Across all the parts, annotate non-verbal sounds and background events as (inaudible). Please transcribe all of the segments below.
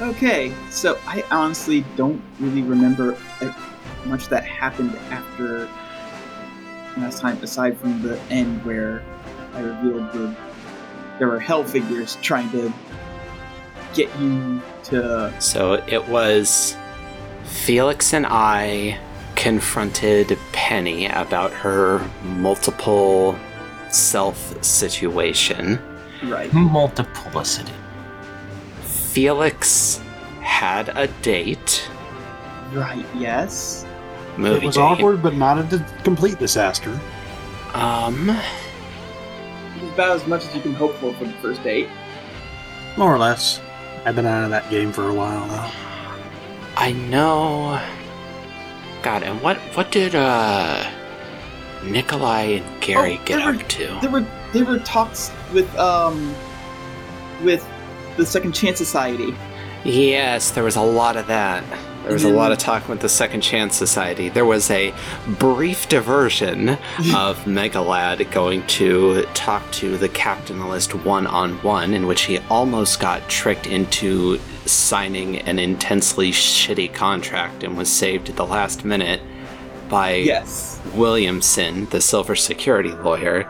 Okay, so I honestly don't really remember much that happened after last time, aside from the end where I revealed the there were hell figures trying to get you to. So it was Felix and I confronted Penny about her multiple self situation. Right. Multiplicity. Felix had a date. Right. Yes. Movie it was date. awkward, but not a d- complete disaster. Um, It's about as much as you can hope for for the first date. More or less. I've been out of that game for a while now. I know. God, and what what did uh Nikolai and Gary Oh, get were- up to? There were there were talks with um with the Second Chance Society. Yes, there was a lot of that. There was a lot of talk with the Second Chance Society. There was a brief diversion (laughs) of Megalad going to talk to the capitalist one on one, in which he almost got tricked into signing an intensely shitty contract and was saved at the last minute by Yes. Williamson, the silver security lawyer.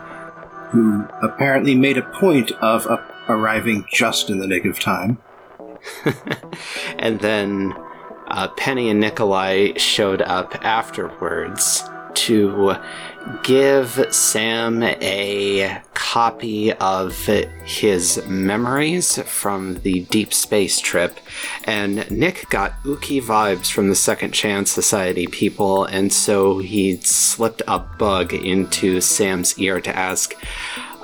who apparently made a point of uh, arriving just in the nick of time. (laughs) and then uh, Penny and Nikolai showed up afterwards to give Sam a copy of his memories from the deep space trip. And Nick got Uki vibes from the Second Chance Society people, and so he slipped a bug into Sam's ear to ask,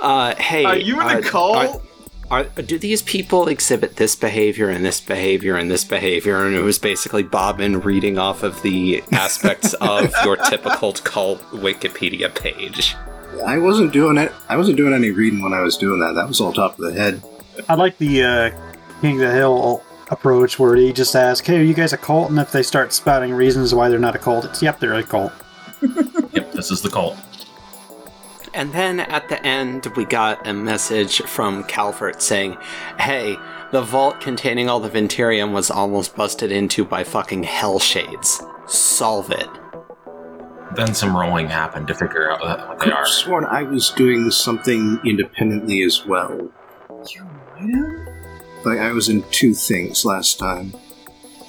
uh, "Hey, Are you in uh, a cult? are- are, do these people exhibit this behavior and this behavior and this behavior? And it was basically Bobbin reading off of the aspects (laughs) of your typical cult Wikipedia page. I wasn't doing it. I wasn't doing any reading when I was doing that. That was all top of the head. I like the uh, King of the Hill approach where he just asks, hey, are you guys a cult? And if they start spouting reasons why they're not a cult, it's, yep, they're a cult. (laughs) Yep, this is the cult. And then at the end, we got a message from Calvert saying, Hey, the vault containing all the Venturium was almost busted into by fucking hell shades. Solve it. Then some rolling happened to figure out what they could are. have sworn I was doing something independently as well. You might have. Like I was in two things last time.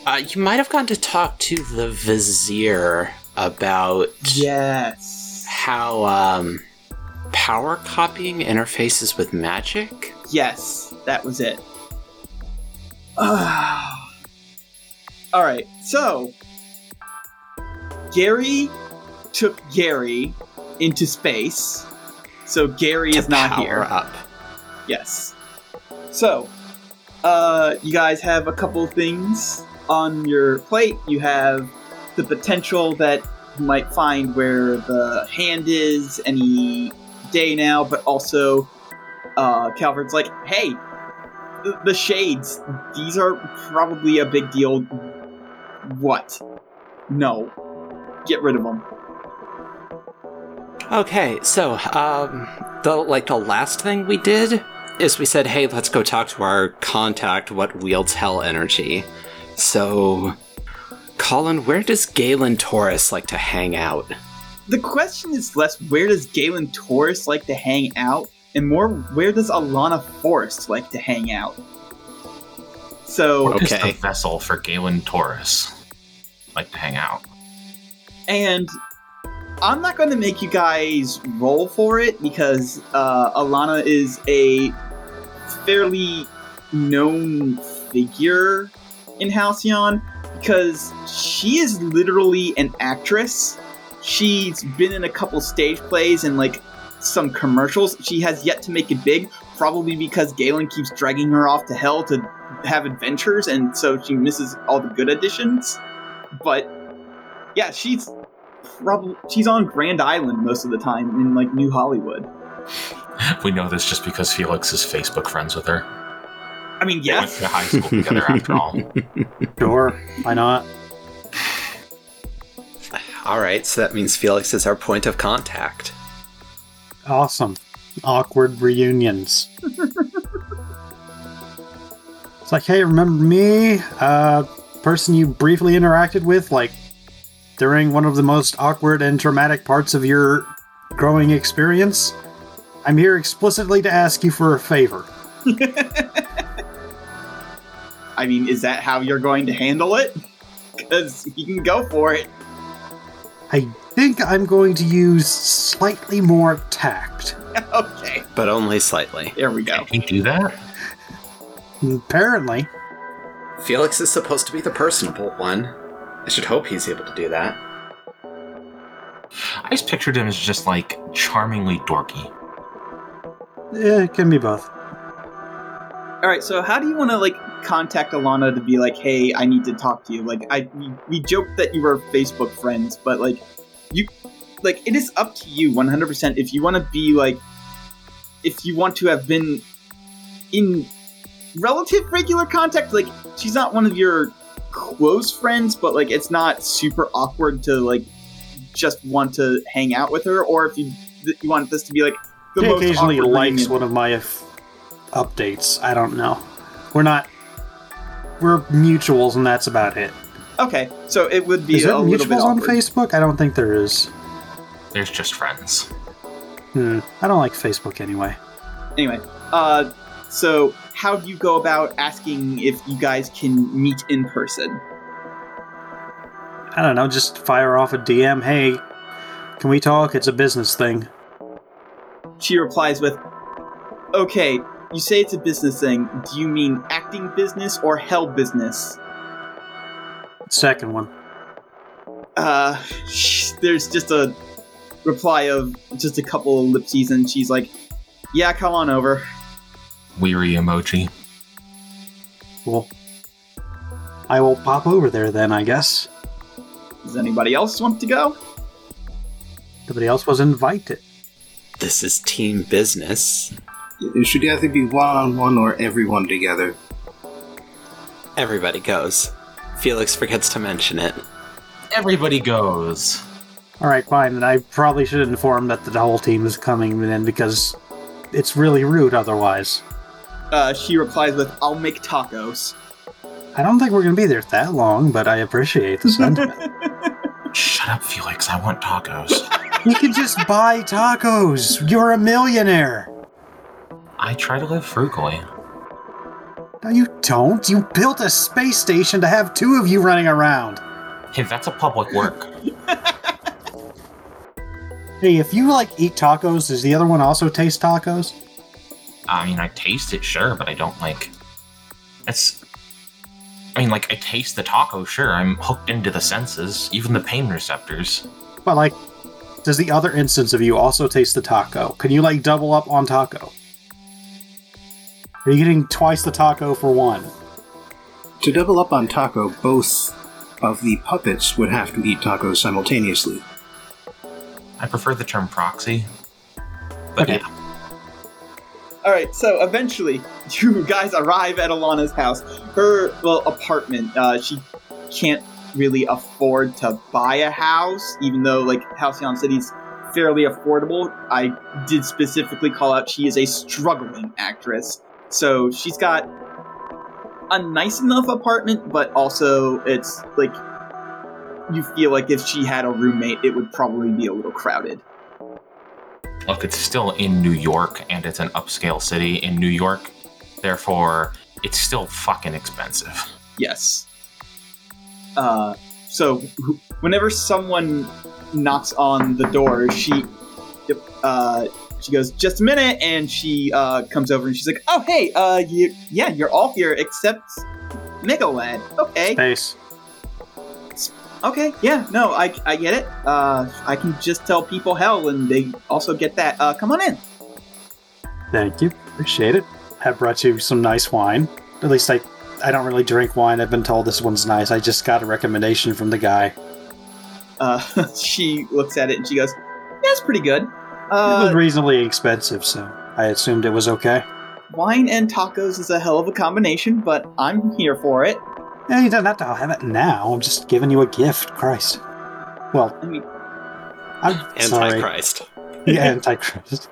Uh, you might have gone to talk to the Vizier about Yes. how um, power copying interfaces with magic. Yes, that was it. Ah. All right, so Gary took Gary into space, so Gary is not power here. up. Yes. So, uh, you guys have a couple things on your plate. You have the potential that you might find where the hand is any day now, but also, uh, Calvert's like, hey, the, the shades, these are probably a big deal. What? No. Get rid of them. Okay, so um, the like the last thing we did is we said, "Hey, let's go talk to our contact. What wields hell energy?" So, Colin, where does Galen Taurus like to hang out? The question is less where does Galen Taurus like to hang out, and more where does Alana Forrest like to hang out? So, What is Okay. the vessel for Galen Taurus? Like to hang out. and I'm not going to make you guys roll for it because uh, Alana is a fairly known figure in Halcyon because she is literally an actress. She's been in a couple stage plays and like some commercials. She has yet to make it big, probably because Galen keeps dragging her off to hell to have adventures, and so she misses all the good additions. But yeah, she's probably she's on Grand Island most of the time in like New Hollywood. We know this just because Felix is Facebook friends with her. I mean, They went to high school together after all. (laughs) Sure, why not? All right, so that means Felix is our point of contact. Awesome. Awkward reunions. (laughs) It's like, hey, remember me? Uh, person you briefly interacted with, like, during one of the most awkward and traumatic parts of your growing experience? I'm here explicitly to ask you for a favor. (laughs) I mean, is that how you're going to handle it? Because you can go for it. I think I'm going to use slightly more tact. (laughs) okay, But only slightly. there we go. Can you do that? Apparently. Felix is supposed to be the personable one. I should hope he's able to do that. I just pictured him as just like charmingly dorky. Yeah, it can be both. All right, so how do you want to like contact Alana to be like, "Hey, I need to talk to you"? Like, I we, we joked that you were Facebook friends, but like, you like it is up to you 100% if you want to be like if you want to have been in relative regular contact like she's not one of your close friends but like it's not super awkward to like just want to hang out with her or if you you want this to be like the He most occasionally likes one of my f- updates. I don't know. We're not. We're mutuals, and that's about it. okay so it would be Is there a little bit Is there mutuals on. Facebook? I don't think there is. There's just friends. Hmm. I don't like Facebook anyway. Anyway, uh, so how do you go about asking if you guys can meet in person? I don't know. Just fire off a DM. Hey, can we talk? It's a business thing. She replies with, "Okay, you say it's a business thing. Do you mean acting business or hell business?" Second one. Uh, sh- there's just a reply of just a couple of ellipses, and she's like, "Yeah, come on over." Weary emoji. Well, I will pop over there then. I guess Does anybody else want to go? nobody else was invited. This is team business. It should either be one on one or everyone together. Everybody goes. Felix forgets to mention it. Everybody goes. All right, fine. And I probably should inform that the whole team is coming in because it's really rude otherwise. Uh, she replies with, "I'll make tacos." I don't think we're going to be there that long, but I appreciate the sentiment. (laughs) Shut up, Felix. I want tacos. you can just buy tacos. You're a millionaire. I try to live frugally. No, you don't. You built a space station to have two of you running around. Hey, that's a public work. (laughs) Hey, if you like eat tacos, does the other one also taste tacos? I mean, I taste it, sure, but I don't like. It's. I mean, like, I taste the taco, sure. I'm hooked into the senses, even the pain receptors. But like, does the other instance of you also taste the taco? Can you like double up on taco? Are you getting twice the taco for one? To double up on taco, both of the puppets would have to eat tacos simultaneously. I prefer the term proxy. But Okay. yeah, All right, so eventually (laughs) you guys arrive at Alana's house. Her well apartment. Uh, she can't really afford to buy a house, even though like Halcyon City's fairly affordable. I did specifically call out she is a struggling actress, so she's got a nice enough apartment, but also it's like you feel like if she had a roommate, it would probably be a little crowded. look, it's still in New York, and it's an upscale city in New York. Therefore, it's still fucking expensive. Yes. Uh, so whenever someone knocks on the door, she, uh, she goes, "Just a minute," and she uh, comes over and she's like, "Oh, hey, uh, you, yeah, you're all here except Mega Lad. Okay, Space. okay, yeah, no, I, I get it. Uh, I can just tell people hell, and they also get that. Uh, come on in. Thank you. Appreciate it. I have brought you some nice wine. At least I, I don't really drink wine. I've been told this one's nice. I just got a recommendation from the guy. Uh, (laughs) she looks at it and she goes, "Yeah, it's pretty good." It was Uh, reasonably expensive, so I assumed it was okay. wine and tacos is a hell of a combination, but I'm here for it. Yeah, you don't have to have it now. I'm just giving you a gift. Christ. Well, I mean, I'm sorry. Antichrist. (laughs) yeah, Antichrist.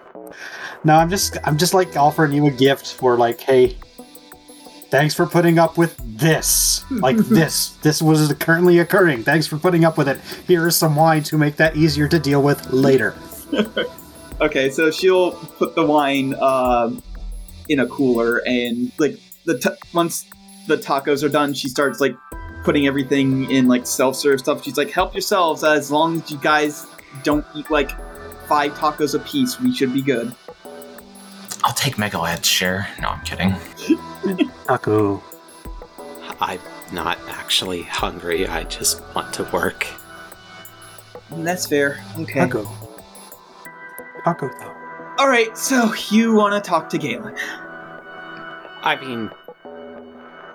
No, I'm just I'm just like offering you a gift for like, hey, Thanks for putting up with this. Like (laughs) this. This was currently occurring. Thanks for putting up with it. Here is some wine to make that easier to deal with later. (laughs) Okay, so she'll put the wine um, in a cooler, and like the t- once the tacos are done, she starts like putting everything in like self-serve stuff. She's like, "Help yourselves. As long as you guys don't eat like five tacos a piece, we should be good." I'll take Megalad's share. No, I'm kidding. (laughs) Taco. I'm not actually hungry. I just want to work. That's fair. Okay. Taco. Taco though. All right. So you want to talk to Galen? I mean,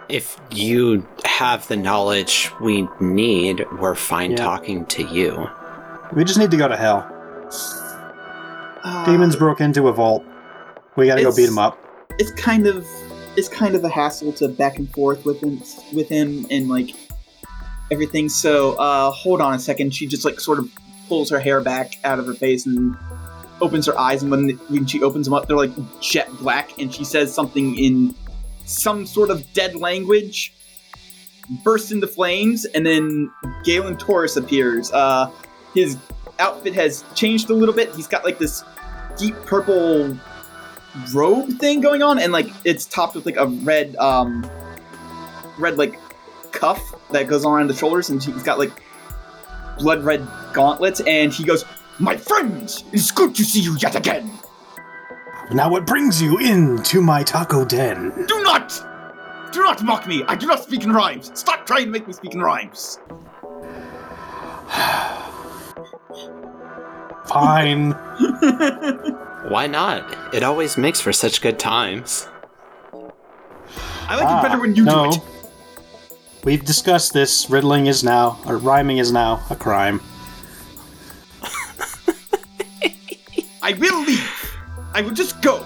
if you have the knowledge we need, we're fine Yeah. talking to you. We just need to go to hell. Uh, Demons broke into a vault. We gotta go beat them up. it's kind of it's kind of a hassle to back and forth with him with him and like everything. So uh hold on a second. She just like sort of pulls her hair back out of her face and opens her eyes and when when she opens them up they're like jet black and she says something in some sort of dead language bursts into flames and then Galen Taurus appears. Uh his outfit has changed a little bit. He's got like this deep purple robe thing going on and like it's topped with like a red um red like cuff that goes on around the shoulders and he's got like blood red gauntlets and he goes my friends it's good to see you yet again Now what brings you into my taco den? do not do not mock me i do not speak in rhymes stop trying to make me speak in rhymes (sighs) Fine. (laughs) Why not? It always makes for such good times. i like Ah, it better when you no. do it We've discussed this. Riddling is now, or rhyming is now, a crime. I will leave i will just go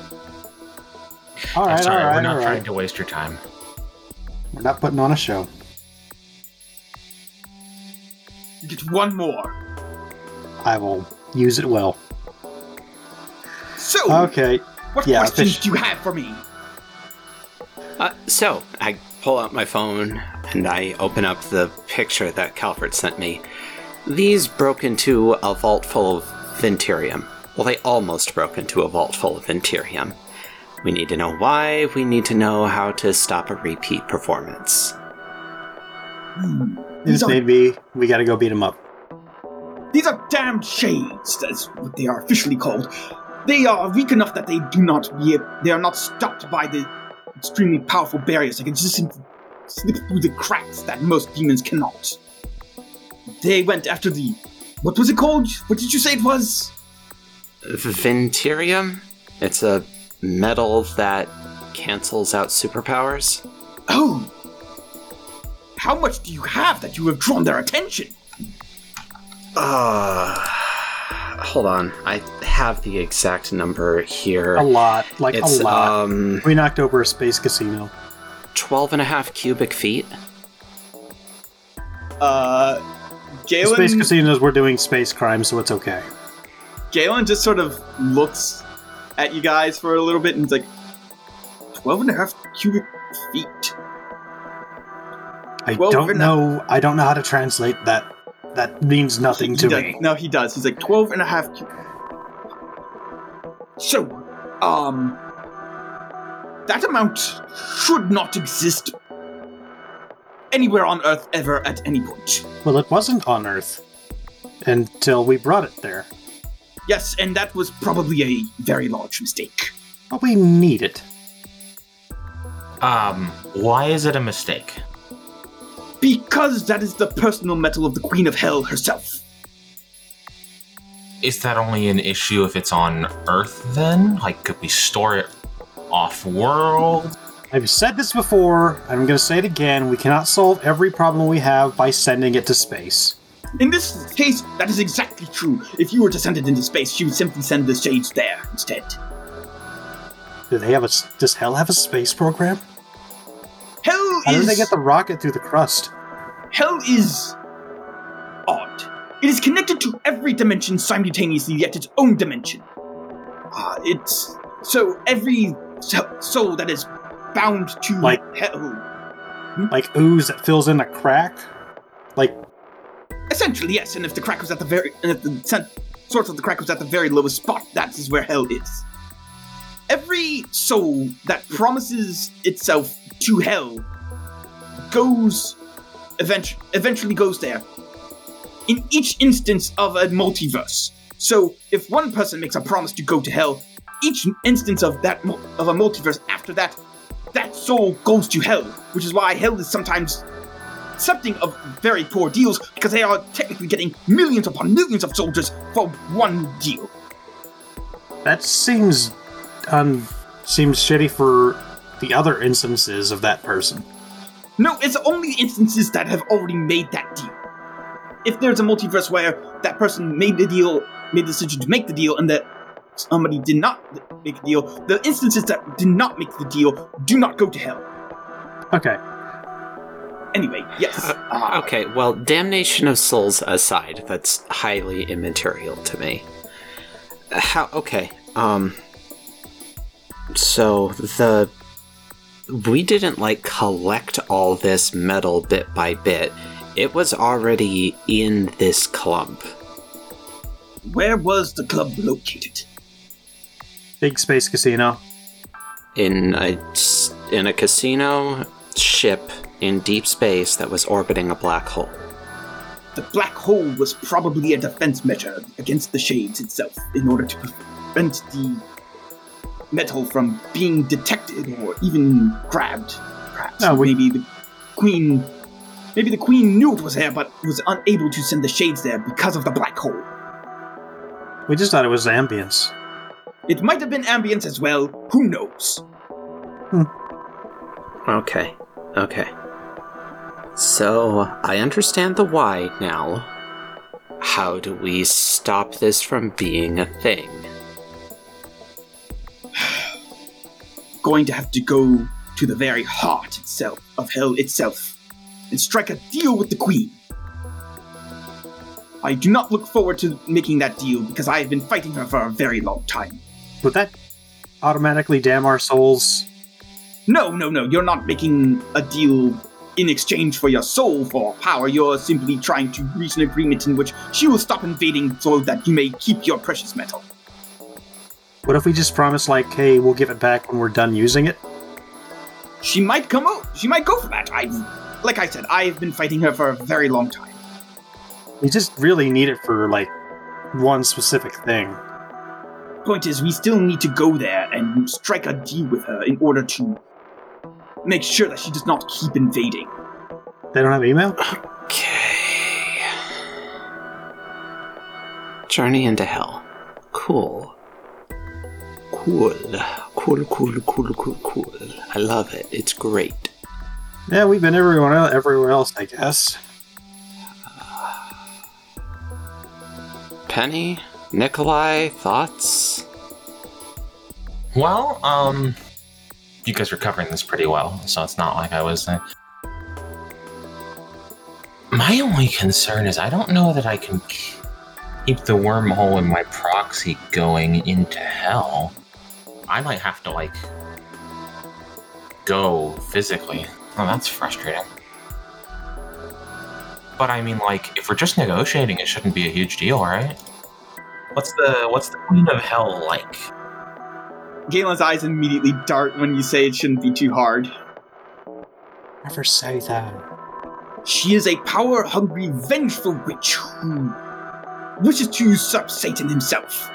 All right, That's all all right. right, We're not all trying right. to waste your time. We're not putting on a show. you get one more I will use it well. so Okay. what yeah, questions fish- do you have for me Uh, so, I pull out my phone and I open up the picture that Calvert sent me. These broke into a vault full of Ventirium. Well, they almost broke into a vault full of Ventirium. We need to know why, we need to know how to stop a repeat performance. Hmm. If These are need be, we gotta go beat them up. These are damned shades. That's what they are officially called. They are weak enough that they do not be. They are not stopped by the extremely powerful barriers. They can just sim- slip through the cracks that most demons cannot. They went after the. What was it called? What did you say it was? Ventirium? It's a metal that cancels out superpowers. Oh. How much do you have that you have drawn their attention? Uh, hold on. I have the exact number here. A lot. Like it's a lot. um we knocked over a space casino. 12 and a half cubic feet. Uh, The space casinos, we're doing space crimes, so it's okay. Galen just sort of looks at you guys for a little bit and is like, 12 and a half cubic feet. I Well, don't not- know. I don't know how to translate that. That means nothing He to does- me. No, he does. He's like 12 and a half cu- So, um, that amount should not exist anywhere on Earth ever at any point. Well, it wasn't on Earth until we brought it there. Yes, and that was probably a very large mistake. But we need it. Um, why is it a mistake? Because that is the personal metal of the Queen of Hell herself. Is that only an issue if it's on Earth then? Like, could we store it off world? I've said this before, I'm going to say it again. We cannot solve every problem we have by sending it to space. In this case, that is exactly true. If you were to send it into space, she would simply send the shades there instead. Do they have a? Does Hell have a space program? Hell How is did they get the rocket through the crust? Hell is odd. It is connected to every dimension simultaneously, yet its own dimension. Uh, it's so every soul that is bound to Like- hell. Like ooze that fills in a crack? Like, Essentially, yes. And if the crack was at the very, and if the cent- source of the crack was at the very lowest spot, that is where hell is. Every soul that promises itself to hell goes, event- eventually goes there. In each instance of a multiverse. So, if one person makes a promise to go to hell, each instance of that of a multiverse after that, that soul goes to hell. Which is why hell is sometimes accepting of very poor deals because they are technically getting millions upon millions of soldiers for one deal. that seems um seems shitty for the other instances of that person. No, it's only instances that have already made that deal. If there's a multiverse where that person made the deal, made the decision to make the deal, and that somebody did not make a deal, the instances that did not make the deal do not go to hell. Okay. Anyway, yes. uh, Okay, well, damnation of souls aside, that's highly immaterial to me. How? Okay, um. So the we didn't like collect all this metal bit by bit. It was already in this clump. Where was the club located? Big space casino. in a s- in a casino ship in deep space that was orbiting a black hole. The black hole was probably a defense measure against the shades itself in order to prevent the metal from being detected or even grabbed. Perhaps. No, we- maybe the queen. Maybe the queen knew it was there, but was unable to send the shades there because of the black hole. We just thought it was ambience. It might have been ambience as well. Who knows? Hmm. Okay, okay. So I understand the why now. How do we stop this from being a thing? (sighs) Going to have to go to the very heart itself of hell itself and strike a deal with the queen. I do not look forward to making that deal because I have been fighting her for a very long time. Would that automatically damn our souls? No, no, no, you're not making a deal in exchange for your soul for power. You're simply trying to reach an agreement in which she will stop invading so that you may keep your precious metal. What if we just promise, like, hey, we'll give it back when we're done using it? She might come out. She might go for that. I, like I said, I've been fighting her for a very long time. We just really need it for, like, one specific thing. Point is, we still need to go there and strike a deal with her in order to make sure that she does not keep invading. They don't have email? Okay. Journey into Hell. Cool. Cool. Cool, cool, cool, cool, cool. I love it. It's great. Yeah, we've been everywhere, el- everywhere else, I guess. Penny? Nikolai? Thoughts? Well, um, you guys were covering this pretty well, so it's not like I was. Uh... My only concern is I don't know that I can keep the wormhole in my proxy going into hell. I might have to like go physically. Oh, that's frustrating. But I mean, like, if we're just negotiating, it shouldn't be a huge deal, right? What's the what's the Queen of Hell like? Galen's eyes immediately dart when you say it shouldn't be too hard. Never say that. She is a power hungry, vengeful witch who wishes to usurp Satan himself.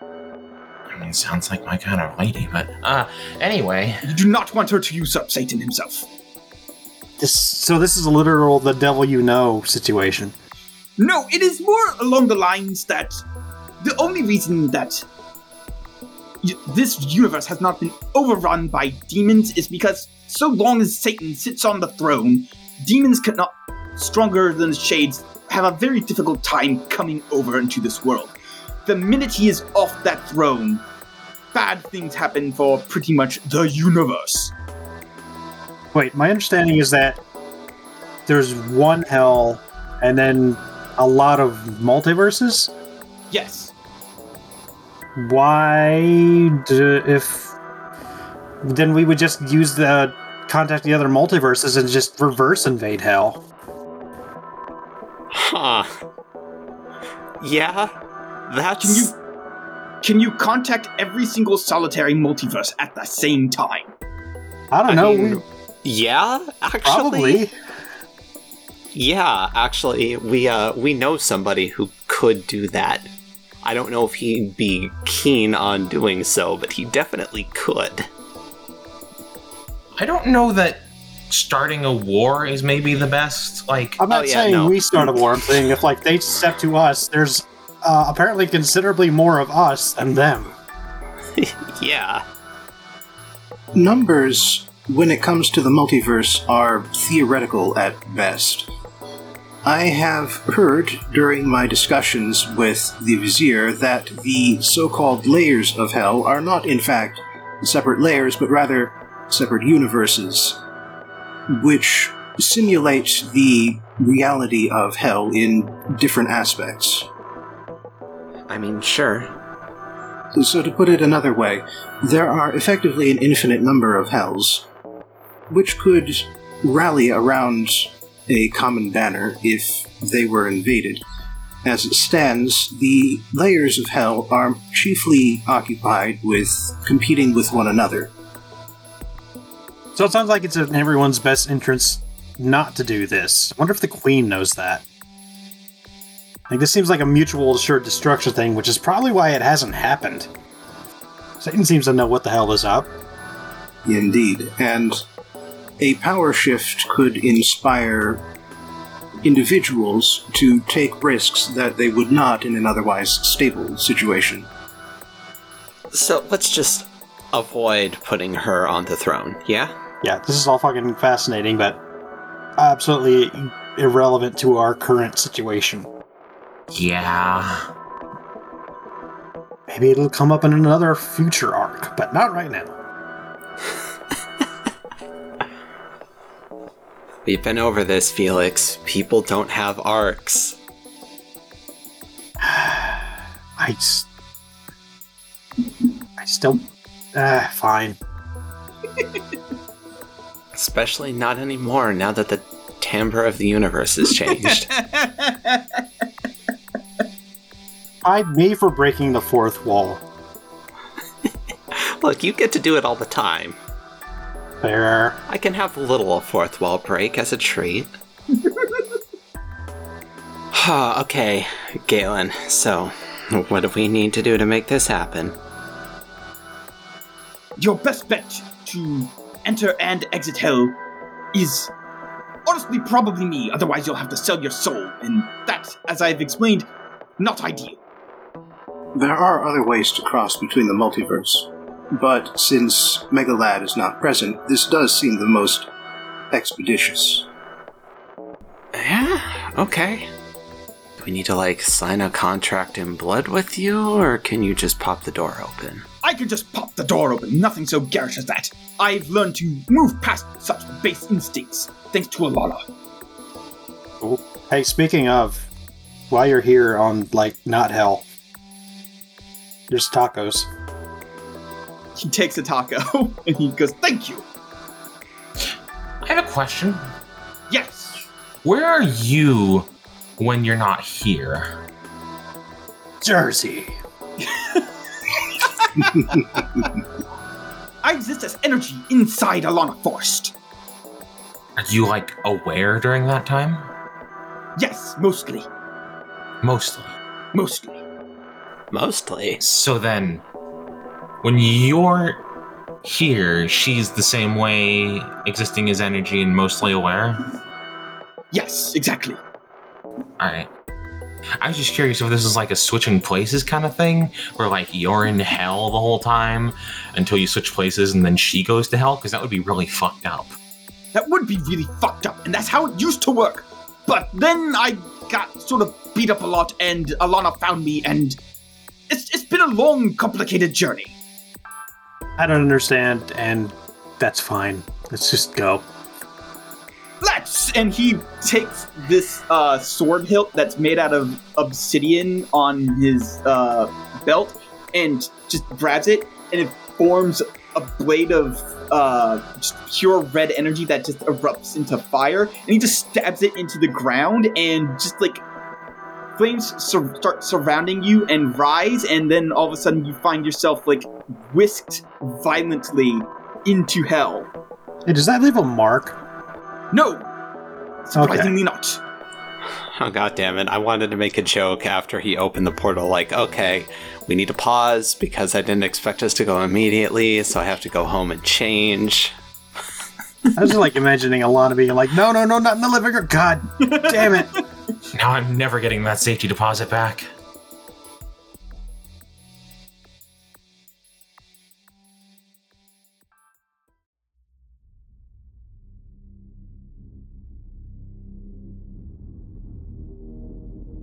I mean, sounds like my kind of lady, but uh, anyway, You do not want her to usurp Satan himself. This, so this is a literal the devil you know situation. No, it is more along the lines that the only reason that y- this universe has not been overrun by demons is because so long as Satan sits on the throne, demons cannot, stronger than the shades, have a very difficult time coming over into this world. The minute he is off that throne, bad things happen for pretty much the universe. Wait, my understanding is that there's one hell and then a lot of multiverses? Yes. Why, do, if then we would just use the contact the other multiverses and just reverse invade hell. Huh. Yeah, that's. Can you can you contact every single solitary multiverse at the same time? I don't I know. mean, we, Yeah, actually. probably. Yeah, actually, we uh we know somebody who could do that. I don't know if he'd be keen on doing so, but he definitely could. I don't know that starting a war is maybe the best. Like, I'm not Oh, yeah, saying no. we start a war. I'm saying if like they step to us, there's uh, apparently considerably more of us than them. (laughs) yeah. Numbers, when it comes to the multiverse, are theoretical at best. I have heard during my discussions with the Vizier that the so called layers of hell are not, in fact, separate layers, but rather separate universes, which simulate the reality of hell in different aspects. I mean, sure. So, to put it another way, there are effectively an infinite number of hells, which could rally around a common banner if they were invaded. As it stands, the layers of hell are chiefly occupied with competing with one another. So it sounds like it's in everyone's best interest not to do this. I wonder if the queen knows that. Like this seems like a mutual assured destruction thing, which is probably why it hasn't happened. Satan seems to know what the hell is up. Indeed, and a power shift could inspire individuals to take risks that they would not in an otherwise stable situation. So let's just avoid putting her on the throne, yeah? Yeah, this is all fucking fascinating, but absolutely irrelevant to our current situation. yeah. Maybe it'll come up in another future arc, but not right now. (laughs) We've been over this, Felix. People don't have arcs. (sighs) I just. I still. Ah, fine. (laughs) Especially not anymore now that the timbre of the universe has changed. (laughs) I me for breaking the fourth wall. (laughs) Look, you get to do it all the time. There. I can have a little fourth wall break as a treat. (laughs) okay, Galen, so what do we need to do to make this happen? Your best bet to enter and exit hell is honestly probably me, otherwise you'll have to sell your soul, and that, as I've explained, not ideal. There are other ways to cross between the multiverse, but since Megalad is not present, this does seem the most expeditious. Yeah, okay. Do we need to, like, sign a contract in blood with you, or can you just pop the door open? I can just pop the door open, nothing so garish as that. I've learned to move past such base instincts, thanks to Alana. Hey, speaking of, while you're here on like not hell, there's tacos. He takes a taco (laughs) and he goes, Thank you. I have a question. Yes. Where are you when you're not here? Jersey. (laughs) I exist as energy inside Alana Forest. Are you, like, aware during that time? Yes, mostly. Mostly. Mostly. Mostly. So then, when you're here, she's the same way, existing as energy and mostly aware? Yes, exactly. Alright. I was just curious if this is like a switching places kind of thing, where like you're in hell the whole time until you switch places and then she goes to hell, because that would be really fucked up. That would be really fucked up, and that's how it used to work. But then I got sort of beat up a lot, and Alana found me, and it's, it's been a long, complicated journey. I don't understand, and that's fine. Let's just go. Let's! And he takes this uh, sword hilt that's made out of obsidian on his uh, belt and just grabs it, and it forms a blade of uh, pure red energy that just erupts into fire, and he just stabs it into the ground, and just like flames sur- start surrounding you and rise, and then all of a sudden you find yourself like whisked violently into hell. Hey, does that leave a mark? No, surprisingly not. Oh god damn it. I wanted to make a joke after he opened the portal like, okay, we need to pause because I didn't expect us to go immediately, so I have to go home and change. I was just like imagining Alana being like, no, no, no, not in the living room. God (laughs) damn it. Now I'm never getting that safety deposit back.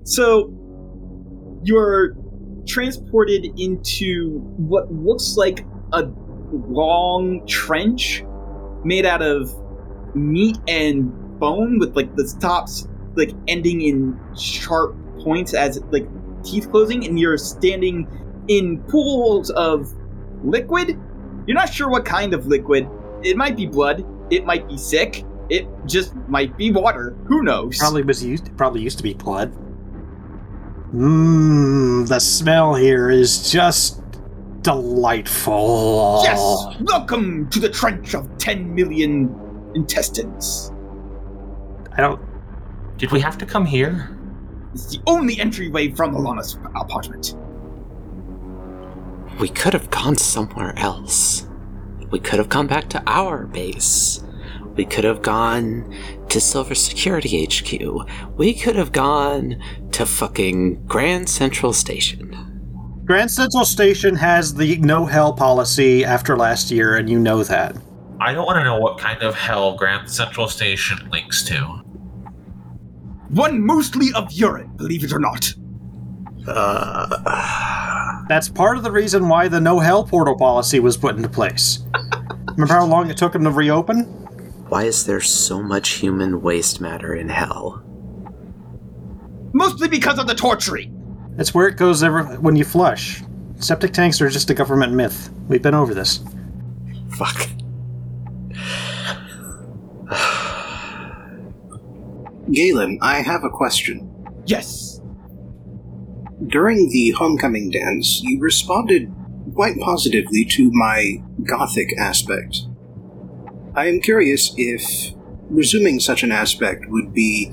So you're transported into what looks like a long trench made out of meat and bone with like the tops like ending in sharp points as like teeth closing and you're standing in pools of liquid? You're not sure what kind of liquid. It might be blood. It might be sick. It just might be water. Who knows? Probably was used. Probably used to be blood. Mmm, the smell here is just delightful. Yes! Welcome to the trench of 10 million intestines. I don't. Did we have to come here? It's the only entryway from Alana's apartment. We could have gone somewhere else. We could have gone back to our base. We could have gone to Silver Security HQ. We could have gone to fucking Grand Central Station. Grand Central Station has the no hell policy after last year, and you know that. I don't want to know what kind of hell Grand Central Station links to. One mostly of urine, believe it or not. Uh, that's part of the reason why the no hell portal policy was put into place. Remember how long it took them to reopen? Why is there so much human waste matter in hell? Mostly because of the torturing. It's where it goes every, when you flush. Septic tanks are just a government myth. We've been over this. Fuck. Galen, I have a question. Yes. During the homecoming dance, you responded quite positively to my gothic aspect. I am curious if resuming such an aspect would be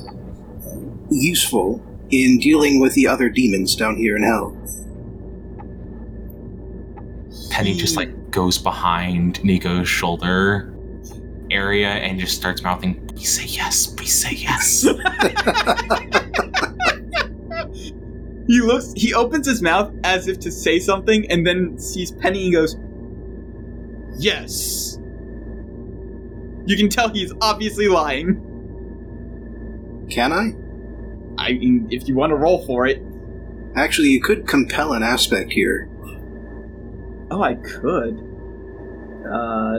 useful in dealing with the other demons down here in hell. Penny just like goes behind Nico's shoulder area and just starts mouthing, please say yes, please say yes. (laughs) He looks, he opens his mouth as if to say something and then sees Penny and goes, Yes. You can tell he's obviously lying. Can I? I mean, if you want to roll for it. Actually, you could compel an aspect here, Oh, I could. Uh,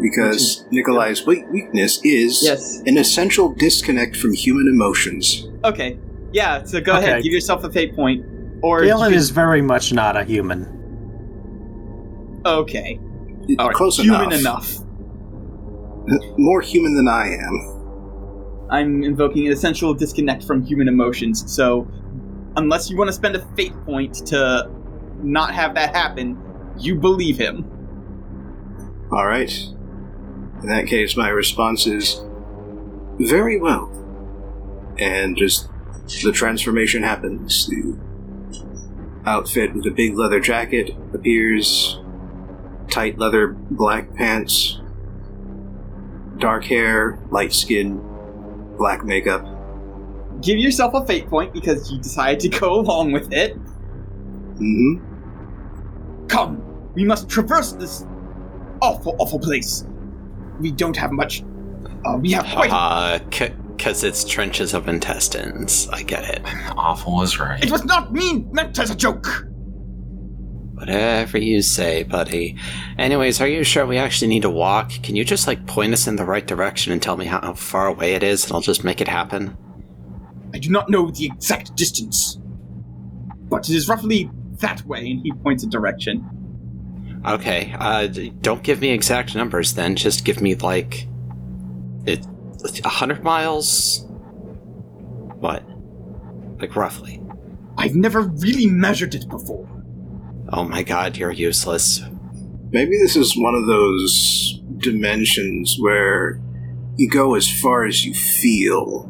because Nikolai's weak- weakness is yes. an essential disconnect from human emotions. Okay. Yeah, so go Okay. ahead, give yourself a fate point. Or Galen you is very much not a human. can- okay. All right. Close Human enough. enough. More human than I am. I'm invoking an essential disconnect from human emotions. So, unless you want to spend a fate point to not have that happen, you believe him. All right. In that case, my response is very well. And just the transformation happens. The outfit with a big leather jacket appears, tight leather black pants, dark hair, light skin, black makeup. Give yourself a fate point because you decided to go (laughs) along with it. hmm Come, we must traverse this awful, awful place. We don't have much. Uh, we have quite. Uh, because it's trenches of intestines. I get it. Awful is right. It was not mean, meant as a joke. Whatever you say, buddy. Anyways, are you sure we actually need to walk? Can you just like point us in the right direction and tell me how far away it is and I'll just make it happen? I do not know the exact distance, but it is roughly that way. And he points a direction. Okay. Uh, don't give me exact numbers then. Just give me like it a hundred miles. What? Like roughly. I've never really measured it before. Oh my god, you're useless. Maybe this is one of those dimensions where you go as far as you feel,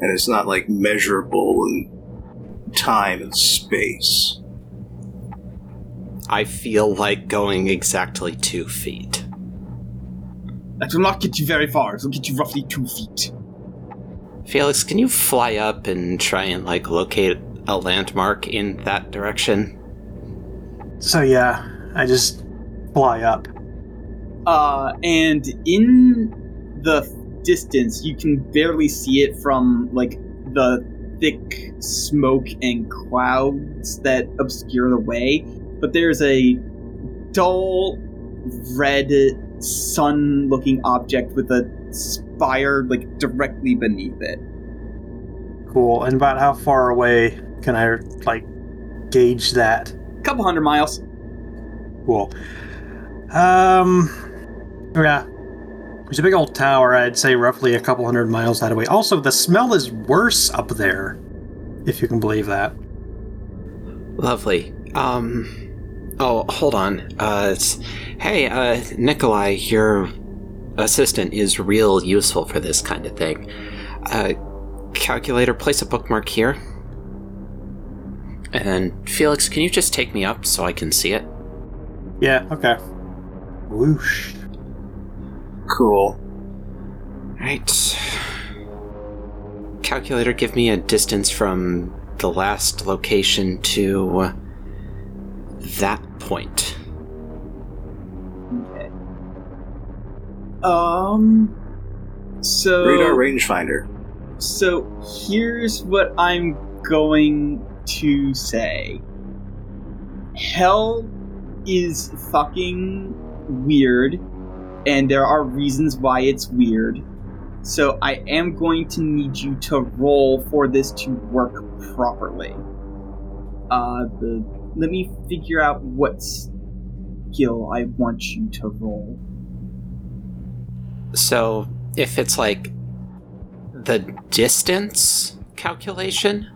and it's not like measurable in time and space. I feel like going exactly two feet. That will not get you very far. It will get you roughly two feet. Felix, can you fly up and try and like locate a landmark in that direction? So yeah, I just fly up. Uh, and in the distance, you can barely see it from like the thick smoke and clouds that obscure the way. But there's a dull red sun-looking object with a spire like directly beneath it. Cool. And about how far away can I like gauge that? Couple hundred miles. Cool. Um, yeah. There's a big old tower, I'd say roughly a couple hundred miles that way. Also, the smell is worse up there, if you can believe that. Lovely. Um. Oh, hold on. Uh. It's, hey, uh, Nikolai, your assistant is real useful for this kind of thing. Uh, calculator, place a bookmark here. And then, Felix, can you just take me up so I can see it? Yeah, okay. Whoosh. Cool. Right. Calculator, give me a distance from the last location to that point. Okay. Um. So Radar rangefinder. So here's what I'm going to say. Hell is fucking weird, and there are reasons why it's weird. So I am going to need you to roll for this to work properly. Uh, the let me figure out what skill I want you to roll. So, if it's like the distance calculation,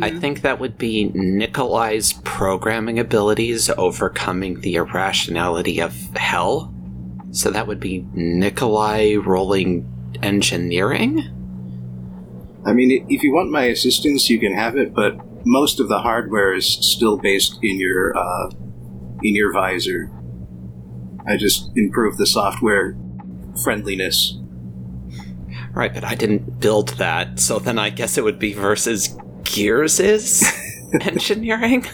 I Mhm. think that would be Nikolai's programming abilities overcoming the irrationality of hell. So that would be Nikolai rolling engineering? I mean, if you want my assistance, you can have it, but most of the hardware is still based in your uh, in your visor. I just improved the software friendliness. Right, but I didn't build that, so then I guess it would be versus Gears is (laughs) engineering?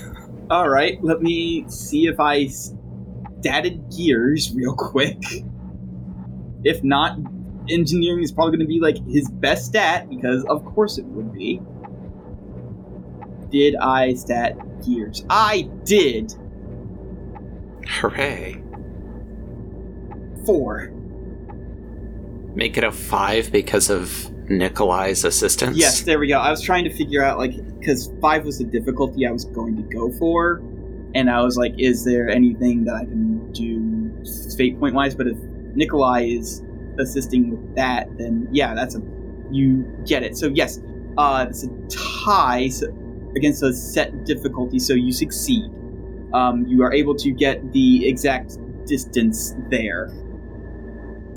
All right, let me see if I statted gears real quick. If not, engineering is probably going to be like his best stat because, of course, it would be. Did I stat gears? I did. Hooray. Four. Make it a five because of Nikolai's assistance? Yes, there we go. I was trying to figure out like because five was the difficulty I was going to go for, and I was like, is there anything that I can do fate point wise? But if Nikolai is assisting with that, then yeah, that's a you get it. So yes, uh, it's a tie so, against a set difficulty, so you succeed. Um, you are able to get the exact distance there.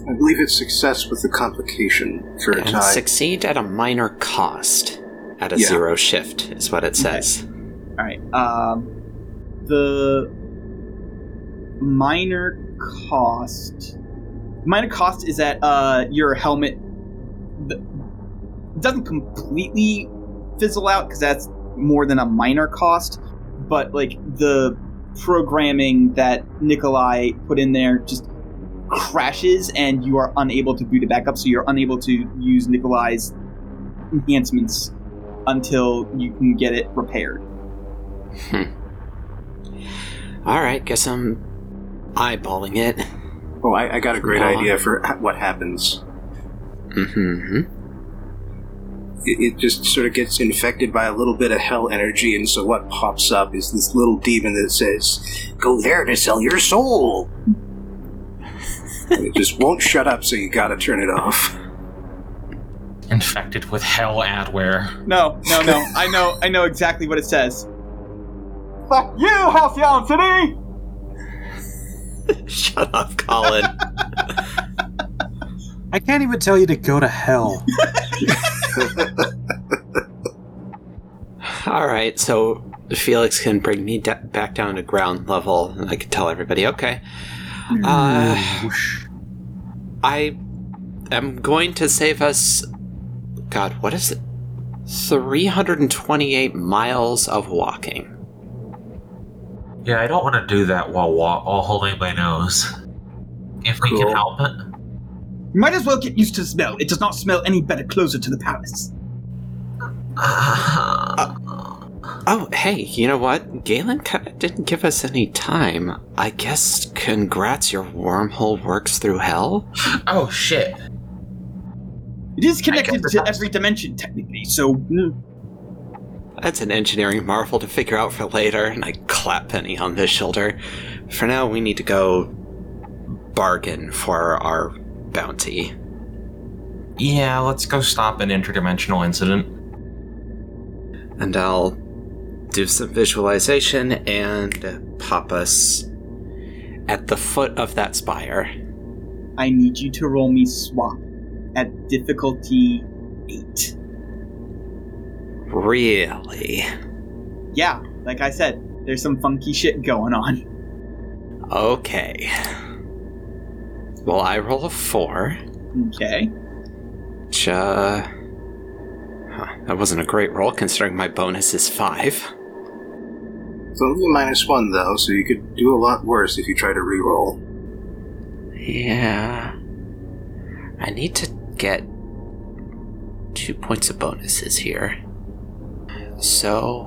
I believe it's success with the complication for a And tie. succeed at a minor cost. At a Yeah. zero shift, is what it says. All right. Um, the minor cost. Minor cost is that uh, your helmet doesn't completely fizzle out because that's more than a minor cost, but like the programming that Nikolai put in there just crashes and you are unable to boot it back up, so you're unable to use Nikolai's enhancements until you can get it repaired. Alright, guess I'm eyeballing it. oh, I, I got a great idea for what happens. Mm-hmm. it, it just sort of gets infected by a little bit of hell energy, and so what pops up is this little demon that says, "Go there to sell your soul." And it just won't shut up, so you gotta turn it off. Infected with hell adware. No, no, no. I know, I know exactly what it says. Fuck you, Halcyon City! (laughs) Shut up, Colin. I can't even tell you to go to hell. (laughs) All right, so Felix can bring me da- back down to ground level, and I can tell everybody, okay. Uh, I am going to save us. God, what is it? 328 miles of walking. Yeah, I don't want to do that while wa- while holding my nose. If we Cool. can help it. You might as well get used to the smell. It does not smell any better closer to the palace. (laughs) Oh, hey, you know what? Galen kind of didn't give us any time. I guess congrats, your wormhole works through hell? oh shit! It is connected to every dimension, technically, so. mm, That's an engineering marvel to figure out for later, and I clap Penny on the shoulder. For now, we need to go bargain for our bounty. Yeah, let's go stop an interdimensional incident. And I'll do some visualization and pop us at the foot of that spire. I need you to roll me swap at difficulty 8. Really? Yeah, like I said, there's some funky shit going on. Okay. Well, I roll a four. Okay. Which, uh. Huh, that wasn't a great roll considering my bonus is five. It's only a minus one though, so you could do a lot worse if you try to re-roll. Yeah. I need to get two points of bonuses here. So.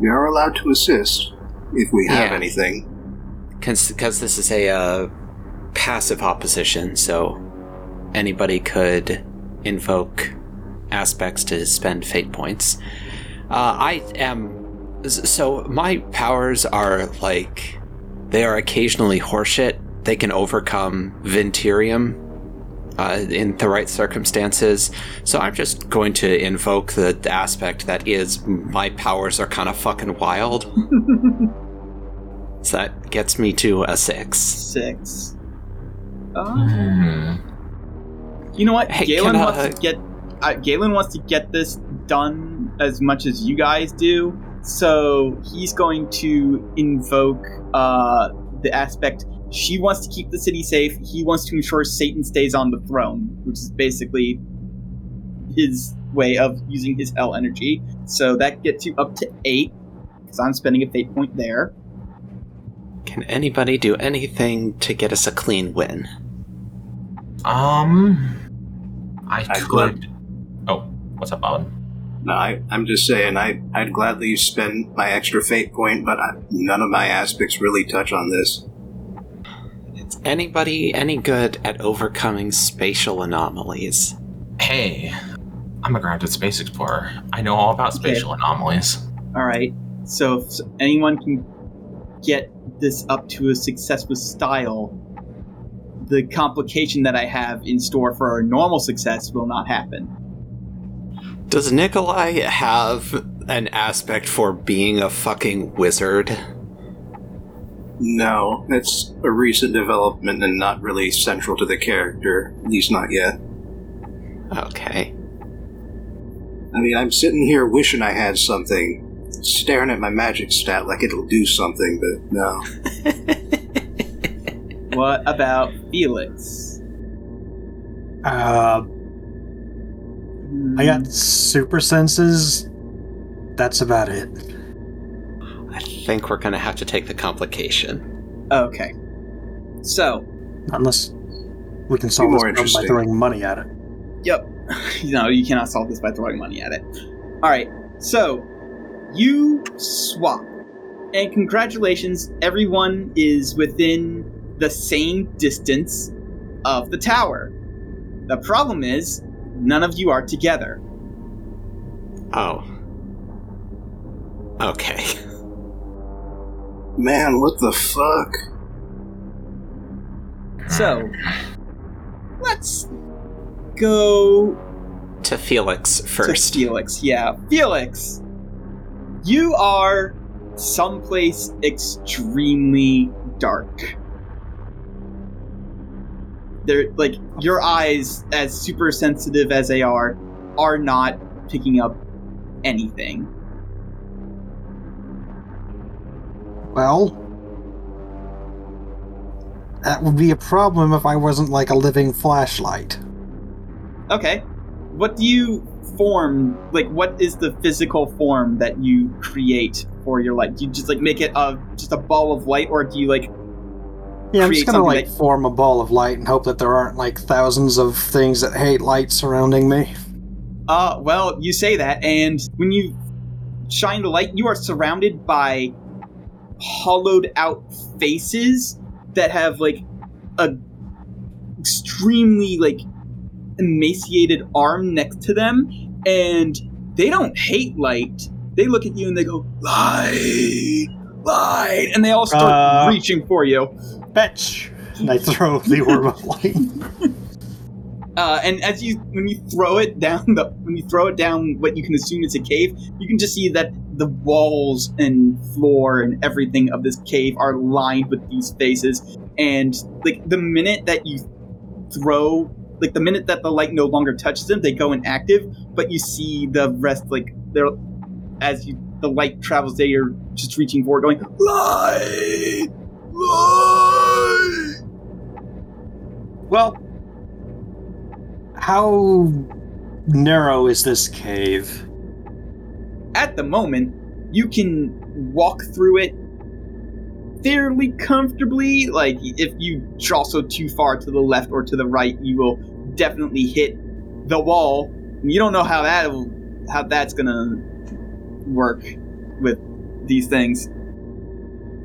We are allowed to assist if we have Yeah. anything. Because this is a uh, passive opposition, so anybody could invoke aspects to spend fate points. Uh, I am. So my powers are like. They are occasionally horseshit. They can overcome Ventirium uh, in the right circumstances. So I'm just going to invoke the aspect that is my powers are kind of fucking wild. (laughs) so that gets me to a six. 6. Uh, Hmm. you know what? Hey, Galen can, uh, wants to get. Uh, Galen wants to get this done as much as you guys do, so he's going to invoke uh, the aspect. She wants to keep the city safe. He wants to ensure Satan stays on the throne, which is basically his way of using his hell energy. So that gets you up to eight, because I'm spending a fate point there. Can anybody do anything to get us a clean win? Um, I I could. Oh, what's up, Bob? No, I, I'm just saying, I, I'd gladly spend my extra fate point, but I, none of my aspects really touch on this. Is anybody any good at overcoming spatial anomalies? Hey, I'm a grounded space explorer. I know all about Okay. spatial anomalies. All right. So if anyone can get this up to a success with style, the complication that I have in store for a normal success will not happen. Does Nikolai have an aspect for being a fucking wizard? No, it's a recent development and not really central to the character, at least not yet. Okay. I mean, I'm sitting here wishing I had something, staring at my magic stat like it'll do something, but no. (laughs) What about Felix? Uh, I got hmm. super senses. That's about it. I think we're gonna have to take the complication. Okay. So, Unless we can solve more this problem by throwing money at it. yep. (laughs) no, you cannot solve this by throwing money at it. All right. So, you swap. And congratulations, everyone is within the same distance of the tower. The problem is, none of you are together. Oh. Okay. Man, what the fuck? So, let's go To Felix first. to Felix. Yeah, Felix, you are someplace extremely dark. They're like your eyes, as super sensitive as they are, are not picking up anything. Well, that would be a problem if I wasn't like a living flashlight. Okay, what do you form? Like, what is the physical form that you create for your light? Do you just like make it a just a ball of light, or do you like Yeah, I'm just gonna like that- form a ball of light and hope that there aren't like thousands of things that hate light surrounding me. Uh, well, you say that, and when you shine the light, you are surrounded by hollowed out faces that have like a extremely like emaciated arm next to them, and they don't hate light. They look at you and they go, light, light, and they all start Uh. reaching for you. Fetch! And I throw the orb of light. (laughs) Uh, and as you when you throw it down the when you throw it down what you can assume is a cave, you can just see that the walls and floor and everything of this cave are lined with these faces. And like the minute that you throw, like the minute that the light no longer touches them, they go inactive. But you see the rest like they're as you the light travels, they are just reaching forward, going light, light. Well, how narrow is this cave? at the moment, you can walk through it fairly comfortably. Like, if you jostle too far to the left or to the right, you will definitely hit the wall. You don't know how that how that's gonna work with these things,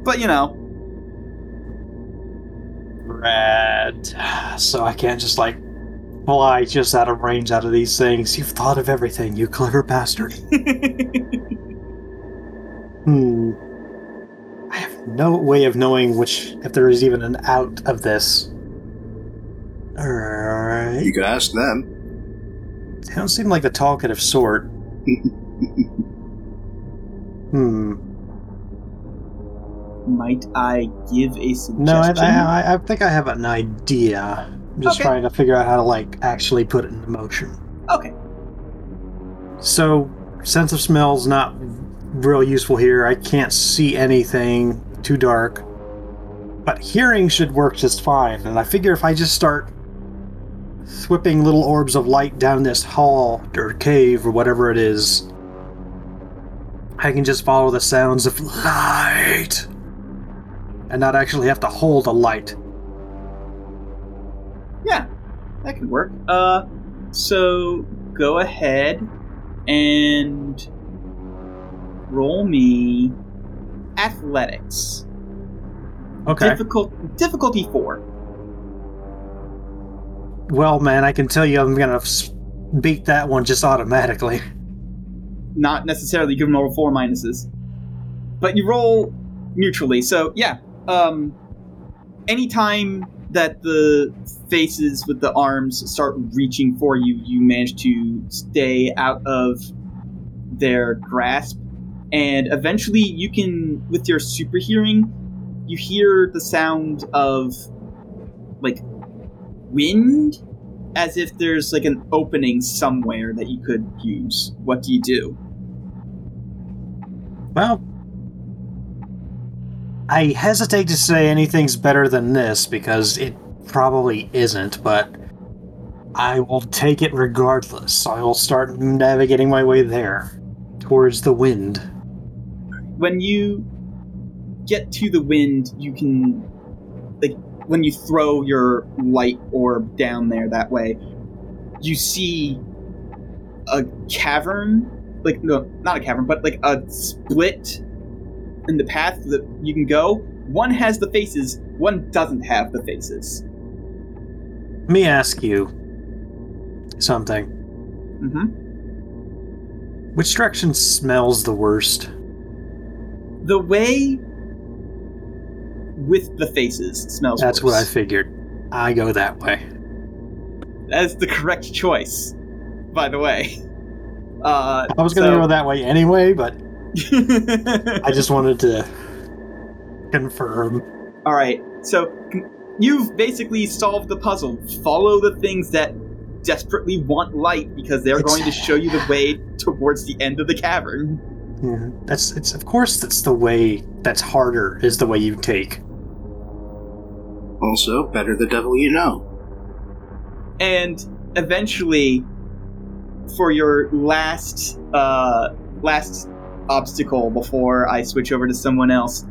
but you know, Rad. (sighs) So I can't just like fly just out of range out of these things. You've thought of everything, you clever bastard. (laughs) Hmm. I have no way of knowing which if there is even an out of this. Alright. You could ask them. They don't seem like the talkative sort. (laughs) Hmm. Might I give a suggestion? No, I, I, I think I have an idea. I'm just Okay. trying to figure out how to like actually put it into motion. okay. So, sense of smell's not real useful here. I can't see anything too dark. But hearing should work just fine. And I figure if I just start whipping little orbs of light down this hall or cave or whatever it is, I can just follow the sounds of light and not actually have to hold a light. Yeah, that can work. Uh, so go ahead and roll me athletics. Okay. Difficult difficulty four. Well, man, I can tell you I'm gonna beat that one just automatically. (laughs) Not necessarily give them all four minuses, but you roll neutrally. So yeah, um, anytime that the faces with the arms start reaching for you, you manage to stay out of their grasp, and eventually you can, with your super hearing, you hear the sound of like wind as if there's like an opening somewhere that you could use. What do you do? Well, I hesitate to say anything's better than this because it probably isn't, but I will take it regardless. I will start navigating my way there, towards the wind. When you get to the wind, you can like when you throw your light orb down there that way, you see a cavern, like no, not a cavern, but like a split in the path that you can go. One has the faces, one doesn't have the faces. Let me ask you something. hmm Which direction smells the worst? The way with the faces smells. That's what I figured. I go that way. That is the correct choice. By the way. Uh, I was going to so- go that way anyway, but (laughs) I just wanted to confirm. All right. So you've basically solved the puzzle. Follow the things that desperately want light because they're It's- going to show you the way towards the end of the cavern. Yeah, that's it's of course that's the way that's harder is the way you take. Also, better the devil you know. And eventually for your last uh last obstacle before I switch over to someone else,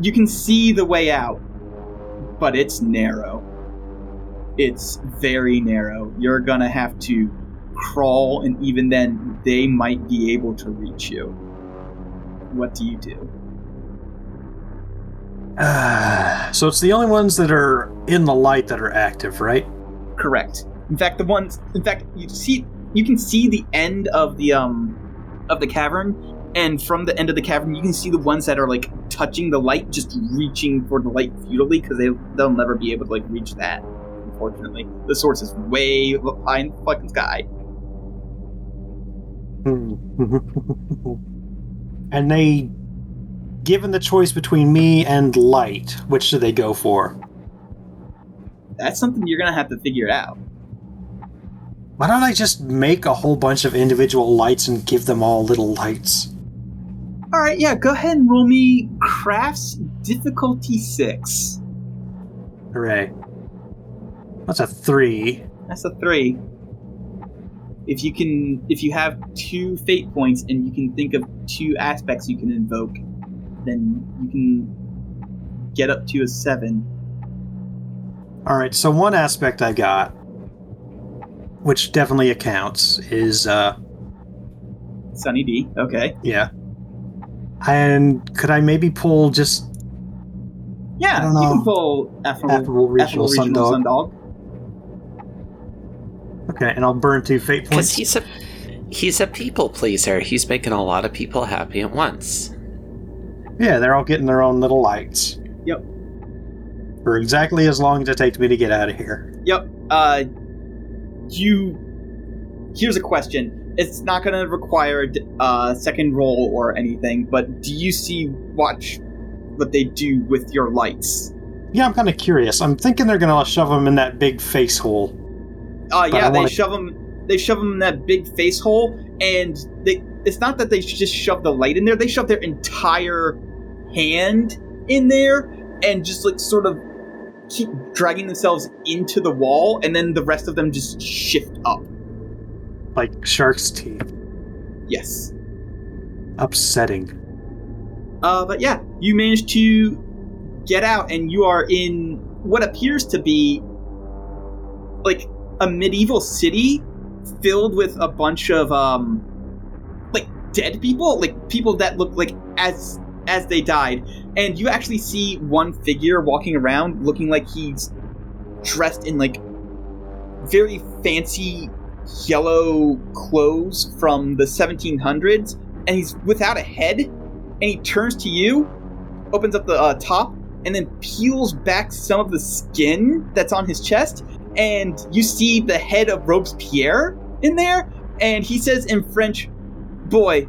you can see the way out, but it's narrow. It's very narrow. You're gonna have to crawl, and even then, they might be able to reach you. What do you do? (sighs) so it's the only ones that are in the light that are active, right? Correct. In fact, the ones, in fact, you see, you can see the end of the um of the cavern, and from the end of the cavern, you can see the ones that are like touching the light, just reaching for the light futilely because they they'll never be able to like reach that. Unfortunately, the source is way high in the fucking sky. (laughs) and they given the choice between me and light, which do they go for? That's something you're gonna have to figure out. Why don't I just make a whole bunch of individual lights and give them all little lights? All right, yeah, go ahead and roll me crafts difficulty six. Hooray. That's a three. That's a three. If you can, if you have two fate points and you can think of two aspects you can invoke, then you can get up to a seven. Alright, so one aspect I got, which definitely accounts, is uh Sunny D. Okay. yeah. And could I maybe pull just Yeah, I don't you know. can pull affable, affable regional, affable regional sundog? sundog. Okay, and I'll burn two fate Because points. he's a he's a people pleaser. He's making a lot of people happy at once. Yeah, they're all getting their own little lights. Yep. For exactly as long as it takes me to get out of here. Yep. Uh, you. Here's a question. It's not going to require a uh, second roll or anything, but do you see watch what they do with your lights? Yeah, I'm kind of curious. I'm thinking they're gonna shove them in that big face hole. Uh, But yeah, they wanna- shove them. They shove them in that big face hole, and they. It's not that they just shove the light in there. They shove their entire hand in there, and just like sort of keep dragging themselves into the wall, and then the rest of them just shift up. Like shark's teeth. Yes. Upsetting. Uh, but yeah, you managed to get out, and you are in what appears to be like a medieval city filled with a bunch of um, like dead people, like people that look like as as they died. And you actually see one figure walking around, looking like he's dressed in like very fancy yellow clothes from the 1700s, and he's without a head and he turns to you, opens up the uh, top, and then peels back some of the skin that's on his chest, and you see the head of Robespierre in there, and he says in French, "Boy,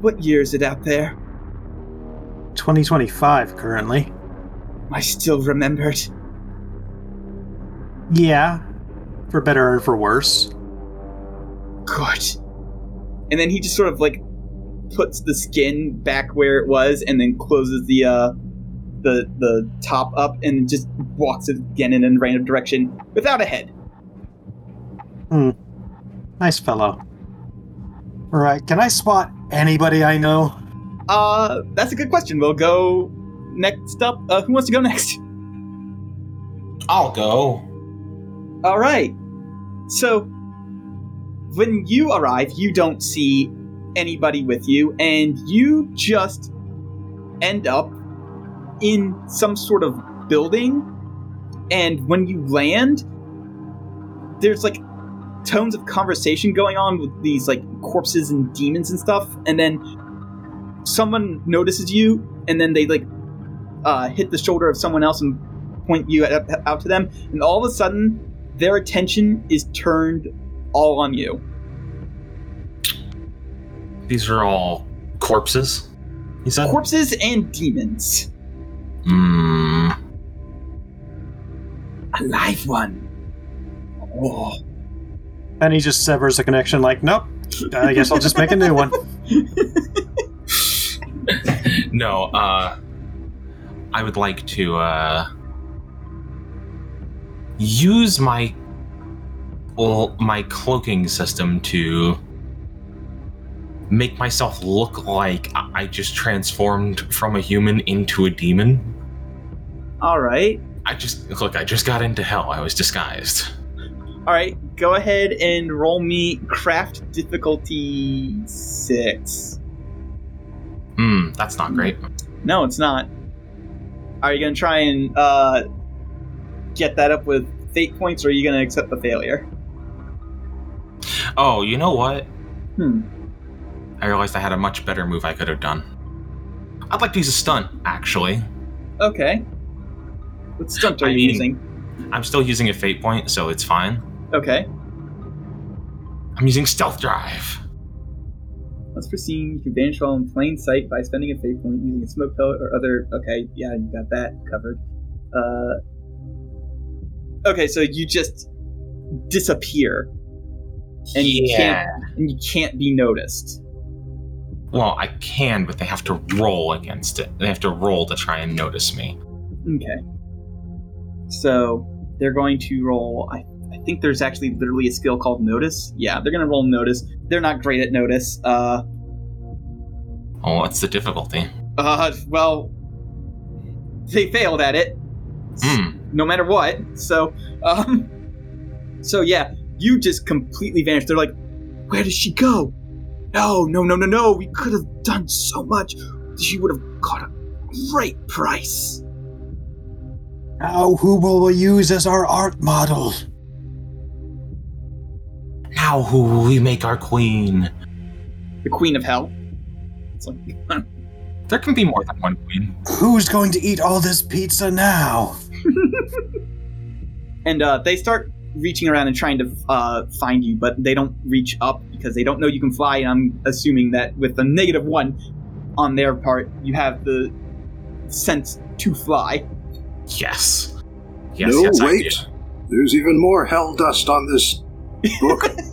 what year is it out there? 2025 currently. I still remembered." Yeah. For better or for worse. Good. And then he just sort of like puts the skin back where it was, and then closes the uh, the the top up, and just walks it again in a random direction without a head. Hmm. Nice fellow. Alright, can I spot anybody I know? Uh, that's a good question. We'll go next up. Uh, who wants to go (laughs) next? I'll go. All right. So, when you arrive, you don't see anybody with you, and you just end up in some sort of building. And when you land, there's like tones of conversation going on with these like corpses and demons and stuff, and then someone notices you, and then they like uh, hit the shoulder of someone else and point you at, out to them, and all of a sudden their attention is turned all on you. These are all corpses. You said. Corpses and demons. Hmm. A live one. Oh. And he just severs the connection, like, nope, I guess I'll just make a new one. (laughs) no. Uh. I would like to uh use my well, my cloaking system to make myself look like I I just transformed from a human into a demon. All right. I just look. I just got into hell. I was disguised. All right. Go ahead and roll me craft difficulty six. Hmm, that's not great. No, it's not. Are you gonna try and uh, get that up with fate points, or are you gonna accept the failure? Oh, you know what? Hmm. I realized I had a much better move I could have done. I'd like to use a stunt, actually. Okay. What stunt are I you mean- using? I'm still using a fate point, so it's fine. Okay. I'm using stealth drive. Once foreseen, you can vanish while in plain sight by spending a fate point using a smoke pellet or other. Okay, yeah, you got that covered. Uh, okay, so you just disappear, and you can't and you can't be noticed. Well, I can, but they have to roll against it. They have to roll to try and notice me. Okay. So they're going to roll. I, I think there's actually literally a skill called Notice. Yeah, they're going to roll Notice. They're not great at Notice. Uh, Oh, what's the difficulty? uh, well, they failed at it. Hmm. No matter what. So, um, so yeah, you just completely vanished. They're like, where did she go? No, no, no, no, no. We could have done so much. She would have got a great price. Now, who will we use as our art model? Now who will we make our queen? The Queen of Hell. It's like, (laughs) There can be more than one queen. Who's going to eat all this pizza now? (laughs) and uh, they start reaching around and trying to uh, find you, but they don't reach up because they don't know you can fly. And I'm assuming that with a negative one on their part, you have the sense to fly. Yes. Yes, no, yes, I wait. do. There's even more hell dust on this book. (laughs)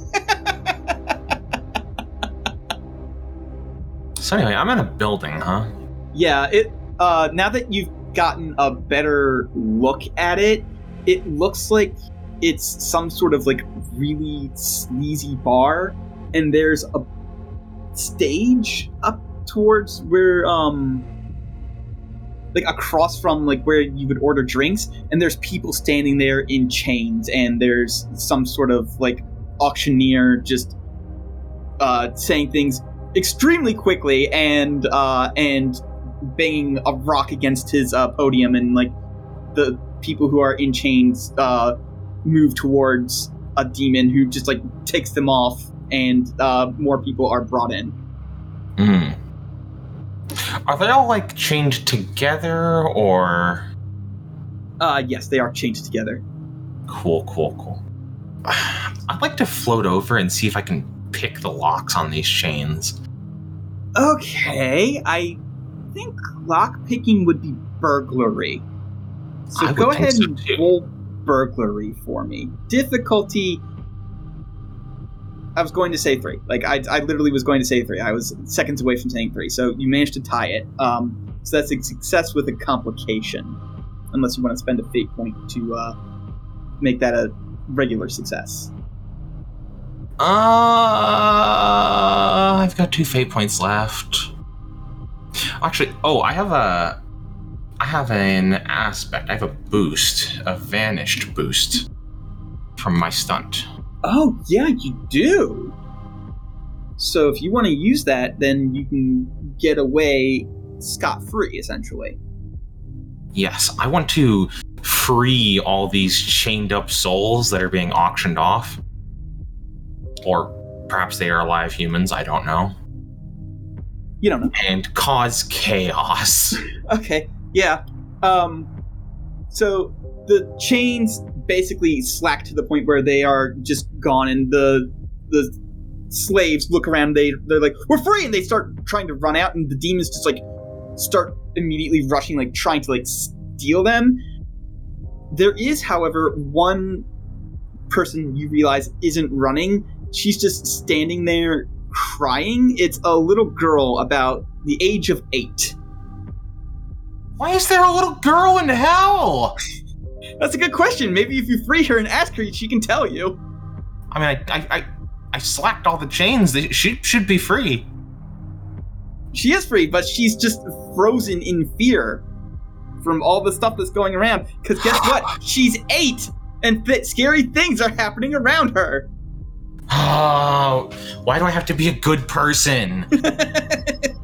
So anyway, I'm in a building, huh? Yeah, it. Uh, now that you've gotten a better look at it, it looks like it's some sort of like really sleazy bar, and there's a stage up towards where um like across from like where you would order drinks and there's people standing there in chains and there's some sort of like auctioneer just uh saying things extremely quickly and uh and banging a rock against his uh, podium and like the people who are in chains uh move towards a demon who just like takes them off and uh more people are brought in Hmm. Are they all like chained together or? Uh yes they are chained together. Cool, cool, cool? I'd like to float over and see if I can pick the locks on these chains. okay i think lock picking would be burglary. So I go ahead so, and roll burglary for me. Difficulty I was going to say three. Like I, I literally was going to say three. I was seconds away from saying three. So you managed to tie it. Um, so that's a success with a complication, unless you want to spend a fate point to uh, make that a regular success. Uh, I've got two fate points left. Actually, oh, I have a, I have an aspect. I have a boost, a vanished boost from my stunt. Oh yeah, you do. So if you want to use that, then you can get away scot free, essentially. Yes, I want to free all these chained up souls that are being auctioned off. or perhaps they are alive humans. I don't know. You don't know. And cause chaos. (laughs) Okay, yeah. Um, so the chains basically slack to the point where they are just gone, and the the slaves look around. They they're like, "We're free!" and they start trying to run out, and the demons just like start immediately rushing, like trying to like steal them. There is, however, one person you realize isn't running. She's just standing there crying. It's a little girl about the age of eight. Why is there a little girl in hell? That's a good question. Maybe if you free her and ask her, she can tell you. I mean, I, I, I, I slacked all the chains. She should be free. She is free, but she's just frozen in fear from all the stuff that's going around. Because guess what? (sighs) She's eight, and th- scary things are happening around her. Oh, why do I have to be a good person? (laughs)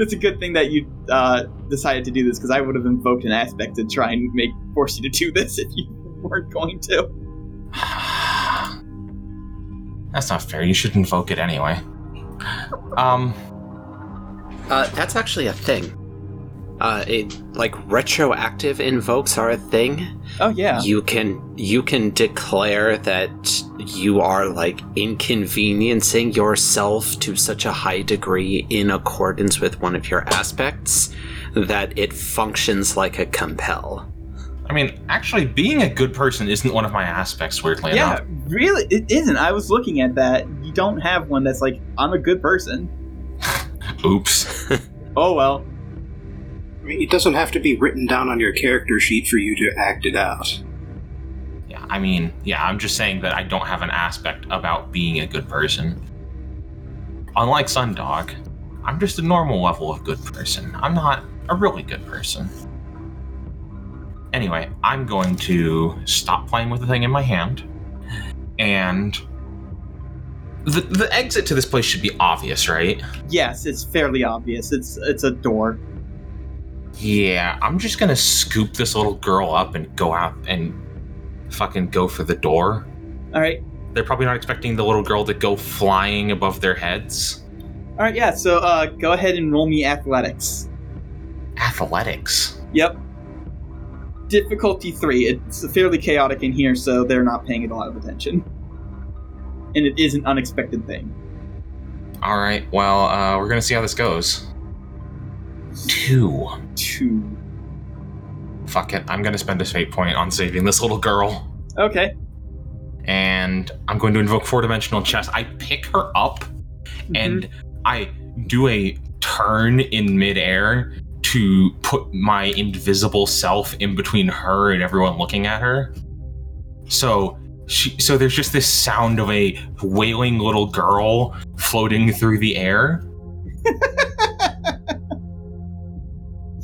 It's a good thing that you uh, decided to do this because I would have invoked an aspect to try and make force you to do this (laughs) if you weren't going to. (sighs) That's not fair. You should invoke it anyway. Um, Uh, that's actually a thing. Uh, it like retroactive invokes are a thing. Oh yeah. You can you can declare that you are like inconveniencing yourself to such a high degree in accordance with one of your aspects that it functions like a compel. I mean, actually, being a good person isn't one of my aspects. Weirdly yeah, enough. Yeah, really, it isn't. I was looking at that. You don't have one that's like, I'm a good person. (laughs) Oops. Oh well. I mean, it doesn't have to be written down on your character sheet for you to act it out. Yeah, I mean, yeah, I'm just saying that I don't have an aspect about being a good person. Unlike Sundog, I'm just a normal level of good person. I'm not a really good person. Anyway, I'm going to stop playing with the thing in my hand, and the the exit to this place should be obvious, right? Yes, it's fairly obvious. It's it's a door. Yeah, I'm just gonna scoop this little girl up and go out and fucking go for the door. All right. They're probably not expecting the little girl to go flying above their heads. All right. Yeah. So uh, go ahead and roll me athletics. Athletics. Yep. Difficulty three. It's fairly chaotic in here, so they're not paying it a lot of attention. And it is an unexpected thing. All right. Well, uh, we're gonna see how this goes. Two. Two. Fuck it. I'm gonna spend a fate point on saving this little girl, Okay. and I'm going to invoke four dimensional chess. I pick her up, Mm-hmm. and I do a turn in midair to put my invisible self in between her and everyone looking at her. So she, so there's just this sound of a wailing little girl floating through the air. (laughs)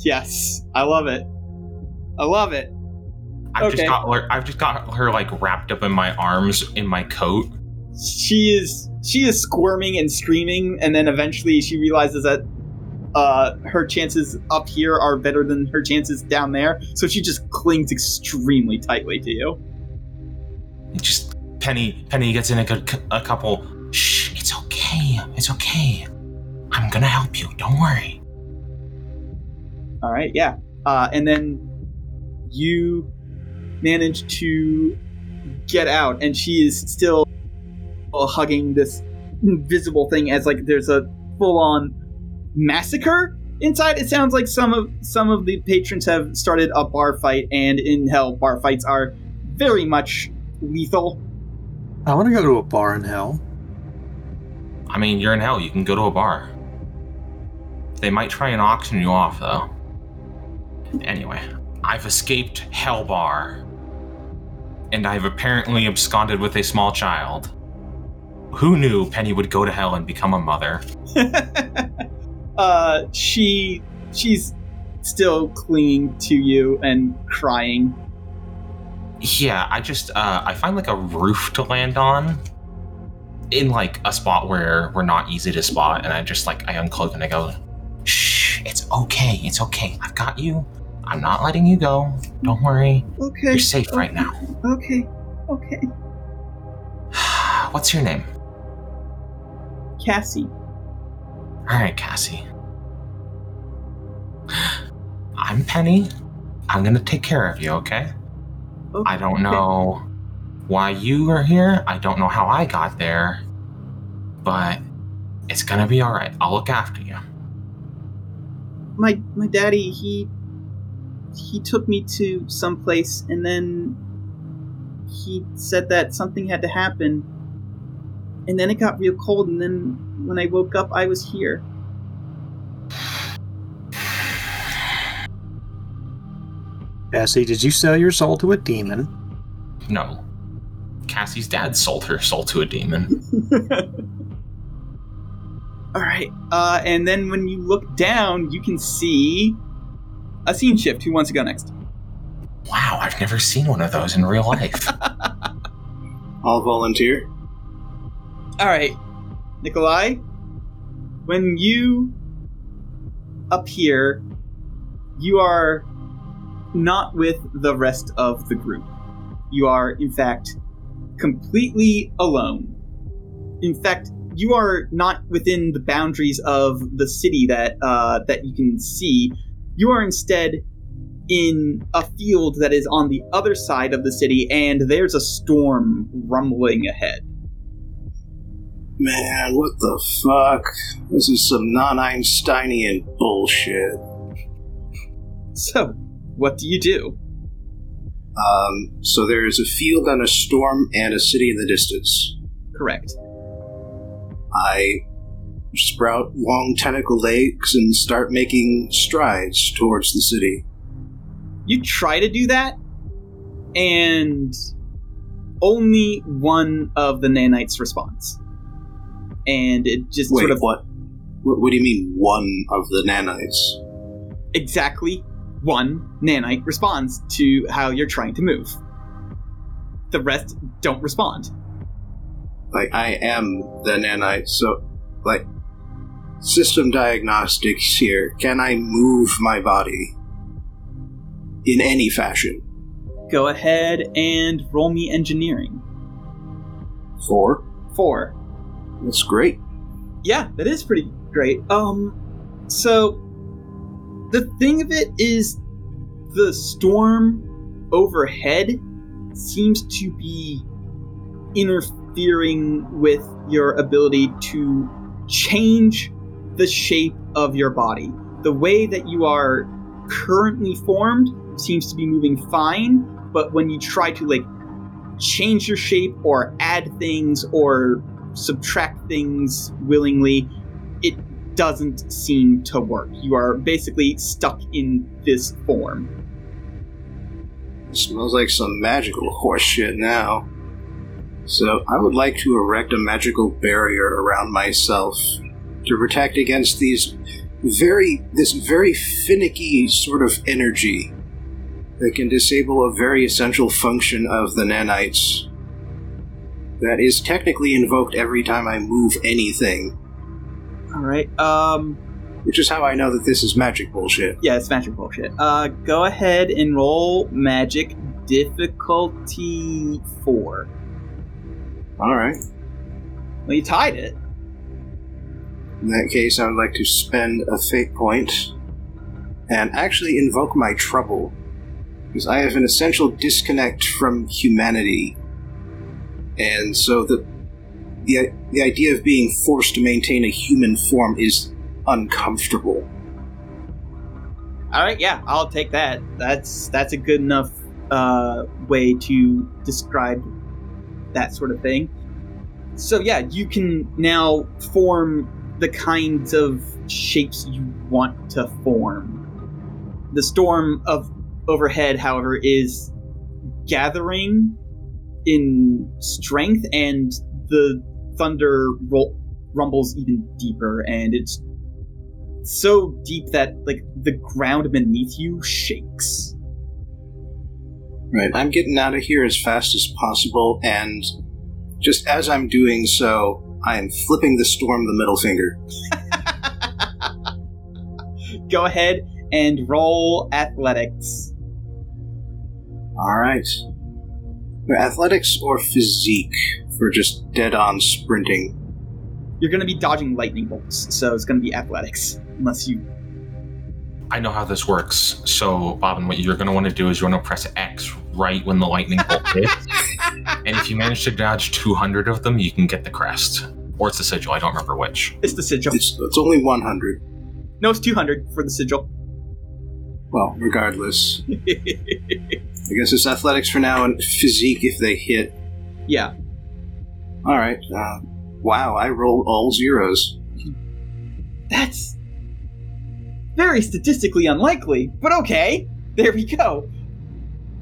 Yes, I love it. I love it. I've Okay. just got her. I've just got her like wrapped up in my arms in my coat. She is she is squirming and screaming, and then eventually she realizes that uh, her chances up here are better than her chances down there. So she just clings extremely tightly to you. Just Penny. Penny gets in a, a couple. Shh, it's okay. It's okay. I'm gonna help you. Don't worry. All right, yeah. Uh, and then you manage to get out, and she is still hugging this invisible thing as like there's a full-on massacre inside. It sounds like some of some of the patrons have started a bar fight, and in hell, bar fights are very much lethal. I want to go to a bar in hell. I mean, you're in hell. You can go to a bar. They might try and auction you off, though. Anyway, I've escaped Hellbar. And I've apparently absconded with a small child. Who knew Penny would go to hell and become a mother? (laughs) uh, she she's still clinging to you and crying. Yeah, I just uh I find like a roof to land on in like a spot where we're not easy to spot and I just like I uncloak and I go Shh, it's okay. It's okay. I've got you. I'm not letting you go. Don't worry. Okay. You're safe right now. Okay. Okay. (sighs) what's your name? Cassie. All right, Cassie. I'm Penny. I'm gonna take care of you, okay? I don't know why you are here. I don't know how I got there, but it's gonna be all right. I'll look after you. My my daddy he he took me to some place and then he said that something had to happen. And then it got real cold and then when I woke up I was here. Cassie, did you sell your soul to a demon? No. Cassie's dad sold her soul to a demon. (laughs) All right. Uh, and then when you look down, you can see a scene shift. Who wants to go next? Wow, I've never seen one of those in real life. (laughs) I'll volunteer. All right, Nikolai. When you appear, you are not with the rest of the group. You are, in fact, completely alone. In fact, you are not within the boundaries of the city that uh, that you can see. You are instead in a field that is on the other side of the city, and there's a storm rumbling ahead. Man, what the fuck? This is some non Einsteinian bullshit. So, what do you do? Um, so there is a field and a storm and a city in the distance. Correct. I sprout long tentacle legs and start making strides towards the city. You try to do that, and only one of the nanites responds. And it just Wait, sort of what? what? What do you mean, one of the nanites? exactly one nanite responds to how you're trying to move. The rest don't respond. Like, I am the nanite, so, like, system diagnostics here. Can I move my body in any fashion? Go ahead and roll me engineering. Four? Four. That's great. Yeah, that is pretty great. Um, so the thing of it is, the storm overhead seems to be interfering with your ability to change the shape of your body. The way that you are currently formed seems to be moving fine, but when you try to like change your shape or add things or subtract things willingly, it doesn't seem to work. You are basically stuck in this form. It Smells like some magical horse shit now. So, I would like to erect a magical barrier around myself to protect against these very, this very finicky sort of energy that can disable a very essential function of the nanites. That is technically invoked every time I move anything, All right. Um. which is how I know that this is magic bullshit. Yeah, it's magic bullshit. Uh, go ahead and roll magic difficulty four. Alright. Well, you tied it. In that case, I would like to spend a fate point and actually invoke my trouble. Because I have an essential disconnect from humanity. And so the, the, the idea of being forced to maintain a human form is uncomfortable. All right. Yeah, I'll take that. That's that's a good enough uh, way to describe that sort of thing. So yeah, you can now form the kinds of shapes you want to form. The storm of overhead, however, is gathering in strength, and the thunder rumbles even deeper, and it's so deep that like the ground beneath you shakes. Right, I'm getting out of here as fast as possible, and just as I'm doing so, I am flipping the storm the middle finger. (laughs) Go ahead and roll athletics. Alright. Athletics or physique for just dead on sprinting? You're going to be dodging lightning bolts, so it's going to be athletics, unless you. I know how this works. So, Bobbin, what you're going to want to do is you want to press X right when the lightning bolt hits. (laughs) and if you manage to dodge 200 of them, you can get the crest. Or it's the sigil, I don't remember which. It's the sigil. It's, it's only 100. No, it's 200 for the sigil. Well, regardless. I guess it's athletics for now and physique if they hit. yeah. Alright. Uh, wow, I rolled all zeros. That's very statistically unlikely, but okay. There we go.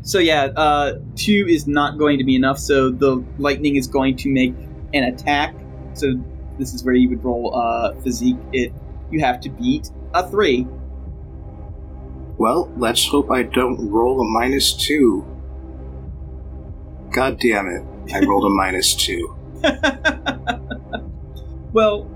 So yeah, uh, two is not going to be enough. So the lightning is going to make an attack. So this is where you would roll uh, physique. It you have to beat a three. Well, let's hope I don't roll a minus two. God damn it. I (laughs) rolled a minus two. (laughs) well,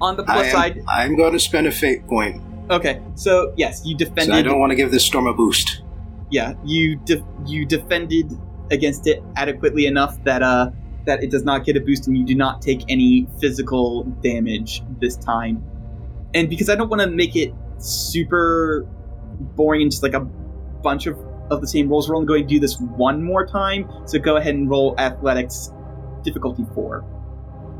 on the plus am, side, I'm going to spend a fate point. okay. So yes, you So defended. I don't want to give this storm a boost. yeah, you de- you defended against it adequately enough that uh that it does not get a boost and you do not take any physical damage this time. And because I don't want to make it super boring and just like a bunch of of the same rolls, we're only going to do this one more time. So go ahead and roll athletics difficulty four.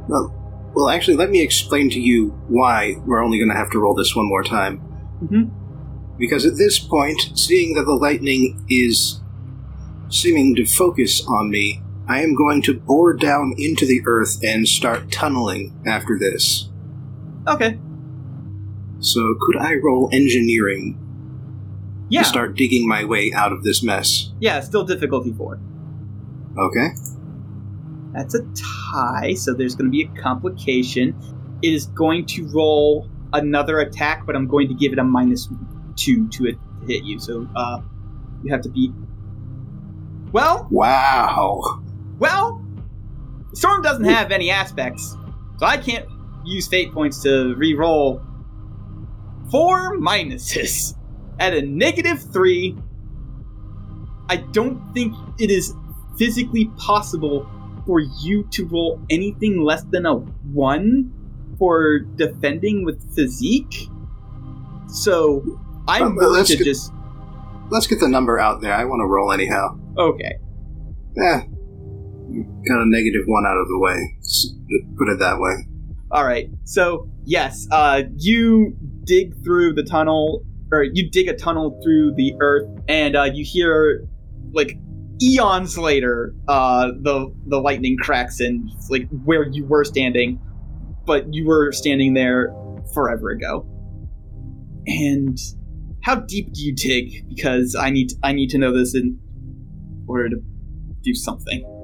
Well, actually, let me explain to you why we're only going to have to roll this one more time. Mhm. Because at this point, seeing that the lightning is seeming to focus on me, I am going to bore down into the earth and start tunneling after this. Okay. So, could I roll engineering Yeah. to start digging my way out of this mess? Yeah, still difficulty four. Okay. That's a tie, so there's going to be a complication. It is going to roll another attack, but I'm going to give it a minus two to it hit you. So uh, you have to beat. Well, Wow. Well, Storm doesn't have any aspects, so I can't use fate points to re-roll. Four minuses (laughs) at a negative three. I don't think it is physically possible for you to roll anything less than a one for defending with physique. So I'm Um, well, let's to get- just Let's get the number out there. I want to roll anyhow. okay. Eh. Got of negative one out of the way. Put it that way. All right. So yes, uh, you dig through the tunnel, or you dig a tunnel through the earth, and uh, you hear like eons later, uh, the the lightning cracks in like where you were standing, but you were standing there forever ago. And how deep do you dig? Because I need I need to know this in order to do something.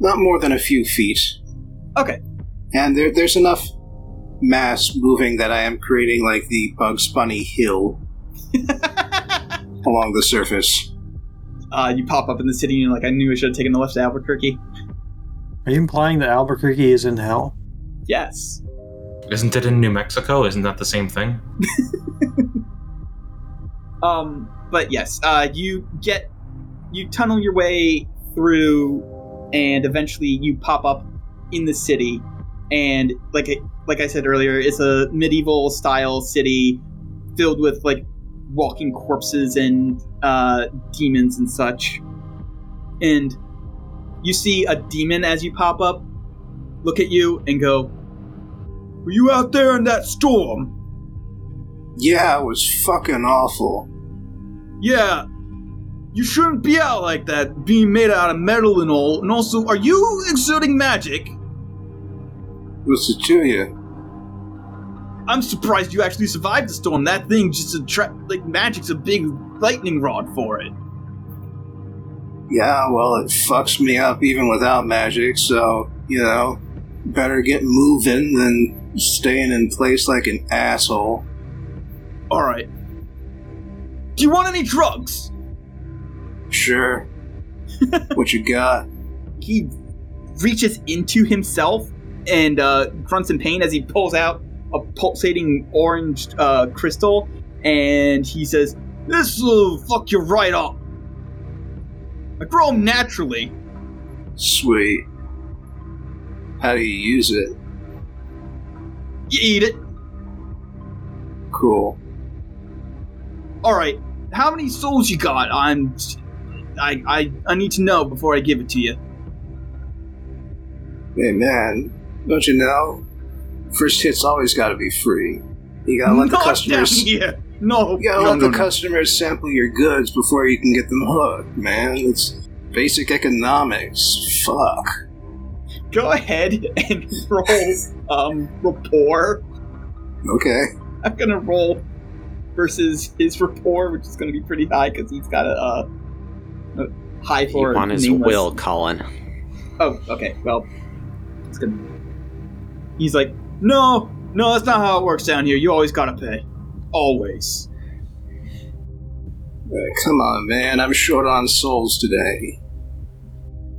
Not more than a few feet. Okay. And there, there's enough mass moving that I am creating like the Bugs Bunny hill (laughs) along the surface. uh, you pop up in the city and you're like, I knew I should have taken the left to Albuquerque. Are you implying that Albuquerque is in hell? Yes. Isn't it in New Mexico? Isn't that the same thing? (laughs) Um, but yes, uh, you get, you tunnel your way through, and eventually you pop up in the city. And like I, like I said earlier, it's a medieval style city filled with like walking corpses and uh, demons and such. And you see a demon as you pop up, look at you and go, "Were you out there in that storm?" Yeah, it was fucking awful. Yeah, you shouldn't be out like that, being made out of metal and all. And also, are you exerting magic? Mr. it to you? I'm surprised you actually survived the storm. That thing just attract like magic's a big lightning rod for it. Yeah, well, it fucks me up even without magic, so, you know, better get moving than staying in place like an asshole. All right. Do you want any drugs? Sure. (laughs) what you got? He reaches into himself and uh, grunts in pain as he pulls out a pulsating orange uh, crystal, and he says, "This will fuck you right up." I grow 'em naturally. Sweet. How do you use it? You eat it. Cool. All right. How many souls you got? I'm. I I I need to know before I give it to you. Hey man, don't you know? First hit's always got to be free. You gotta let the Not customers. down here. No. You gotta no, let no, the no. customers sample your goods before you can get them hooked, man. It's basic economics. Fuck. Go ahead and (laughs) roll um rapport. Okay. I'm gonna roll versus his rapport, which is gonna be pretty high because he's got a, uh, a high You for want his nameless. will, Colin. Oh, okay. Well, it's gonna. He's like, no, no, that's not how it works down here. You always gotta pay, always. Uh, come on, man. I'm short on souls today.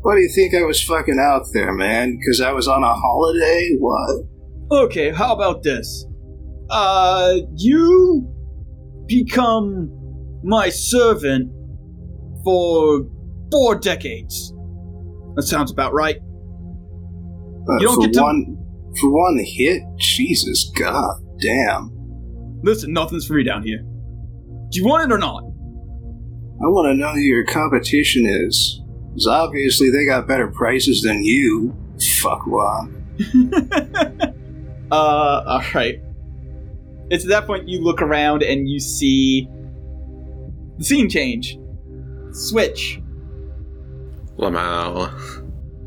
Why do you think I was fucking out there, man? Because I was on a holiday? What? Okay, how about this? Uh, you become my servant for four decades. That sounds about right. Uh, You don't get to- one for one hit? Jesus god damn. Listen, nothing's free down here. Do you want it or not? I want to know who your competition is. Because obviously they got better prices than you. Fuck Fuckwad. (laughs) uh, all right. It's at that point you look around and you see the scene change. Switch. Lamau.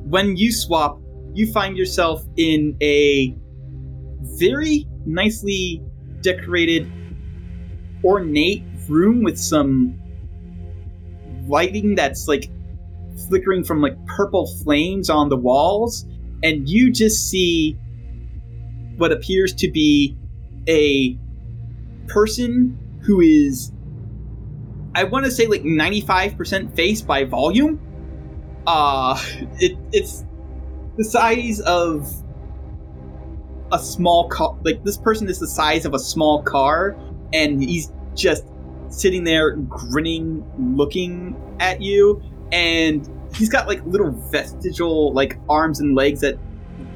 When you swap, you find yourself in a very nicely decorated, ornate room with some lighting that's like flickering from like purple flames on the walls, and you just see what appears to be a person who is I want to say like 95% face by volume. Uh (laughs) it it's the size of a small car like this person is the size of a small car and he's just sitting there grinning looking at you and he's got like little vestigial like arms and legs that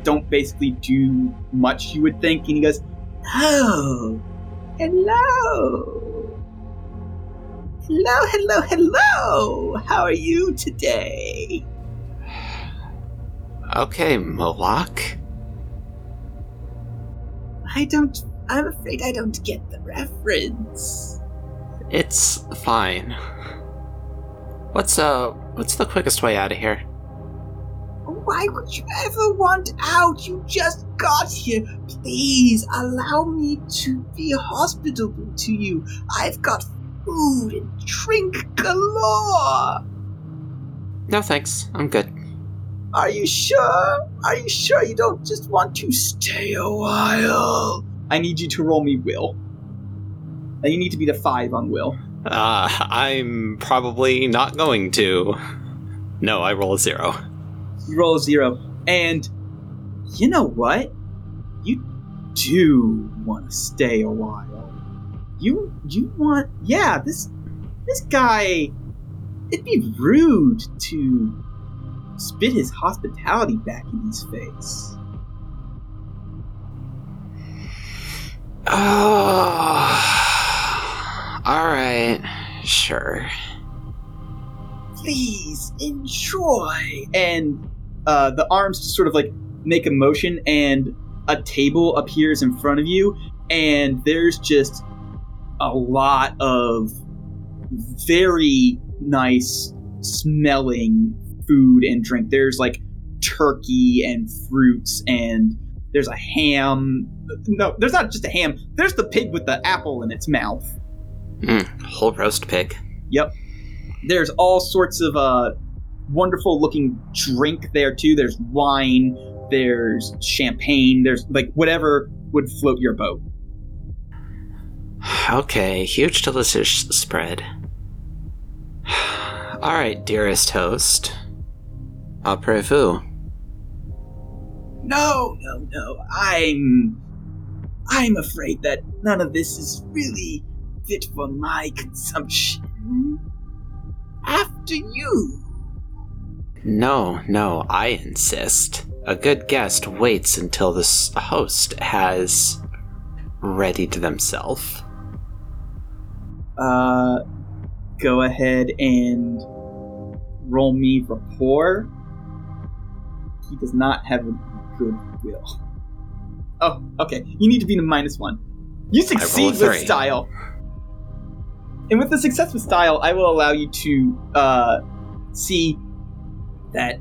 don't basically do much you would think and he goes oh hello hello hello hello how are you today Okay, Moloch. i don't i'm afraid i don't get the reference It's fine. What's uh what's the quickest way out of here? Why would you ever want out? You just got here. Please allow me to be hospitable to you. I've got food and drink galore. No thanks. I'm good. Are you sure? Are you sure you don't just want to stay a while? I need you to roll me will. And you need to beat a five on will. Uh I'm probably not going to. No, I roll a zero. You roll a zero. And you know what? You do want to stay a while. You you want yeah, this this guy it'd be rude to spit his hospitality back in his face. Oh, all right, sure. Please enjoy. And uh, the arms just sort of like make a motion, and a table appears in front of you, and there's just a lot of very nice smelling food and drink. There's like turkey and fruits, and there's a ham. No, there's not just a ham. There's the pig with the apple in its mouth. Mm, whole roast pig. Yep. There's all sorts of uh, wonderful looking drink there too. There's wine. There's champagne. There's like whatever would float your boat. Okay, huge delicious spread. (sighs) All right, dearest host. Après vous. No, no, no. I'm. I'm afraid that none of this is really fit for my consumption. After you. No, no, I insist. a good guest waits until the host has readied themselves. Uh, go ahead and roll me rapport. He does not have a good will. Oh, okay. You need to be in the minus one. You succeed with style. And with the success with style, I will allow you to uh, see that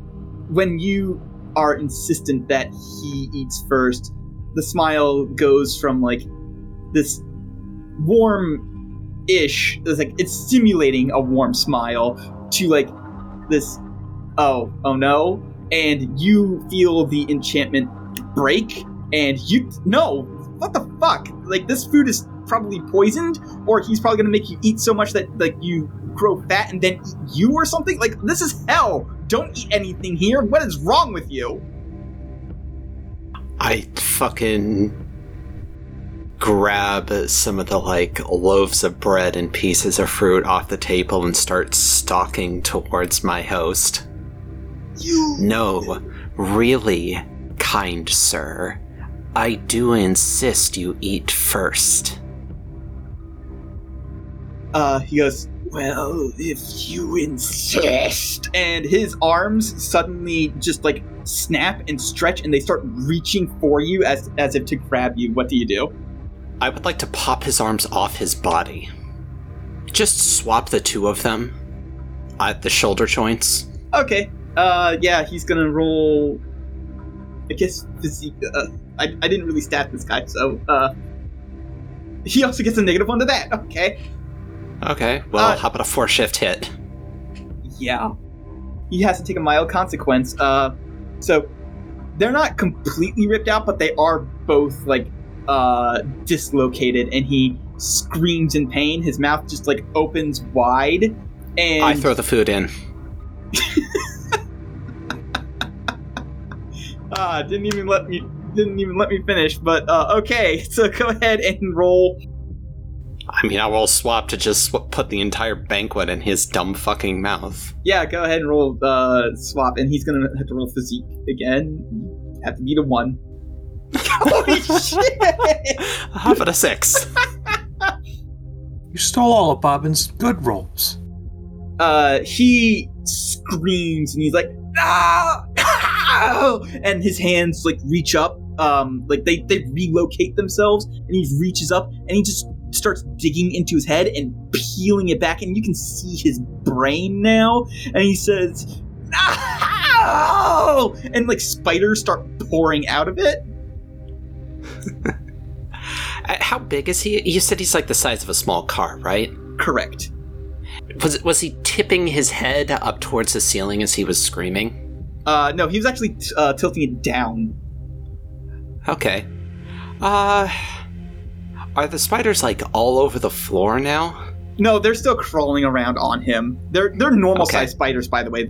when you are insistent that he eats first, the smile goes from like this warm ish it's like it's simulating a warm smile to like this oh oh no and you feel the enchantment break and you no what the fuck? Like this food is probably poisoned or he's probably gonna make you eat so much that like you grow fat and then eat you or something? Like this is hell. Don't eat anything here. What is wrong with you? I fucking grab some of the like loaves of bread and pieces of fruit off the table and start stalking towards my host. you No, really, kind sir. I do insist you eat first. Uh, he goes, Well, if you insist. And his arms suddenly just like snap and stretch and they start reaching for you as, as if to grab you. What do you do? I would like to pop his arms off his body. Just swap the two of them at the shoulder joints. Okay. Uh, yeah, he's gonna roll. I guess physique. Uh, I, I didn't really stat this guy, so, uh. He also gets a negative one to that. Okay. Okay, well, Uh, how about a four shift hit? Yeah. He has to take a mild consequence. Uh, so they're not completely ripped out, but they are both like uh dislocated, and he screams in pain. His mouth just like opens wide, and I throw the food in. (laughs) ah didn't even let me didn't even let me finish. But uh, okay, (laughs) so go ahead and roll. I mean, I will swap to just sw- put the entire banquet in his dumb fucking mouth. Yeah, go ahead and roll uh swap, and he's gonna have to roll physique again. Have to beat a one. Holy (laughs) shit! How about a six? You stole all of Bobbin's good rolls. uh, he screams and he's like, "Ah!" and his hands like reach up, um, like they they relocate themselves, and he reaches up and he just starts digging into his head and peeling it back, and you can see his brain now, and he says, "No!" and like spiders start pouring out of it. (laughs) Uh, How big is he? You said he's like the size of a small car, right? Correct. Was was he tipping his head up towards the ceiling as he was screaming? Uh, no, he was actually uh, tilting it down. Okay. Uh are the spiders like all over the floor now? No, they're still crawling around on him. They're they're normal Okay. sized spiders, by the way.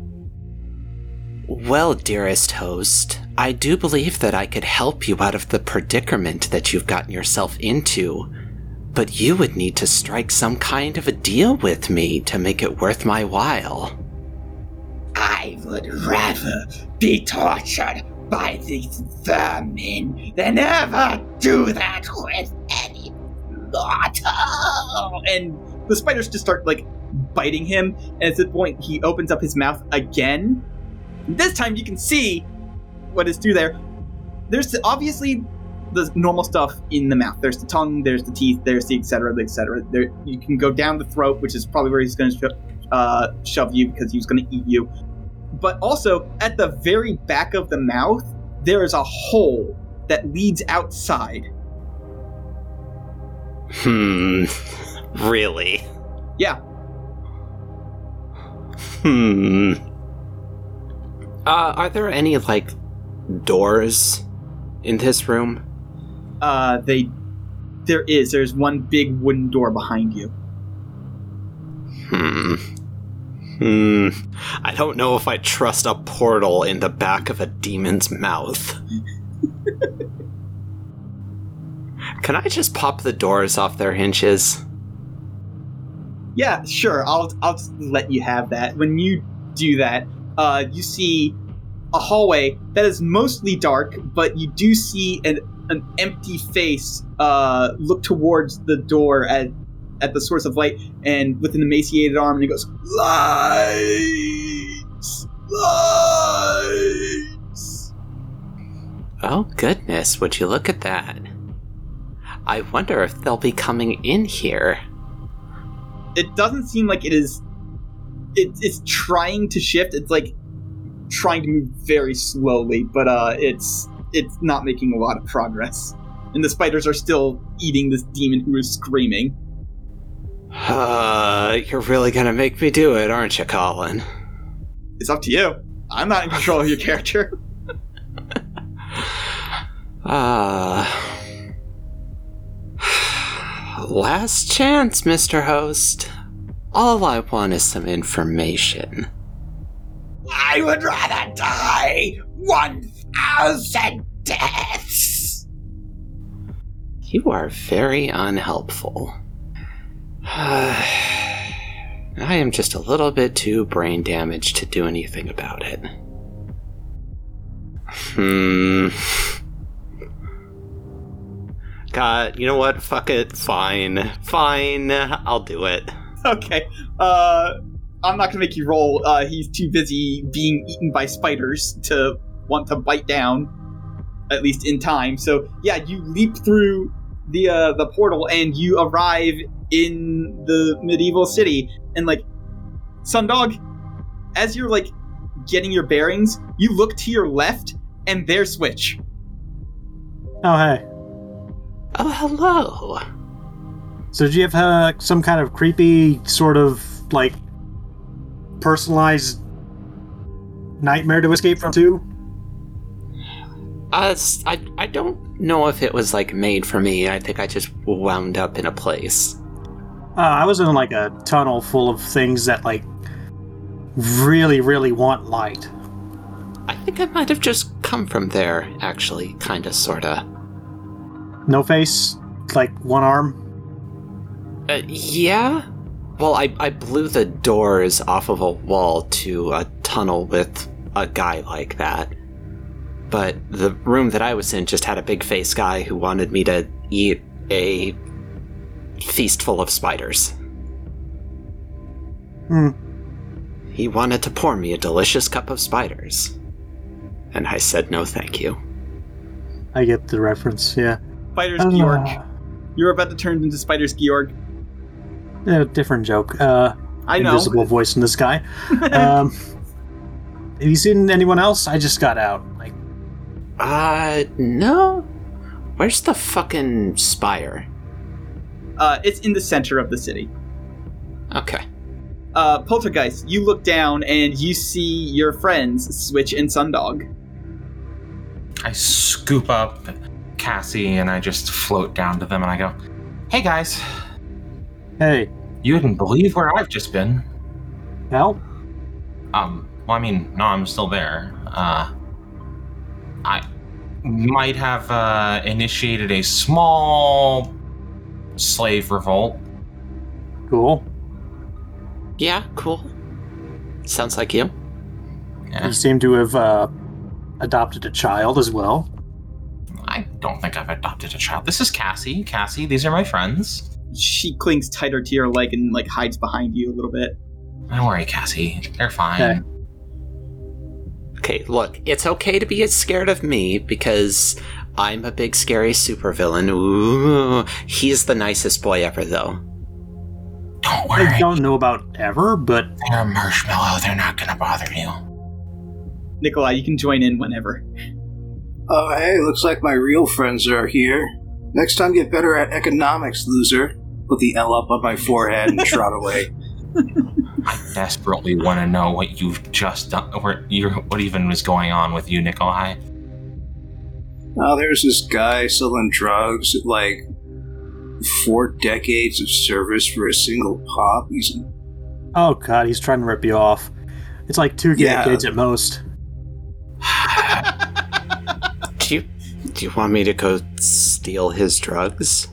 Well, dearest host, I do believe that I could help you out of the predicament that you've gotten yourself into. But you would need to strike some kind of a deal with me to make it worth my while. I would rather be tortured by these vermin than ever do that with any mortal. And the spiders just start like biting him. And at this point, he opens up his mouth again. This time, you can see what is through there. There's obviously the normal stuff in the mouth. There's the tongue, there's the teeth, there's the etc. etc. There, you can go down the throat, which is probably where he's going to sho- uh, shove you because he was going to eat you. But also at the very back of the mouth, there is a hole that leads outside. Hmm. Really? Yeah, Hmm. Uh, are there any, like, doors in this room? uh, they. There is. There's one big wooden door behind you. Hmm. Hmm. I don't know if I trust a portal in the back of a demon's mouth. (laughs) Can I just pop the doors off their hinges? Yeah, sure. I'll I'll let you have that. When you do that, uh, you see a hallway that is mostly dark, but you do see an an empty face uh, look towards the door at at the source of light, and with an emaciated arm, and he goes, "Lights, lights." Oh, goodness, would you look at that? I wonder if they'll be coming in here. It doesn't seem like it is. It, it's trying to shift. It's like trying to move very slowly, but uh, it's it's not making a lot of progress. And the spiders are still eating this demon who is screaming. Uh, you're really gonna make me do it, aren't you, Colin? It's up to you. I'm not in control of your character. Ah. (laughs) (sighs) last chance, Mr. Host. All I want is some information. I would rather die 1,000 deaths. You are very unhelpful. (sighs) I am just a little bit too brain damaged to do anything about it. Hmm. God, you know what? Fuck it. Fine. Fine. I'll do it. (laughs) Okay. Uh, I'm not gonna make you roll. Uh, he's too busy being eaten by spiders to want to bite down, at least in time. So yeah, you leap through the uh, the portal and you arrive in the medieval city. And like, Sundog, as you're like getting your bearings, you look to your left and there's Switch. Oh, hey. Oh, hello. So, did you have uh, some kind of creepy, sort of like personalized nightmare to escape from, too? Uh, I, I don't know if it was like made for me. I think I just wound up in a place. Uh, I was in like a tunnel full of things that like really, really want light. I think I might have just come from there, actually, kinda, sorta. No face, like one arm. Uh, yeah? Well, I, I blew the doors off of a wall to a tunnel with a guy like that. But the room that I was in just had a big face guy who wanted me to eat a feast full of spiders. Hmm. He wanted to pour me a delicious cup of spiders. And I said no thank you. I get the reference. Yeah. Spiders Uh, Georg. You're about to turn into Spiders Georg. Yeah, different joke. Uh, I know. invisible voice in the sky. (laughs) um, have you seen anyone else? I just got out. Like, Uh, no? Where's the fucking spire? Uh, it's in the center of the city. Okay. Uh, Poltergeist, you look down and you see your friends, Switch and Sundog. I scoop up Cassie and I just float down to them and I go, "Hey guys, hey, you wouldn't believe where I've just been." Al? Um, well, I mean, no, I'm still there. Uh, I might have uh, initiated a small slave revolt. Cool. Yeah, cool. Sounds like you. Yeah, You seem to have uh, adopted a child as well. I don't think I've adopted a child. This is Cassie. Cassie, these are my friends. She clings tighter to your leg and like hides behind you a little bit. Don't worry, Cassie. They're fine. Okay. Okay, look, it's okay to be scared of me because I'm a big scary supervillain. Ooh, he's the nicest boy ever, though. Don't worry. I worry. don't know about ever, but They're a marshmallow. They're not gonna bother you. Nikolai, you can join in whenever. Oh, hey, looks like my real friends are here. Next time, get better at economics, loser. Put the L up on my forehead and trot away. I desperately want to know what you've just done. Where you what even was going on with you, Nikolai? Oh, there's this guy selling drugs, like four decades of service for a single pop. He's oh god, he's trying to rip you off. It's like two Yeah. decades at most. (laughs) Do you do you want me to go steal his drugs?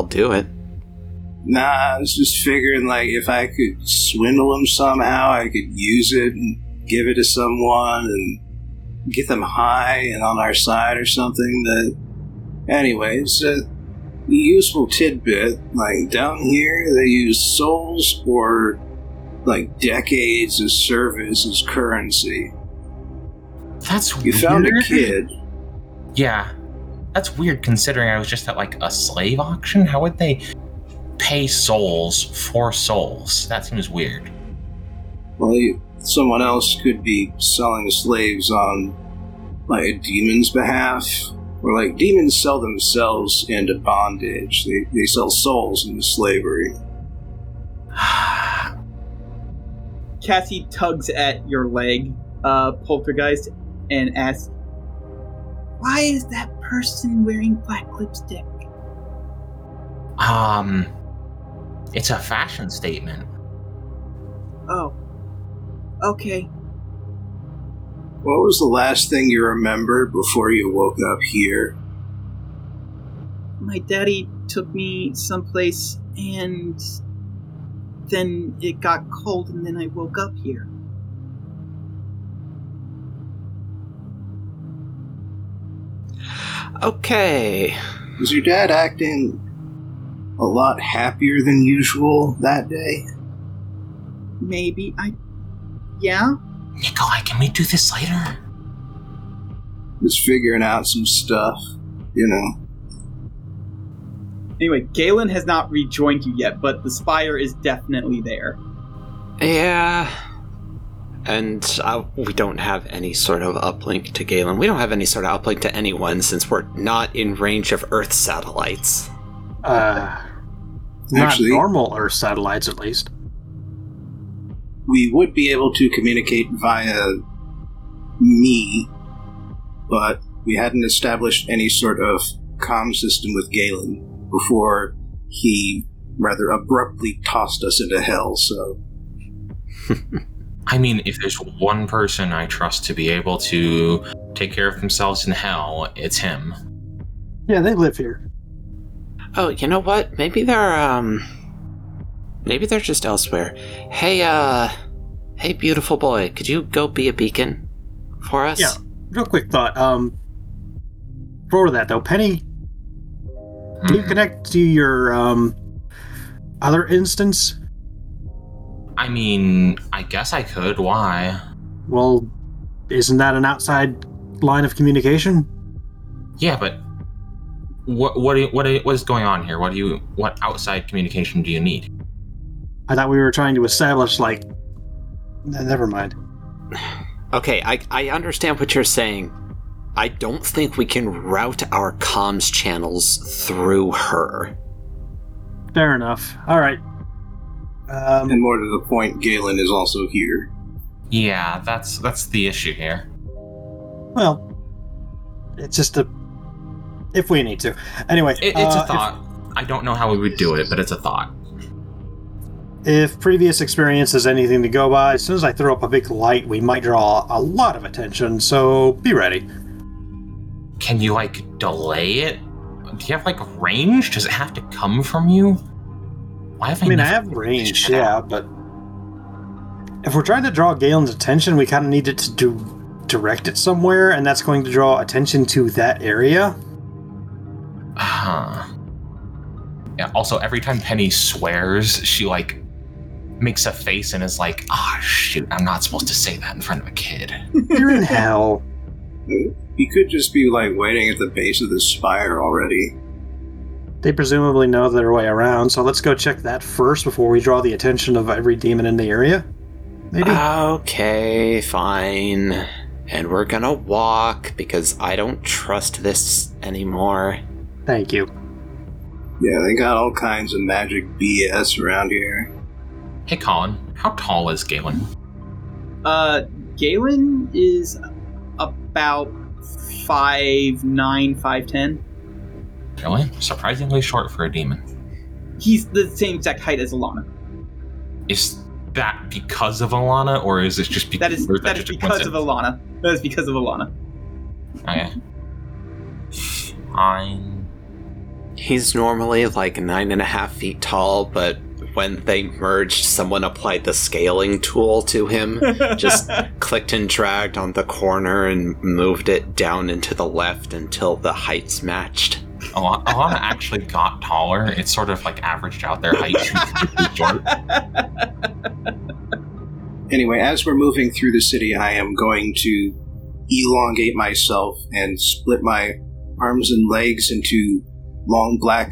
I'll do it. Nah, I was just figuring like if I could swindle him somehow, I could use it and give it to someone and get them high and on our side or something. That, anyways, a useful tidbit. Like down here, they use souls or like decades of service as currency. That's what You weird. found a kid. Yeah, that's weird considering I was just at like a slave auction. How would they pay souls for souls? That seems weird. Well, you, someone else could be selling slaves on like a demon's behalf. Or like demons sell themselves into bondage. They, they sell souls into slavery. (sighs) Cassie tugs at your leg, uh, Poltergeist, and asks, Why is that person wearing black lipstick? um, it's a fashion statement. Oh. Okay. What was the last thing you remembered before you woke up here? My daddy took me someplace and then it got cold and then I woke up here. Okay. Was your dad acting a lot happier than usual that day? Maybe I. Yeah? Nikolai, can we do this later? Just figuring out some stuff, you know. Anyway, Galen has not rejoined you yet, but the spire is definitely there. Yeah. And uh, we don't have any sort of uplink to Galen. We don't have any sort of uplink to anyone since we're not in range of Earth satellites. Uh, not Actually- normal Earth satellites, at least. We would be able to communicate via me, but we hadn't established any sort of comm system with Galen before he rather abruptly tossed us into hell, so. (laughs) I mean, if there's one person I trust to be able to take care of themselves in hell, it's him. Yeah, they live here. Oh, you know what? Maybe they're um maybe they're just elsewhere. Hey uh hey beautiful boy, could you go be a beacon for us? Yeah. Real quick thought. Um, for that though, Penny, can you Mhm. connect to your um other instance? I mean, I guess I could. Why? Well, isn't that an outside line of communication? Yeah, but what what do you- what do you- what is going on here? What do you what outside communication do you need? I thought we were trying to establish like. Never mind. Okay, I I understand what you're saying. I don't think we can route our comms channels through her. Fair enough. All right. Um, And more to the point, Galen is also here. Yeah, that's that's the issue here. well, it's just a. If we need to. Anyway, It, it's uh, a thought. I don't know how we would do it, but it's a thought. If, if previous experience is anything to go by, as soon as I throw up a big light, we might draw a lot of attention. So be ready. Can you like delay it? Do you have like range? Does it have to come from you? Why have I, I mean, I have range, yeah, out? but if we're trying to draw Galen's attention, we kind of need it to do direct it somewhere, and that's going to draw attention to that area. Huh. Yeah. Also, every time Penny swears, she like makes a face and is like, "Ah, shoot! I'm not supposed to say that in front of a kid." (laughs) You're in hell. He could just be like waiting at the base of the spire already. They presumably know their way around, so let's go check that first before we draw the attention of every demon in the area. Maybe. Okay, fine. And we're gonna walk because I don't trust this anymore. Thank you. Yeah, they got all kinds of magic BS around here. Hey, Colin, how tall is Galen? Uh, Galen is about five nine, five ten. Really? Surprisingly short for a demon. He's the same exact height as Alana. Is that because of Alana, or is it just because? That is or that is just a because of? Alana. That is because of Alana. Okay. Fine. He's normally like nine and a half feet tall, but when they merged, someone applied the scaling tool to him. Just (laughs) clicked and dragged on the corner and moved it down into the left until the heights matched. Alana, Alana actually got taller. It's sort of like averaged out their height. (laughs) Anyway, as we're moving through the city, I am going to elongate myself and split my arms and legs into long black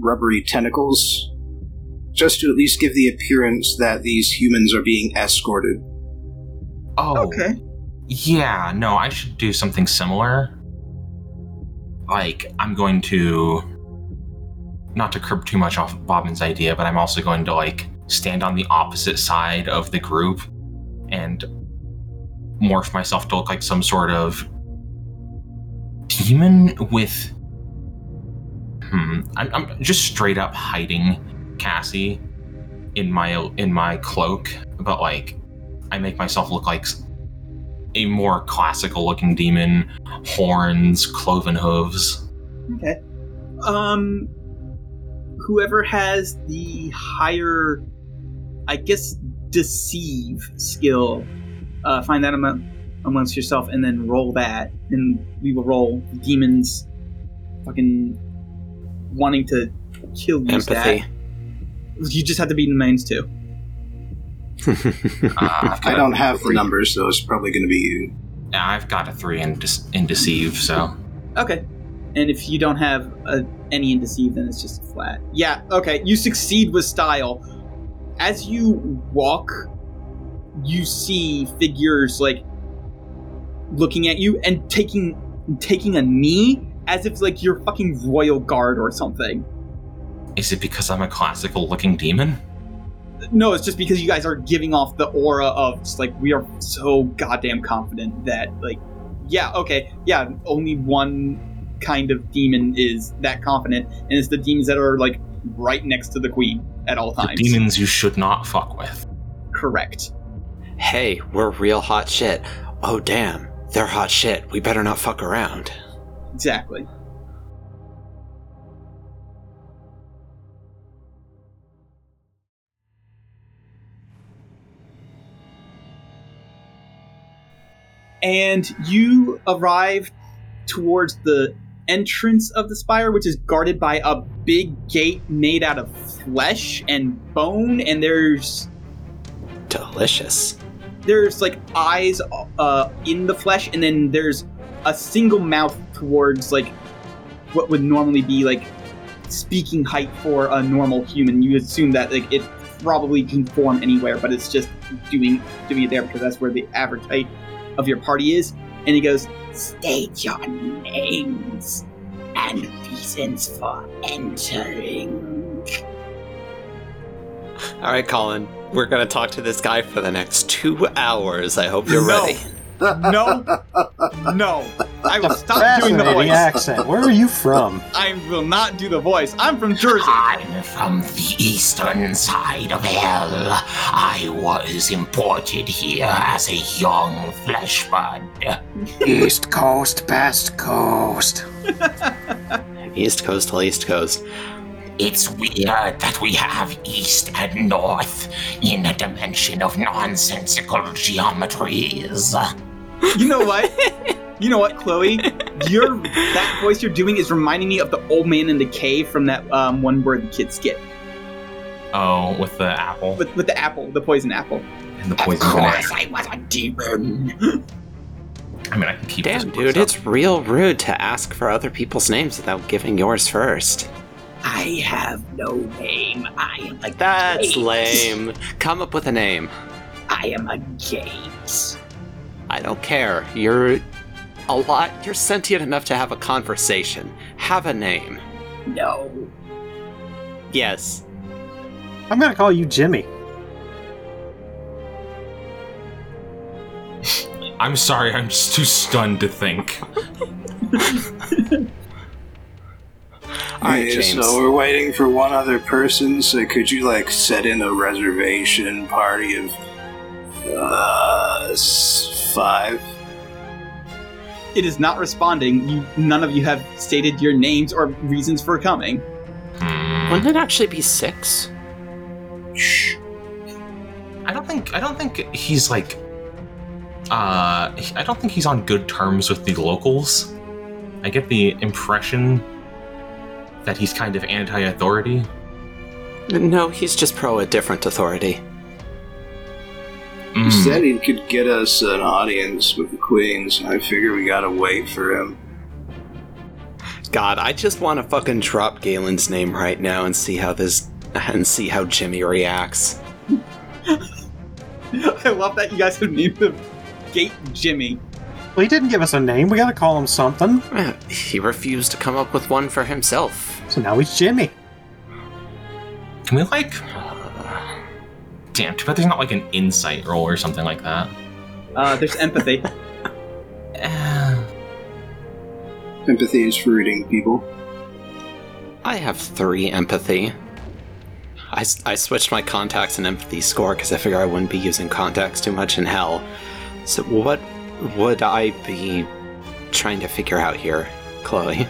rubbery tentacles, just to at least give the appearance that these humans are being escorted. Oh, Okay. yeah. No, I should do something similar. Like, I'm going to. Not to curb too much off Bobbin's idea, but I'm also going to, like, stand on the opposite side of the group and morph myself to look like some sort of demon with. Hmm. I'm, I'm just straight up hiding Cassie in my in my cloak, but like I make myself look like a more classical looking demon, horns, cloven hooves. Okay. Um, whoever has the higher, I guess, deceive skill, uh, find that among, amongst yourself, and then roll that, and we will roll the demons. Fucking wanting to kill you. Empathy. Stat. You just have to beat the mains too. Uh, I've got I a don't have the numbers, so it's probably going to be you. Yeah, I've got a three in, dis- in deceive, so Okay. And if you don't have a, any in deceive, then it's just flat. Yeah, okay. You succeed with style. As you walk, you see figures like looking at you and taking taking a knee as if like you're fucking royal guard or something. is it because I'm a classical looking demon? No, it's just because you guys are giving off the aura of just like we are so goddamn confident that like yeah, okay, yeah, only one kind of demon is that confident, and it's the demons that are like right next to the queen at all The times. demons you should not fuck with. Correct. hey, we're real hot shit. Oh, damn. They're hot shit. We better not fuck around. Exactly. And you arrive towards the entrance of the spire, which is guarded by a big gate made out of flesh and bone, and there's Delicious. there's like eyes uh, in the flesh, and then there's a single mouth towards like what would normally be like speaking height for a normal human. You assume that like it probably can form anywhere, but it's just doing doing it there because that's where the average height of your party is. And he goes, "State your names and reasons for entering." All right, Colin. We're gonna talk to this guy for the next two hours. I hope you're No. ready. No, no, I will stop doing the Fascinating voice. accent. Where are you from? I will not do the voice. I'm from Jersey. I'm from the eastern side of hell. I was imported here as a young flesh bud. East Coast, Best Coast. (laughs) East Coast to East Coast. It's weird that we have east and north in a dimension of nonsensical geometries. You know what? You know what, Chloe? Your that voice you're doing is reminding me of the old man in the cave from that um, one where the kids skit Oh, with the apple with with the apple, the poison apple. and the Of poison banana. course, I was a demon. (laughs) I mean, I can keep Damn, this dude, up. it's real rude to ask for other people's names without giving yours first. I have no name. I am a That's gate. lame. Come up with a name. I am a gate. I don't care. You're a lot. You're sentient enough to have a conversation. Have a name. No. Yes. I'm gonna call you Jimmy. I'm sorry, I'm just too stunned to think. All right, Okay, James. So we're waiting for one other person. So could you like set in a reservation party of uh, s- five? It is not responding. You none of you have stated your names or reasons for coming. Hmm. Wouldn't it actually be six? Shh. I don't think I don't think he's like uh I don't think he's on good terms with the locals. I get the impression that he's kind of anti-authority. No, he's just pro a different authority. He Mm. said he could get us an audience with the queens. I figure we gotta wait for him. God, I just want to fucking drop Galen's name right now and see how this and see how Jimmy reacts. (laughs) I love that you guys have named the gate Jimmy. Well, he didn't give us a name. We gotta call him something. Eh, He refused to come up with one for himself. So now he's Jimmy. Can we like Damn, too bad there's not like an insight roll or something like that. Uh, there's empathy. (laughs) (sighs) Empathy is for reading people. I have three empathy. I, I switched my contacts and empathy score because I figure I wouldn't be using contacts too much in hell. So what would I be trying to figure out here, Chloe?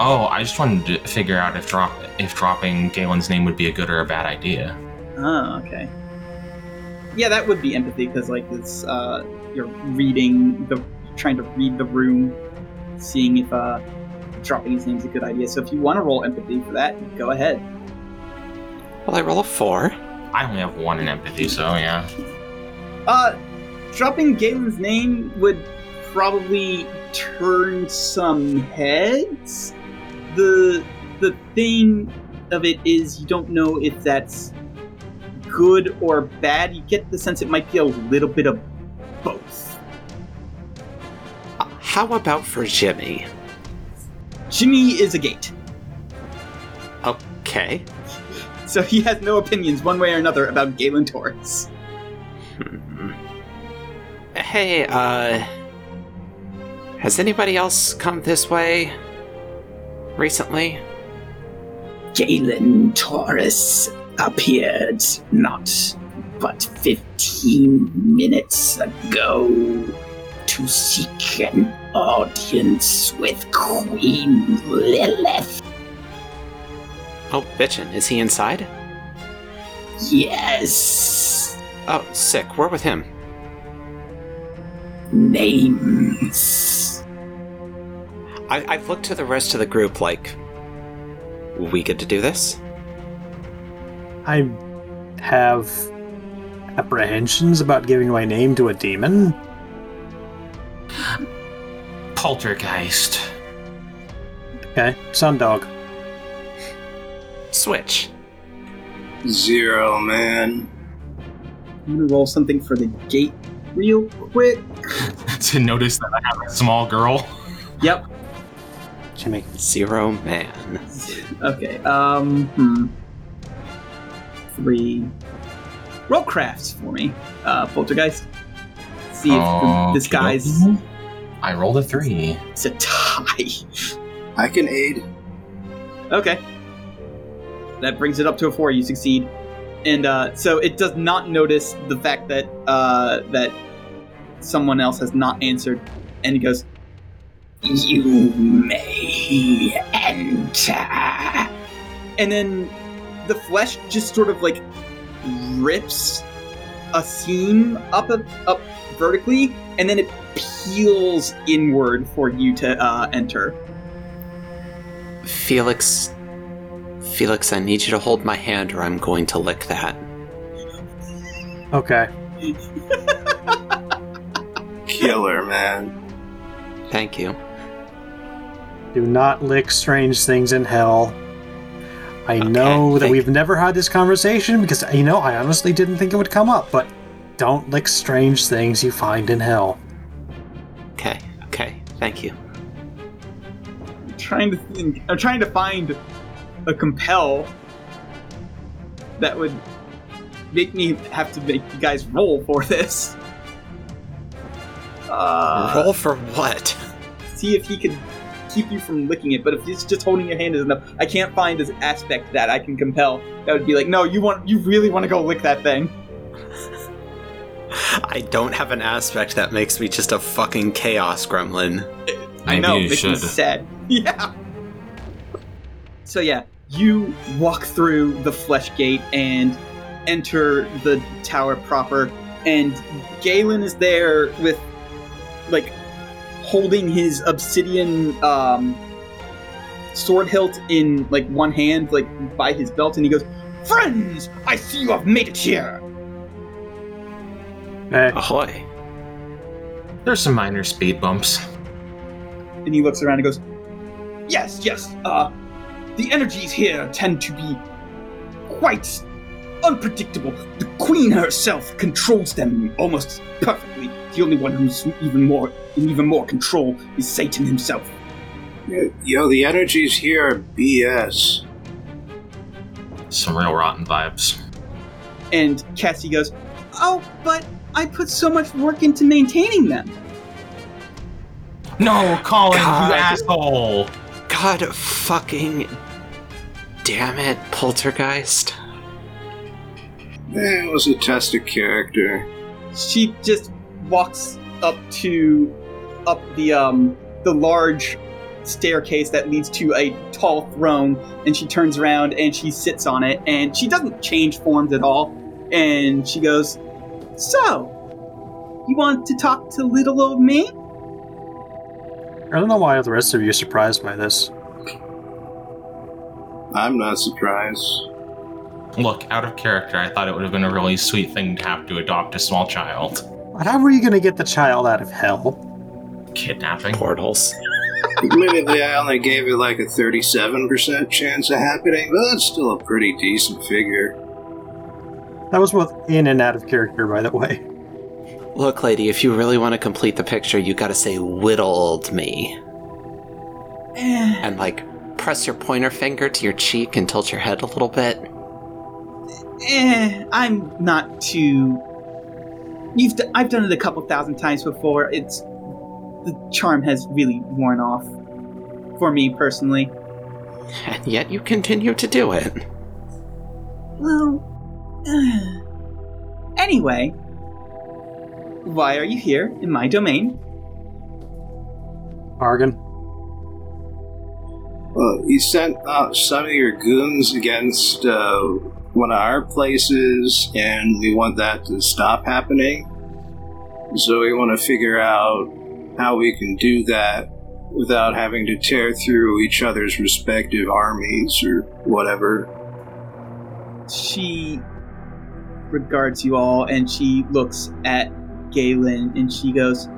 Oh, I just wanted to figure out if drop if dropping Galen's name would be a good or a bad idea. Oh, okay. Yeah, that would be empathy because like it's uh, you're reading the, trying to read the room, seeing if uh, dropping his name's a good idea. So if you want to roll empathy for that, go ahead. Well, I roll a four. I only have one in empathy, so yeah. Uh, dropping Galen's name would probably turn some heads. The the thing of it is you don't know if that's good or bad. You get the sense it might be a little bit of both. Uh, How about for Jimmy? Jimmy is a gate, Okay. so he has no opinions one way or another about Galen Torres. Hmm. Hey, uh. Has anybody else come this way recently? Galen Taurus appeared not but 15 minutes ago to seek an audience with Queen Lilith. Oh, bitchin', is he inside? Yes, Oh, sick. We're with him. names. I, I've looked to the rest of the group like. We get to do this? I have apprehensions about giving my name to a demon. Poltergeist. Okay, Sundog. Switch. Zero, man. I'm gonna roll something for the gate real quick. (laughs) to notice that I have a small girl. Yep. Jimmy. Zero man. Okay. Um. Hmm. Three. Roll crafts for me, uh, Poltergeist. See if the, this guy's I rolled a three. it's a tie. (laughs) I can aid. Okay. That brings it up to a four. You succeed, and uh, so it does not notice the fact that uh, that someone else has not answered, and he goes, You may enter. and then the flesh just sort of like rips a seam up up vertically, and then it peels inward for you to uh, enter. Felix. Felix, I need you to hold my hand or I'm going to lick that. Okay. Killer, man. Thank you. Do not lick strange things in hell. I know that we've never had this conversation because, you know, I honestly didn't think it would come up, but don't lick strange things you find in hell. Okay, okay, thank you. I'm trying to think. I'm trying to find a compel that would make me have to make you guys roll for this. Uh, Roll for what? see if he can keep you from licking it. But if it's just holding your hand is enough, I can't find this aspect that I can compel. That would be like, no, you want, you really want to go lick that thing. I don't have an aspect that makes me just a fucking chaos gremlin. I Maybe know, you makes me should. sad. (laughs) Yeah. So yeah, you walk through the flesh gate and enter the tower proper, and Galen is there with like holding his obsidian um, sword hilt in like one hand, like by his belt, and he goes, Friends, I see you have made it here. Eh, Ahoy. There's some minor speed bumps. and he looks around and goes, Yes, yes. Uh, the energies here tend to be quite unpredictable. The queen herself controls them almost perfectly. The only one who's even more in even more control is Satan himself. Yo, the energies here are BS. Some real rotten vibes. and Cassie goes, "Oh, but I put so much work into maintaining them." No, Colin, God. you asshole! God fucking damn it, Poltergeist. It was a test of character. She just walks up to up the um the large staircase that leads to a tall throne and she turns around and she sits on it and she doesn't change forms at all and she goes so you want to talk to little old me I don't know why the rest of you are surprised by this. I'm not surprised. Look, out of character, I thought it would have been a really sweet thing to have to adopt a small child. But How were you going to get the child out of hell? Kidnapping. Portals. Admittedly, I only gave it like a 37% chance of happening, but that's still a pretty decent figure. That was both in and out of character, by the way. Look, lady, if you really want to complete the picture, you gotta say whittled me. Eh, And like press your pointer finger to your cheek and tilt your head a little bit. eh, i'm not too you've d- i've done it a couple thousand times before it's the charm has really worn off for me personally And yet you continue to do it. Well, (sighs) anyway, why are you here in my domain? Argon. Well, you sent out some of your goons against uh, one of our places, and we want that to stop happening. So we want to figure out how we can do that without having to tear through each other's respective armies or whatever. She regards you all and she looks at Galen and she goes,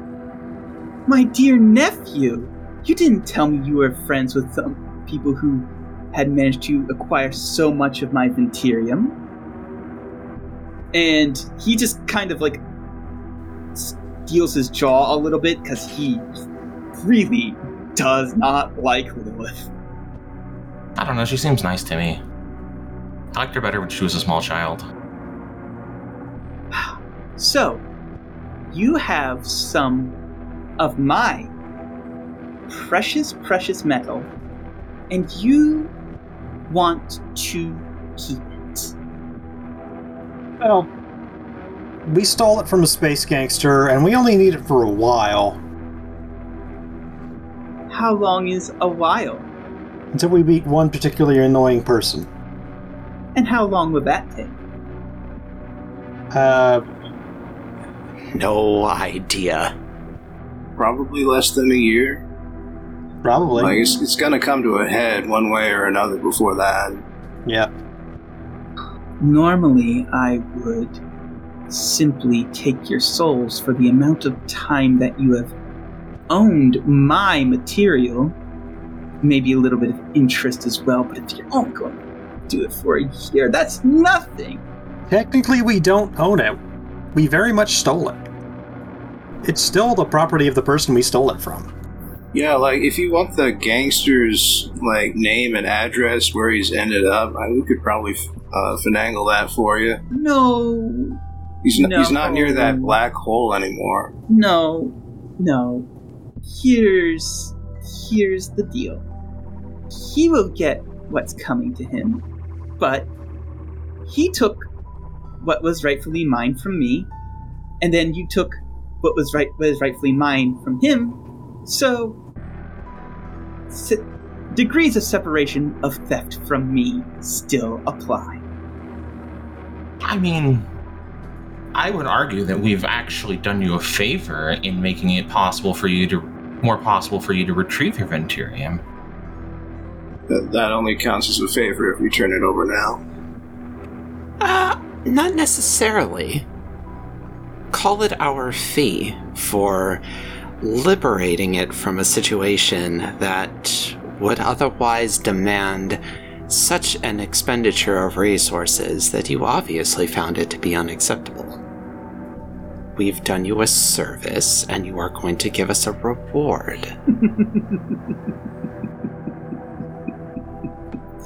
My dear nephew, you didn't tell me you were friends with some people who had managed to acquire so much of my Ventirium. And he just kind of like steels his jaw a little bit because he really does not like Lilith. I don't know, she seems nice to me. I liked her better when she was a small child. (sighs) So, you have some of my precious, precious metal, and you want to keep it. Well, we stole it from a space gangster, and we only need it for a while How long is a while? until we beat one particularly annoying person. And how long would that take? Uh, No idea. Probably less than a year. probably. Like, it's, it's gonna come to a head one way or another before that. yeah. Normally, I would simply take your souls for the amount of time that you have owned my material. Maybe a little bit of interest as well, but if you're only going to do it for a year, that's nothing. Technically, we don't own it. We very much stole it. It's still the property of the person we stole it from. Yeah, like if you want the gangster's like name and address where he's ended up, I, we could probably uh, finagle that for you. No, He's n- he's not near that black hole anymore. no, no. Here's here's the deal. He will get what's coming to him, but he took what was rightfully mine from me, and then you took what was right what is rightfully mine from him. So, sit, degrees of separation of theft from me still apply. I mean, I would argue that we've actually done you a favor in making it possible for you to, more possible for you to retrieve your Venturium. That, that only counts as a favor if we turn it over now. Uh, not necessarily. Call it our fee for liberating it from a situation that would otherwise demand such an expenditure of resources that you obviously found it to be unacceptable. We've done you a service, and you are going to give us a reward.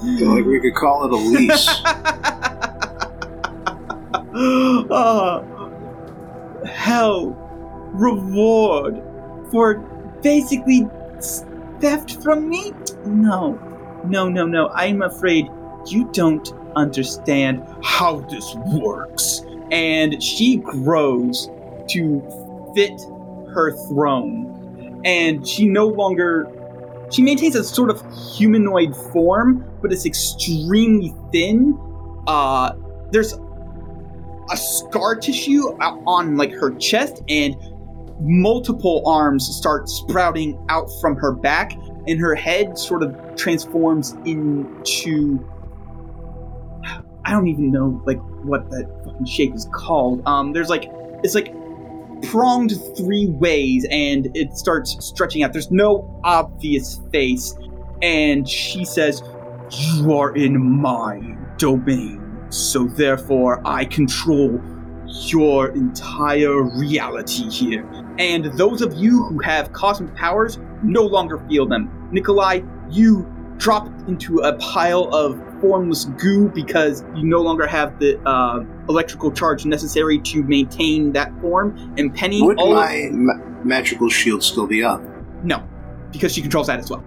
Feel (laughs) like we could call it a lease. (laughs) uh, hell, reward for basically theft from me? No, no, no, no. I'm afraid you don't understand how this works. And she grows to fit her throne. And she no longer. She maintains a sort of humanoid form, but it's extremely thin. Uh, there's a scar tissue on like her chest and multiple arms start sprouting out from her back and her head sort of transforms into I don't even know like what that fucking shape is called. Um there's like it's like pronged three ways and it starts stretching out. There's no obvious face and she says you are in my domain. So therefore, I control your entire reality here. And those of you who have cosmic powers no longer feel them. Nikolai, you drop into a pile of formless goo because you no longer have the uh, electrical charge necessary to maintain that form. And Penny, Would my ma- magical shield still be up? no, because she controls that as well.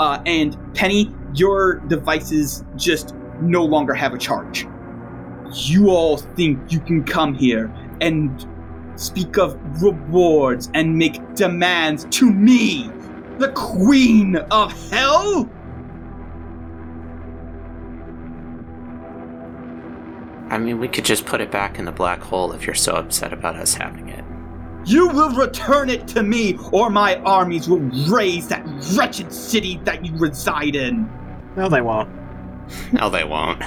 Uh, and Penny, your devices just no longer have a charge. You all think you can come here and speak of rewards and make demands to me, the Queen of Hell? I mean, we could just put it back in the black hole if you're so upset about us having it. You will return it to me, or my armies will raze that wretched city that you reside in. No, they won't. (laughs) No, they won't.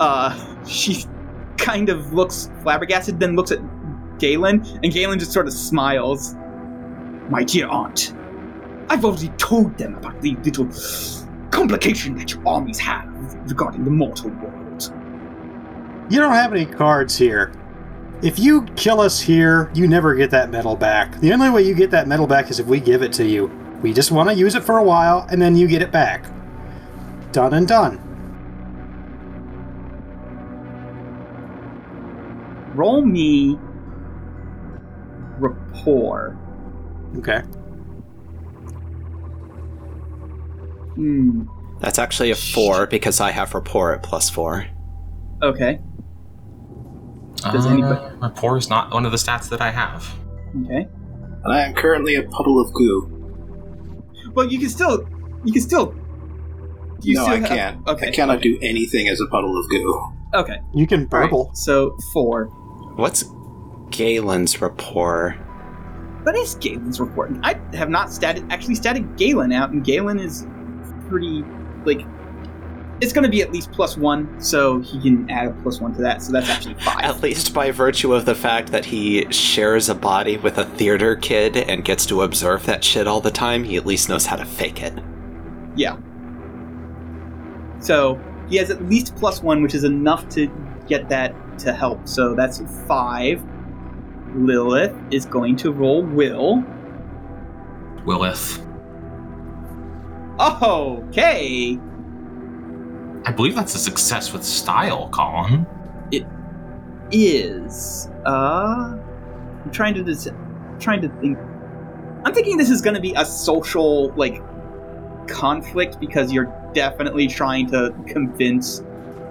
uh, she kind of looks flabbergasted, then looks at Galen, and Galen just sort of smiles. My dear aunt, I've already told them about the little complication that your armies have regarding the mortal world. You don't have any cards here. If you kill us here, you never get that metal back. The only way you get that metal back is if we give it to you. We just want to use it for a while, and then you get it back. Done and done. Roll me rapport. Okay. Hmm. That's actually a four because I have rapport at plus four. Okay. Does uh, anybody- Rapport is not one of the stats that I have. Okay. And I am currently a puddle of goo. Well, you can still. You can still. You no, still I have- can't. Okay. I cannot do anything as a puddle of goo. Okay. You can All right, burble. So four. What's Galen's rapport? What is Galen's report? I have not stated actually stated Galen out, and Galen is pretty like it's going to be at least plus one, so he can add a plus one to that. So that's actually five. At least by virtue of the fact that he shares a body with a theater kid and gets to observe that shit all the time, he at least knows how to fake it. Yeah. So he has at least plus one, which is enough to get that to help. So that's five. Lilith is going to roll will. Willith. Okay. I believe that's a success with style, Colin. It is. uh, I'm trying to dis- trying to think. I'm thinking this is going to be a social like conflict because you're definitely trying to convince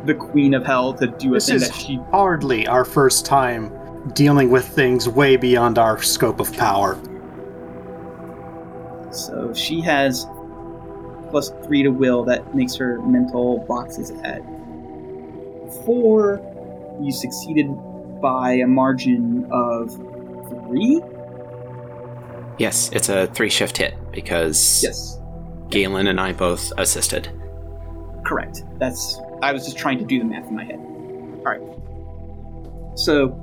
the Queen of Hell to do a This thing is that she hardly our first time dealing with things way beyond our scope of power. So she has plus three to will. That makes her mental boxes at four. You succeeded by a margin of three. Yes, it's a three shift hit because Yes, Galen and I both assisted. correct. That's. I was just trying to do the math in my head. All right. So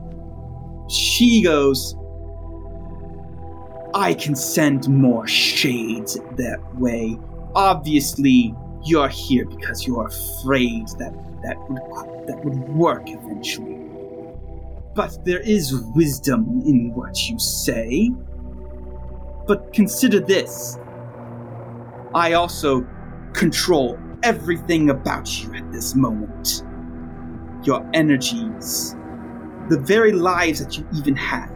she goes. I can send more shades that way. Obviously, you're here because you're afraid that that would that would work eventually. But there is wisdom in what you say. But consider this. I also control everything about you at this moment. Your energies, the very lives that you even have.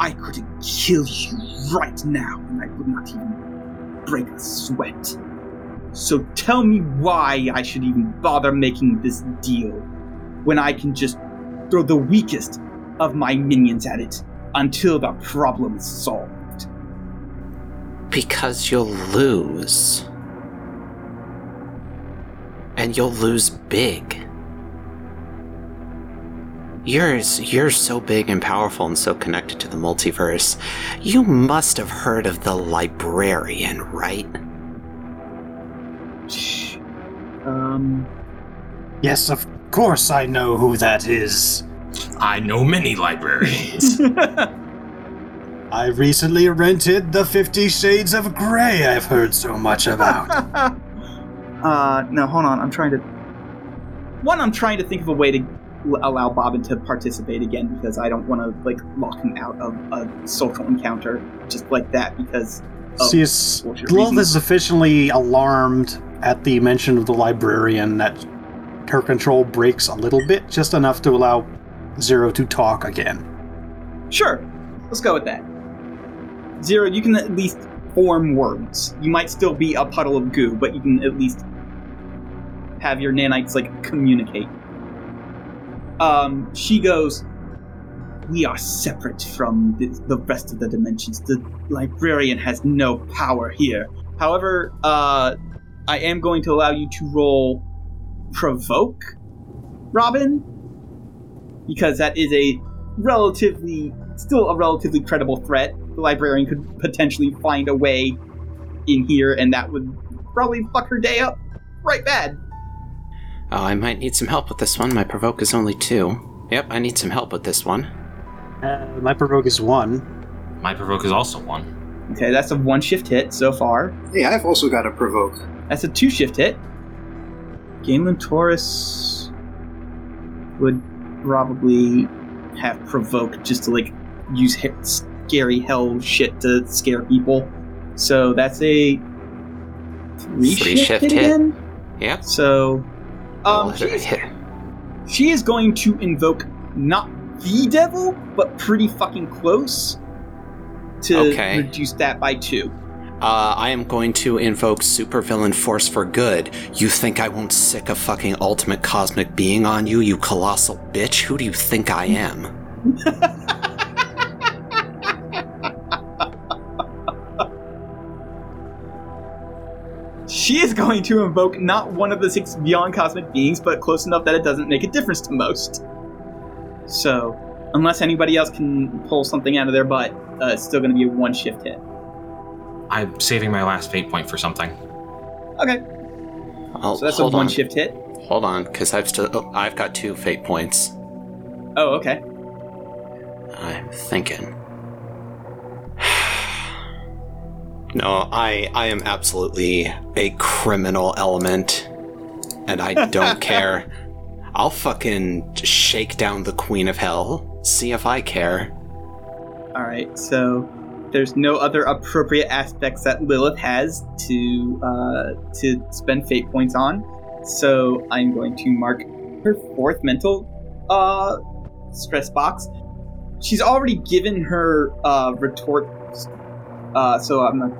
I could kill you right now and I would not even break a sweat. So tell me why I should even bother making this deal when I can just throw the weakest of my minions at it until the problem is solved. Because you'll lose. And you'll lose big. You're, you're so big and powerful and so connected to the multiverse. You must have heard of the librarian, right? Um, Yes, of course I know who that is. I know many librarians. (laughs) (laughs) I recently rented the Fifty Shades of Grey I've heard so much about. (laughs) uh, no, hold on. I'm trying to. One, I'm trying to think of a way to l- allow Bobbin to participate again because I don't want to like lock him out of a social encounter just like that because. is Lilith is sufficiently alarmed at the mention of the librarian that her control breaks a little bit, just enough to allow Zero to talk again. Sure, let's go with that. Zero, you can at least form words. You might still be a puddle of goo, but you can at least have your nanites like communicate. Um, she goes, "We are separate from the, the rest of the dimensions. The librarian has no power here. However, uh, I am going to allow you to roll provoke, Robin, because that is a relatively still a relatively credible threat. The librarian could potentially find a way in here, and that would probably fuck her day up right bad. Oh, I might need some help with this one. My provoke is only two. Yep, I need some help with this one. Uh, my provoke is one. My provoke is also one. Okay, that's a one shift hit so far. Hey, I've also got a provoke. That's a two shift hit. Gamelin Taurus would probably have provoke just to like use he- scary hell shit to scare people. So that's a three, Three shift, shift hit, hit. again. Yep. So, um, she's- she is going to invoke not the devil, but pretty fucking close to Okay. reduce that by two. Uh, I am going to invoke supervillain force for good. You think I won't sic a fucking ultimate cosmic being on you, you colossal bitch? Who do you think I am? (laughs) She is going to invoke not one of the six beyond cosmic beings, but close enough that it doesn't make a difference to most. So, unless anybody else can pull something out of their butt, uh, it's still going to be a one shift hit. I'm saving my last fate point for something. Okay, Oh, so that's a hold one on. shift hit. Hold on, because I've still oh, I've got two fate points. Oh, okay. I'm thinking. No, I I am absolutely a criminal element, and I don't (laughs) care. I'll fucking shake down the Queen of Hell. See if I care. All right, so there's no other appropriate aspects that Lilith has to uh, to spend fate points on. So I'm going to mark her fourth mental uh, stress box. She's already given her uh, retort, uh, so I'm not,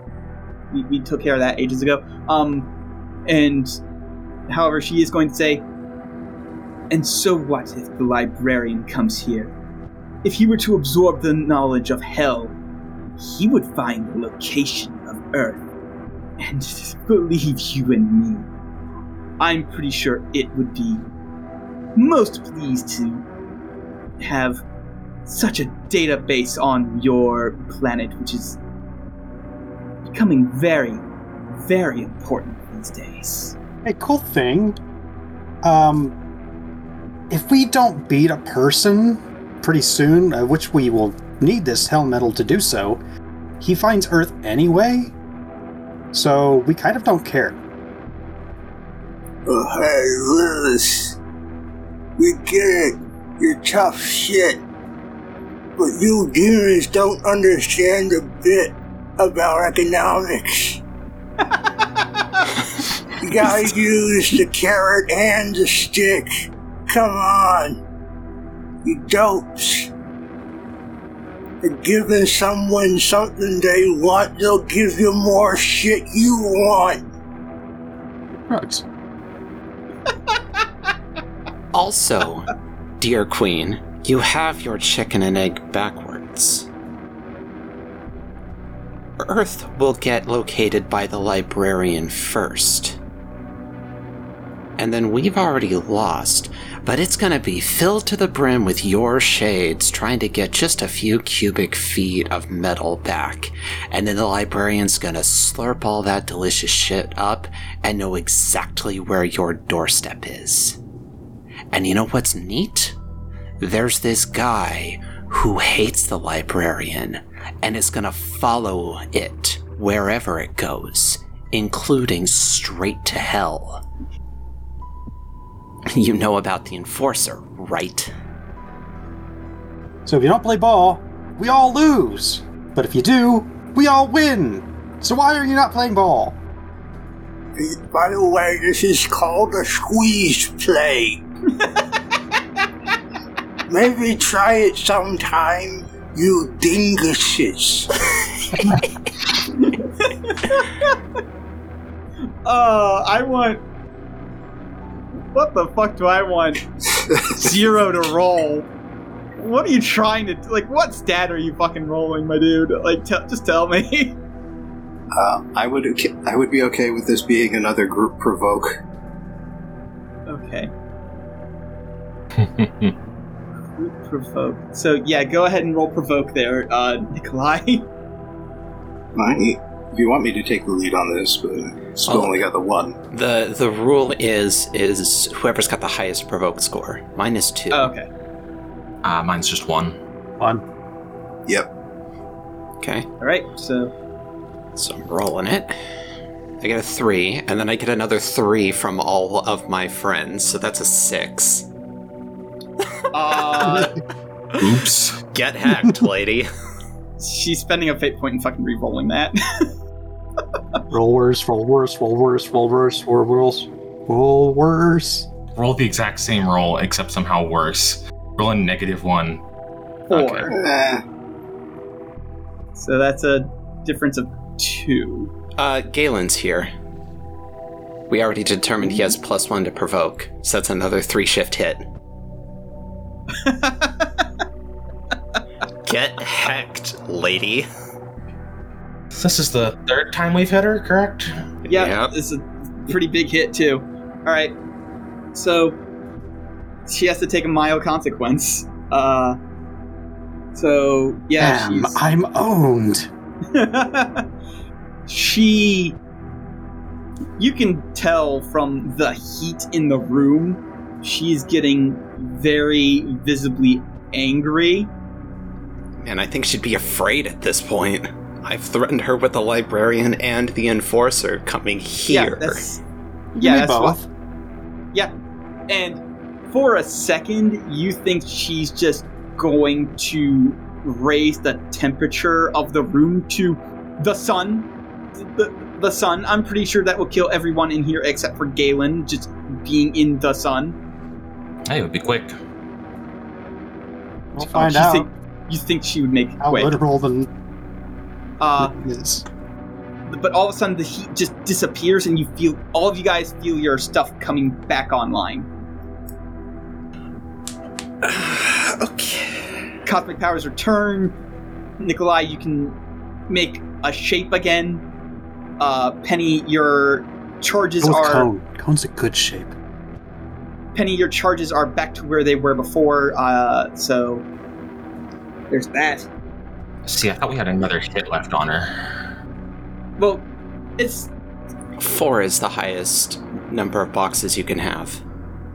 we, we took care of that ages ago. Um, and however, she is going to say, "And so what if the librarian comes here? If he were to absorb the knowledge of hell, he would find the location of Earth. And (laughs) believe you and me, I'm pretty sure it would be most pleased to have such a database on your planet, which is becoming very, very important these days. A cool thing. Um, if we don't beat a person pretty soon, uh, which we will need this hell metal to do so, he finds Earth anyway. So we kind of don't care. Oh, hey, Lewis. We get it. You're tough shit. But you demons don't understand a bit about economics. you gotta use the carrot and the stick. Come on. You dopes. And giving someone something they want, they'll give you more shit you want. Drugs. Also, dear Queen, you have your chicken and egg backwards. Earth will get located by the librarian first. And then we've already lost, but it's gonna be filled to the brim with your shades trying to get just a few cubic feet of metal back. And then the librarian's gonna slurp all that delicious shit up and know exactly where your doorstep is. And you know what's neat? There's this guy who hates the librarian and is gonna follow it wherever it goes, including straight to hell. You know about the enforcer, right? So if you don't play ball, we all lose. But if you do, we all win. So why are you not playing ball? By the way, this is called a squeeze play. (laughs) Maybe try it sometime, you dinguses. (laughs) Uh, I want. What the fuck do I want? Zero to roll. What are you trying to like? What stat are you fucking rolling, my dude? Like, tell just tell me. (laughs) Uh, I would I would be okay with this being another group provoke. okay. (laughs) Provoke. So yeah, go ahead and roll provoke there, uh, Nikolai. (laughs) I, if you want me to take the lead on this, but it's Oh. only got the one. The the rule is is whoever's got the highest provoked score. Mine is two. Oh, okay. Uh, mine's just one. One. Yep. Okay, All right. So so I'm rolling it. I get a three, and then I get another three from all of my friends, so that's a six. Uh, (laughs) Oops. Get hacked, lady. (laughs) she's spending a fate point and fucking re-rolling that. Roll worse, roll worse, roll worse, roll worse, roll worse, roll worse. Roll the exact same roll, except somehow worse. Roll a negative one. Four. Eh, So that's a difference of two. Uh, Galen's here. We already determined he has plus one to provoke, so that's another three shift hit. (laughs) Get hecked, lady. This is the third time we've hit her, correct? Yeah, Yep. it's a pretty big hit too. All right, so she has to take a mild consequence. Uh, so yeah, Damn, she's, I'm owned. (laughs) she. You can tell from the heat in the room, she's getting very visibly angry. And I think she'd be afraid at this point. I've threatened her with the librarian and the enforcer coming Yeah, here. that's yeah, that's both. what. Yeah, and for a second, you think she's just going to raise the temperature of the room to the sun. The, the sun. I'm pretty sure that will kill everyone in here except for Galen just being in the sun. Hey, it would be quick. We'll find you out Think, you think she would make it how quick? literal the Uh, (laughs) is. but all of a sudden the heat just disappears and you feel all of you guys feel your stuff coming back online. (sighs) okay. Cosmic powers return. Nikolai, you can make a shape again. uh, Penny, your charges Go with are cone. Cone's a good shape. Penny, your charges are back to where they were before. Uh, so there's that. See, I thought we had another hit left on her. Well, it's Four is the highest number of boxes you can have.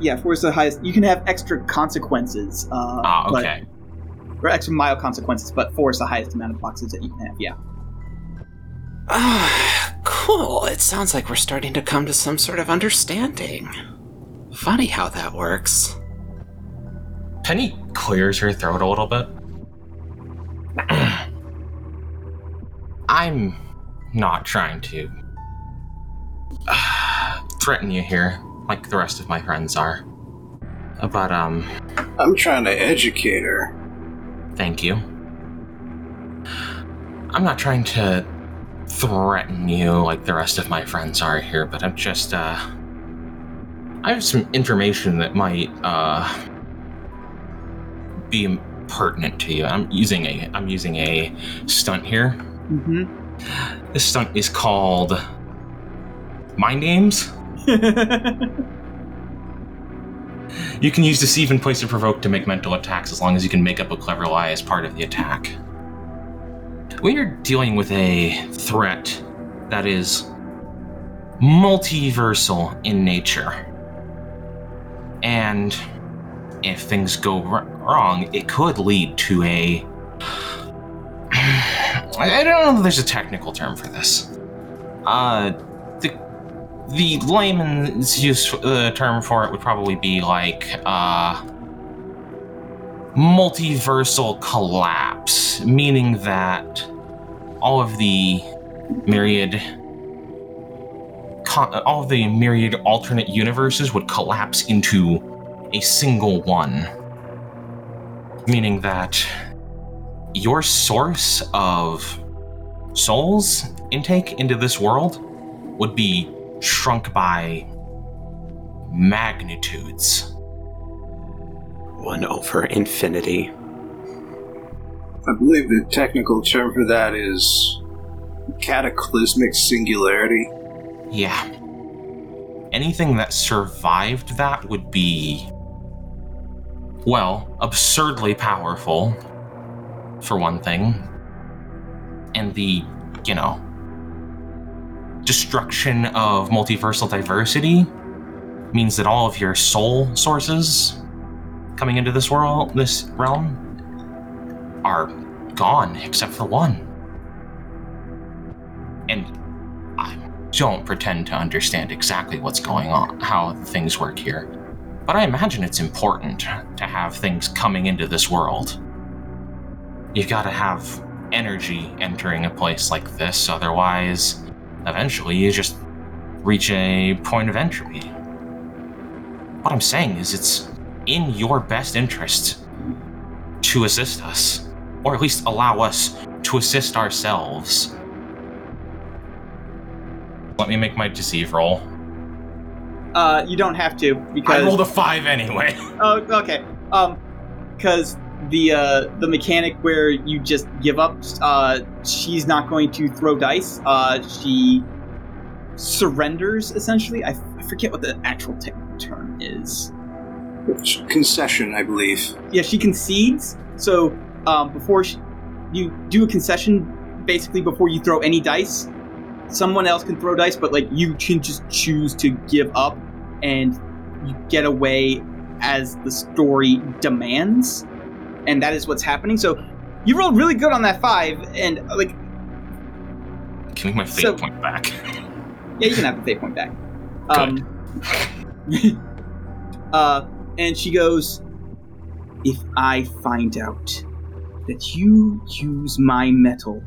yeah. four is the highest. You can have extra consequences. Uh, Ah, but- okay. or extra mild consequences, but four is the highest amount of boxes that you can have. Yeah. Ah, cool. It sounds like we're starting to come to some sort of understanding. Funny how that works. Penny clears her throat a little bit. (clears throat) I'm not trying to uh, threaten you here like the rest of my friends are. But, um, I'm trying to educate her. thank you. I'm not trying to threaten you like the rest of my friends are here, but I'm just, uh. I have some information that might, uh. be pertinent to you. I'm using a I'm using a stunt here. Mm-hmm. This stunt is called Mind Games. (laughs) You can use deceive and place or provoke to make mental attacks as long as you can make up a clever lie as part of the attack. When you're dealing with a threat that is multiversal in nature, and if things go r- wrong, it could lead to a. (sighs) I don't know that there's a technical term for this. Uh, the the layman's use uh, term for it would probably be like uh, multiversal collapse, meaning that all of the myriad co- all the myriad alternate universes would collapse into a single one. Meaning that your source of souls intake into this world would be shrunk by magnitudes. One over infinity. I believe the technical term for that is cataclysmic singularity. Yeah. Anything that survived that would be, well, absurdly powerful, for one thing. And the, you know, destruction of multiversal diversity means that all of your soul sources coming into this world, this realm, are gone except for one. And don't pretend to understand exactly what's going on, how things work here. But I imagine it's important to have things coming into this world. You've got to have energy entering a place like this, otherwise, eventually you just reach a point of entropy. What I'm saying is, it's in your best interest to assist us, or at least allow us to assist ourselves. Let me make my deceive roll. Uh, you don't have to because I rolled a five anyway. (laughs) Oh, okay. Um, because the uh the mechanic where you just give up, uh, she's not going to throw dice. Uh, she surrenders essentially. I, I forget what the actual technical term is. Concession, I believe. Yeah, she concedes. So, um, before she, you do a concession, basically before you throw any dice, someone else can throw dice, but like you can just choose to give up and you get away as the story demands, and that is what's happening. So, you rolled really good on that five, and like, Give me my fate So- point back. yeah, you can have the fate point back. (laughs) Um, (laughs) uh, and she goes, If I find out that you use my metal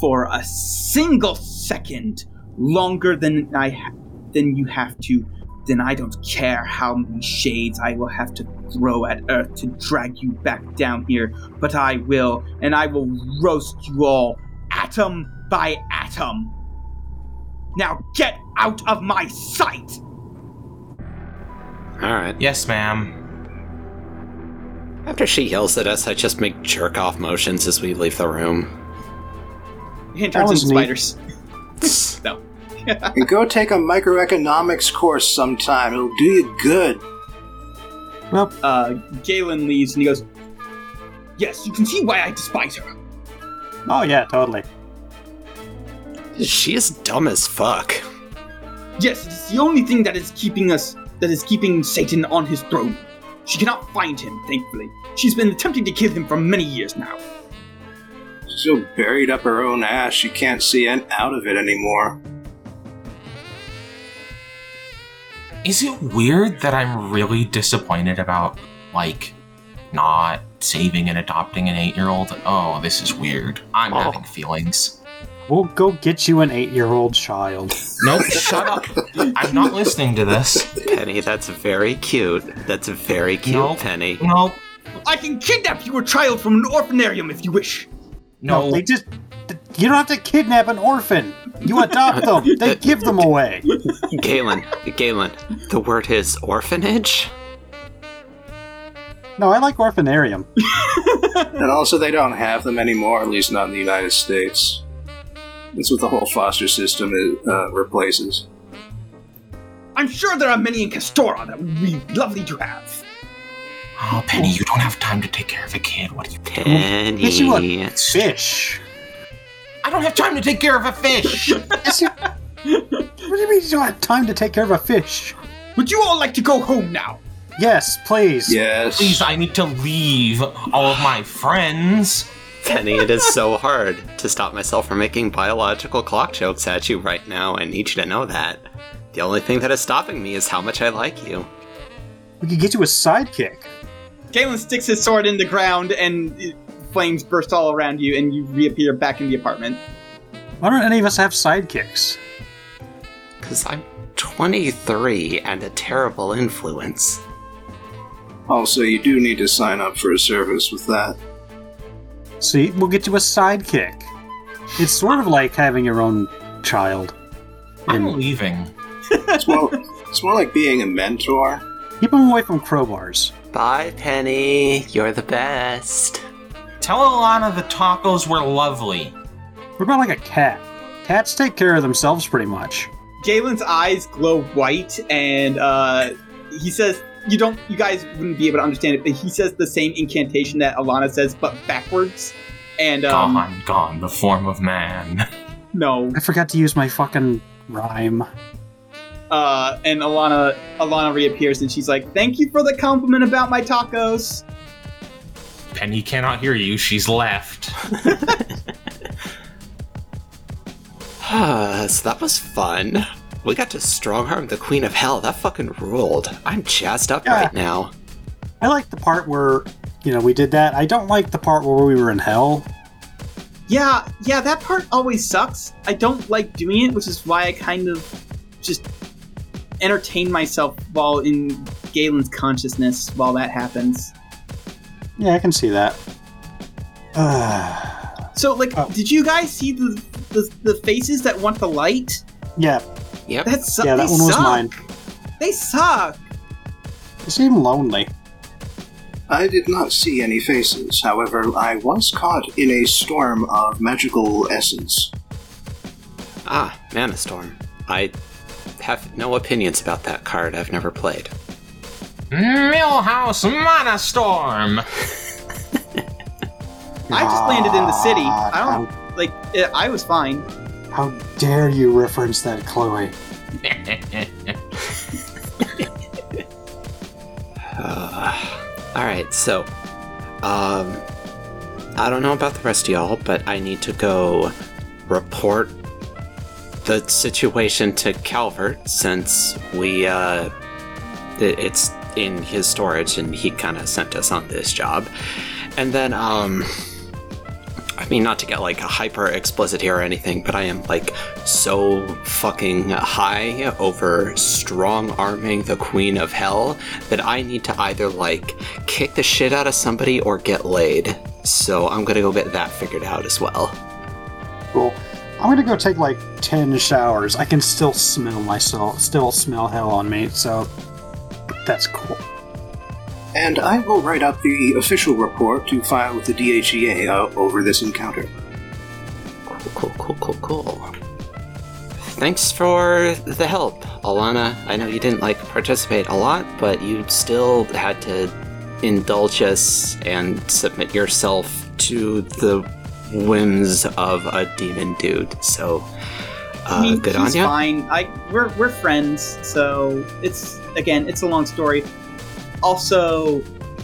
for a single second longer than I ha- than you have to, then I don't care how many shades I will have to throw at Earth to drag you back down here, but I will, and I will roast you all atom by atom. Now get out of my sight! Alright. yes, ma'am. After she yells at us, I just make jerk off motions as we leave the room. Hand That turns into spiders. (laughs) no. and go take a microeconomics course sometime. It'll do you good. Well, Uh, Galen leaves and he goes, Yes, you can see why I despise her. oh yeah, totally. She is dumb as fuck. Yes, it is the only thing that is keeping us, that is keeping Satan on his throne. She cannot find him, thankfully. She's been attempting to kill him for many years now. She's so buried up her own ass she can't see an- out of it anymore. Is it weird that I'm really disappointed about, like, not saving and adopting an eight year old? Oh, this is weird. I'm Oh. having feelings. We'll go get you an eight-year-old child. Nope, shut up. I'm not listening to this. Penny, that's very cute. That's a very cute, No. Penny. Nope. I can kidnap you a child from an orphanarium if you wish. No. they just. You don't have to kidnap an orphan. You adopt them. (laughs) They give them away. Galen, Galen, the word is orphanage? No, I like orphanarium. (laughs) And also, they don't have them anymore, at least not in the United States. That's what the whole foster system is, uh, replaces. I'm sure there are many in Castora that would be lovely to have. Oh, Penny, you don't have time to take care of a kid. What are you Penny. Get you a fish. I don't have time to take care of a fish. Yes, you- what do you mean you don't have time to take care of a fish? Would you all like to go home now? Yes, please. Yes. Please, I need to leave all of my friends. Penny, it is so hard to stop myself from making biological clock jokes at you right now. I need you to know that. The only thing that is stopping me is how much I like you. We could get you a sidekick. Galen sticks his sword in the ground and flames burst all around you and you reappear back in the apartment. Why don't any of us have sidekicks? Because I'm 23 and a terrible influence. Also, you do need to sign up for a service with that. See, we'll get you a sidekick. It's sort of like having your own child. I'm And leaving. It's more, it's more like being a mentor. Keep them away from crowbars. Bye, Penny. You're the best. Tell Alana the tacos were lovely. What about like a cat? Cats take care of themselves pretty much. Galen's eyes glow white and uh, he says, you don't, you guys wouldn't be able to understand it, but he says the same incantation that Alana says, but backwards. And, um, Gone, gone, the form of man. no. I forgot to use my fucking rhyme. Uh, and Alana, Alana reappears and she's like, thank you for the compliment about my tacos. Penny cannot hear you. She's left. (laughs) (sighs) so that was fun. We got to strong arm the Queen of Hell. That fucking ruled. I'm jazzed up Yeah. right now. I like the part where, you know, we did that. I don't like the part where we were in hell. Yeah, yeah, that part always sucks. I don't like doing it, which is why I kind of just entertain myself while in Galen's consciousness while that happens. Yeah, I can see that. Uh, (sighs) So, like, Oh. did you guys see the, the the faces that want the light? yeah, Yep. That su- yeah, that they one was mine. They suck. They seem lonely. I did not see any faces. However, I was caught in a storm of magical essence. Ah, Mana Storm. I have no opinions about that card. I've never played. Millhouse Manastorm. I just landed in the city. I don't like. It, I was fine. How, how dare you reference that, Chloe? (laughs) (sighs) All right, so, um, I don't know about the rest of y'all, but I need to go report the situation to Calvert since we, uh, it- it's in his storage and he kind of sent us on this job. And then, um, I mean, not to get like hyper explicit here or anything, but I am like so fucking high over strong arming the Queen of Hell that I need to either like kick the shit out of somebody or get laid. So I'm gonna go get that figured out as well. Cool. I'm gonna go take like ten showers. I can still smell myself, still smell hell on me. So that's cool. And I will write up the official report to file with the DHEA uh, over this encounter. Cool, cool, cool, cool, cool. thanks for the help, Alana. I know you didn't like participate a lot, but you still had to indulge us and submit yourself to the whims of a demon dude. So, uh, I mean, good he's on you. fine. I we're we're friends, so it's again, it's a long story. Also,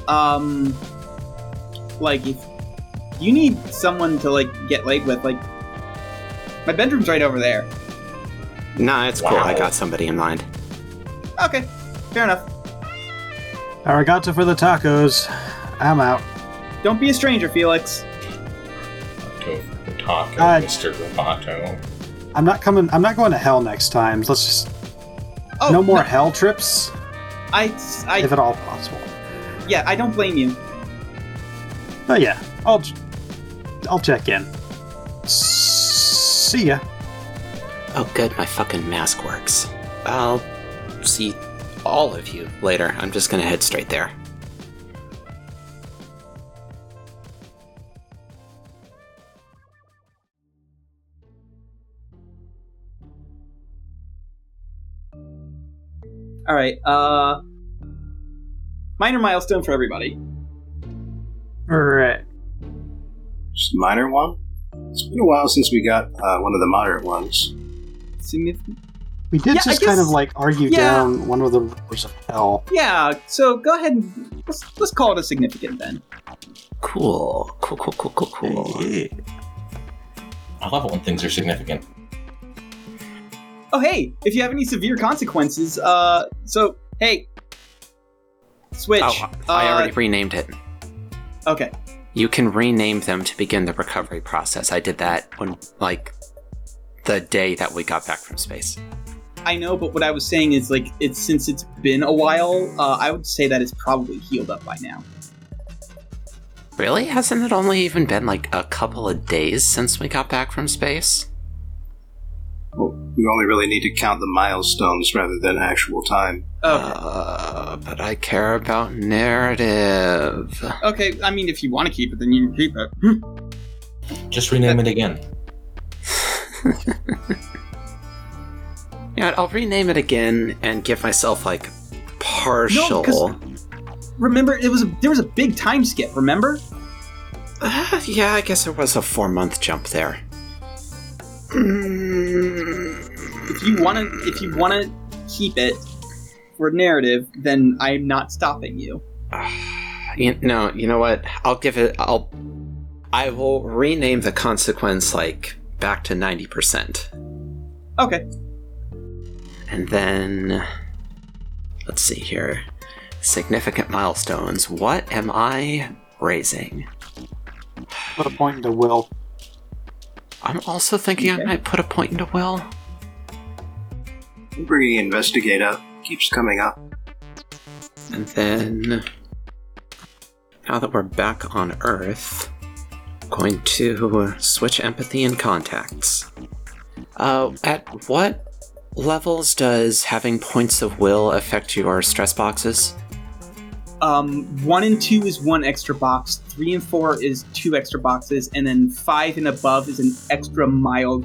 um, like if you need someone to like get laid with, like my bedroom's right over there. Nah, it's cool. I got somebody in mind. Okay, fair enough. Arigato for the tacos. I'm out. Don't be a stranger, Felix. Go for the taco, uh, God. Mr. Roboto. I'm not coming. I'm not going to hell next time. Let's just Oh, no more hell trips, I, I, if at all possible. yeah, I don't blame you. But yeah, I'll j- I'll check in. See ya. Oh, good. My fucking mask works. I'll see all of you later. I'm just gonna head straight there. All right. Uh, minor milestone for everybody. All right. Just a minor one. It's been a while since we got uh, one of the moderate ones. Significant. We did Yeah, I just kind of like argue yeah. down one of the rivers of hell. Yeah. So go ahead and let's let's call it a significant then. Cool. Cool, cool, cool, cool, cool. Yeah. I love it when things are significant. Oh, hey, if you have any severe consequences, uh, so hey, switch. Oh, I Uh, already renamed it. Okay. You can rename them to begin the recovery process. I did that when, like, the day that we got back from space. I know, but what I was saying is like it's since it's been a while. Uh, I would say that it's probably healed up by now. Really? Hasn't it only even been like a couple of days since we got back from space? Well, we only really need to count the milestones rather than actual time. Okay. Uh, but I care about narrative. okay. I mean, if you want to keep it, then you can keep it. (laughs) Just rename it again. (laughs) Yeah, I'll rename it again and give myself like partial. No, Remember, it was a, there was a big time skip. Remember? Uh, yeah, I guess there was a four month jump there. Mm, (clears throat) If you want to, if you want to keep it for narrative, then I'm not stopping you. (sighs) you, no, you know what? I'll give it. I'll. I will rename the consequence like back to ninety percent, Okay. and then let's see here. Significant milestones. What am I raising? Put a point into Will. I'm also thinking I might put a point into Will. Bringing investigate up keeps coming up. And then, now that we're back on Earth, I'm going to switch empathy and contacts. Uh, at what levels does having points of will affect your stress boxes? Um, one and two is one extra box. Three and four is two extra boxes, and then five and above is an extra mild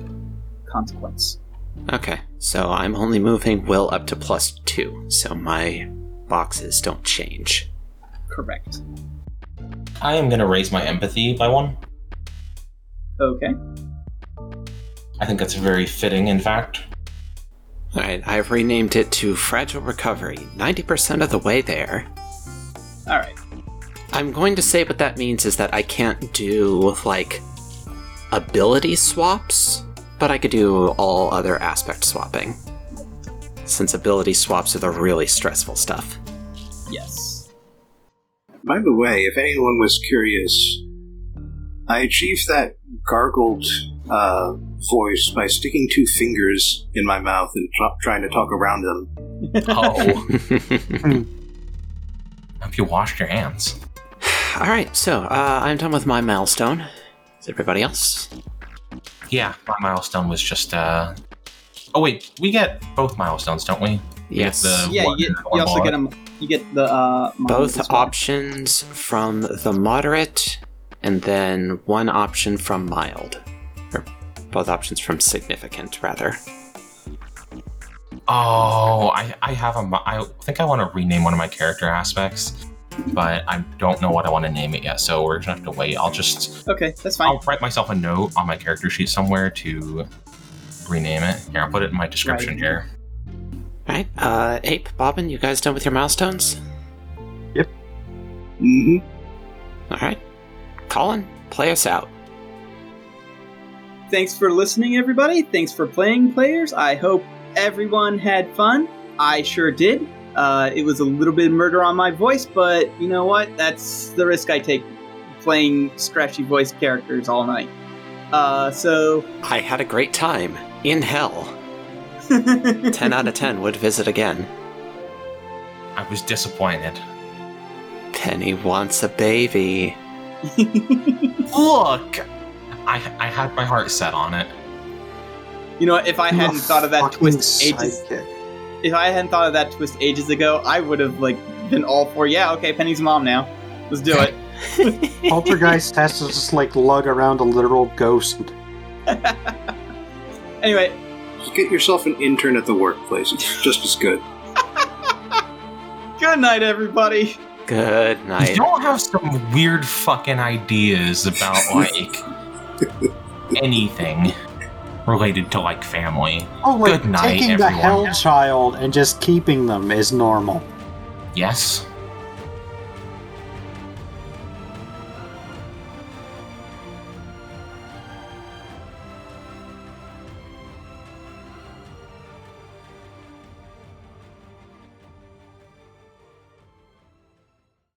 consequence. Okay, so I'm only moving will up to plus two, so my boxes don't change. Correct. I am going to raise my empathy by one. Okay. I think that's very fitting, in fact. Alright, I've renamed it to Fragile Recovery. 90% of the way there. All right. I'm going to say what that means is that I can't do, like, ability swaps, but I could do all other aspect swapping. Since ability swaps are the really stressful stuff. Yes. By the way, if anyone was curious, I achieved that gargled uh, voice by sticking two fingers in my mouth and tr- trying to talk around them. Oh, (laughs) hope you washed your hands. Alright, so, uh, I'm done with my milestone. Is everybody else? Yeah, my milestone was just. uh... Oh wait, we get both milestones, don't we? We Yes. get Yeah, one you, get, and you also get them. You get the uh, Both well. options from the moderate, and then one option from mild. Or both options from significant, rather. Oh, I, I have a. I think I want to rename one of my character aspects, but I don't know what I want to name it yet. So we're gonna have to wait. I'll just Okay, that's fine. I'll write myself a note on my character sheet somewhere to rename it. Here, I'll put it in my description Right. here. Right, uh, Ape, Bobbin, you guys done with your milestones? Yep. Mm-hmm. All right, Colin, play us out. Thanks for listening, everybody. Thanks for playing, players. I hope everyone had fun. I sure did. Uh, it was a little bit of murder on my voice, but you know what? That's the risk I take playing scratchy voice characters all night. Uh, so. I had a great time in hell. (laughs) 10 out of 10 would visit again. I was disappointed. Penny wants a baby. (laughs) Look, I I had my heart set on it. You know, if I hadn't thought of that Fucking twist ages, sidekick. If I hadn't thought of that twist ages ago, I would have like been all for yeah, okay, Penny's mom now. Let's do it. (laughs) Poltergeist has to just like lug around a literal ghost. (laughs) Anyway, Just get yourself an intern at the workplace. It's just as good. (laughs) good night, everybody. Good night. Y'all have some weird fucking ideas about like anything related to like family. Oh, like Good night, taking the everyone. hell child and just keeping them is normal. Yes.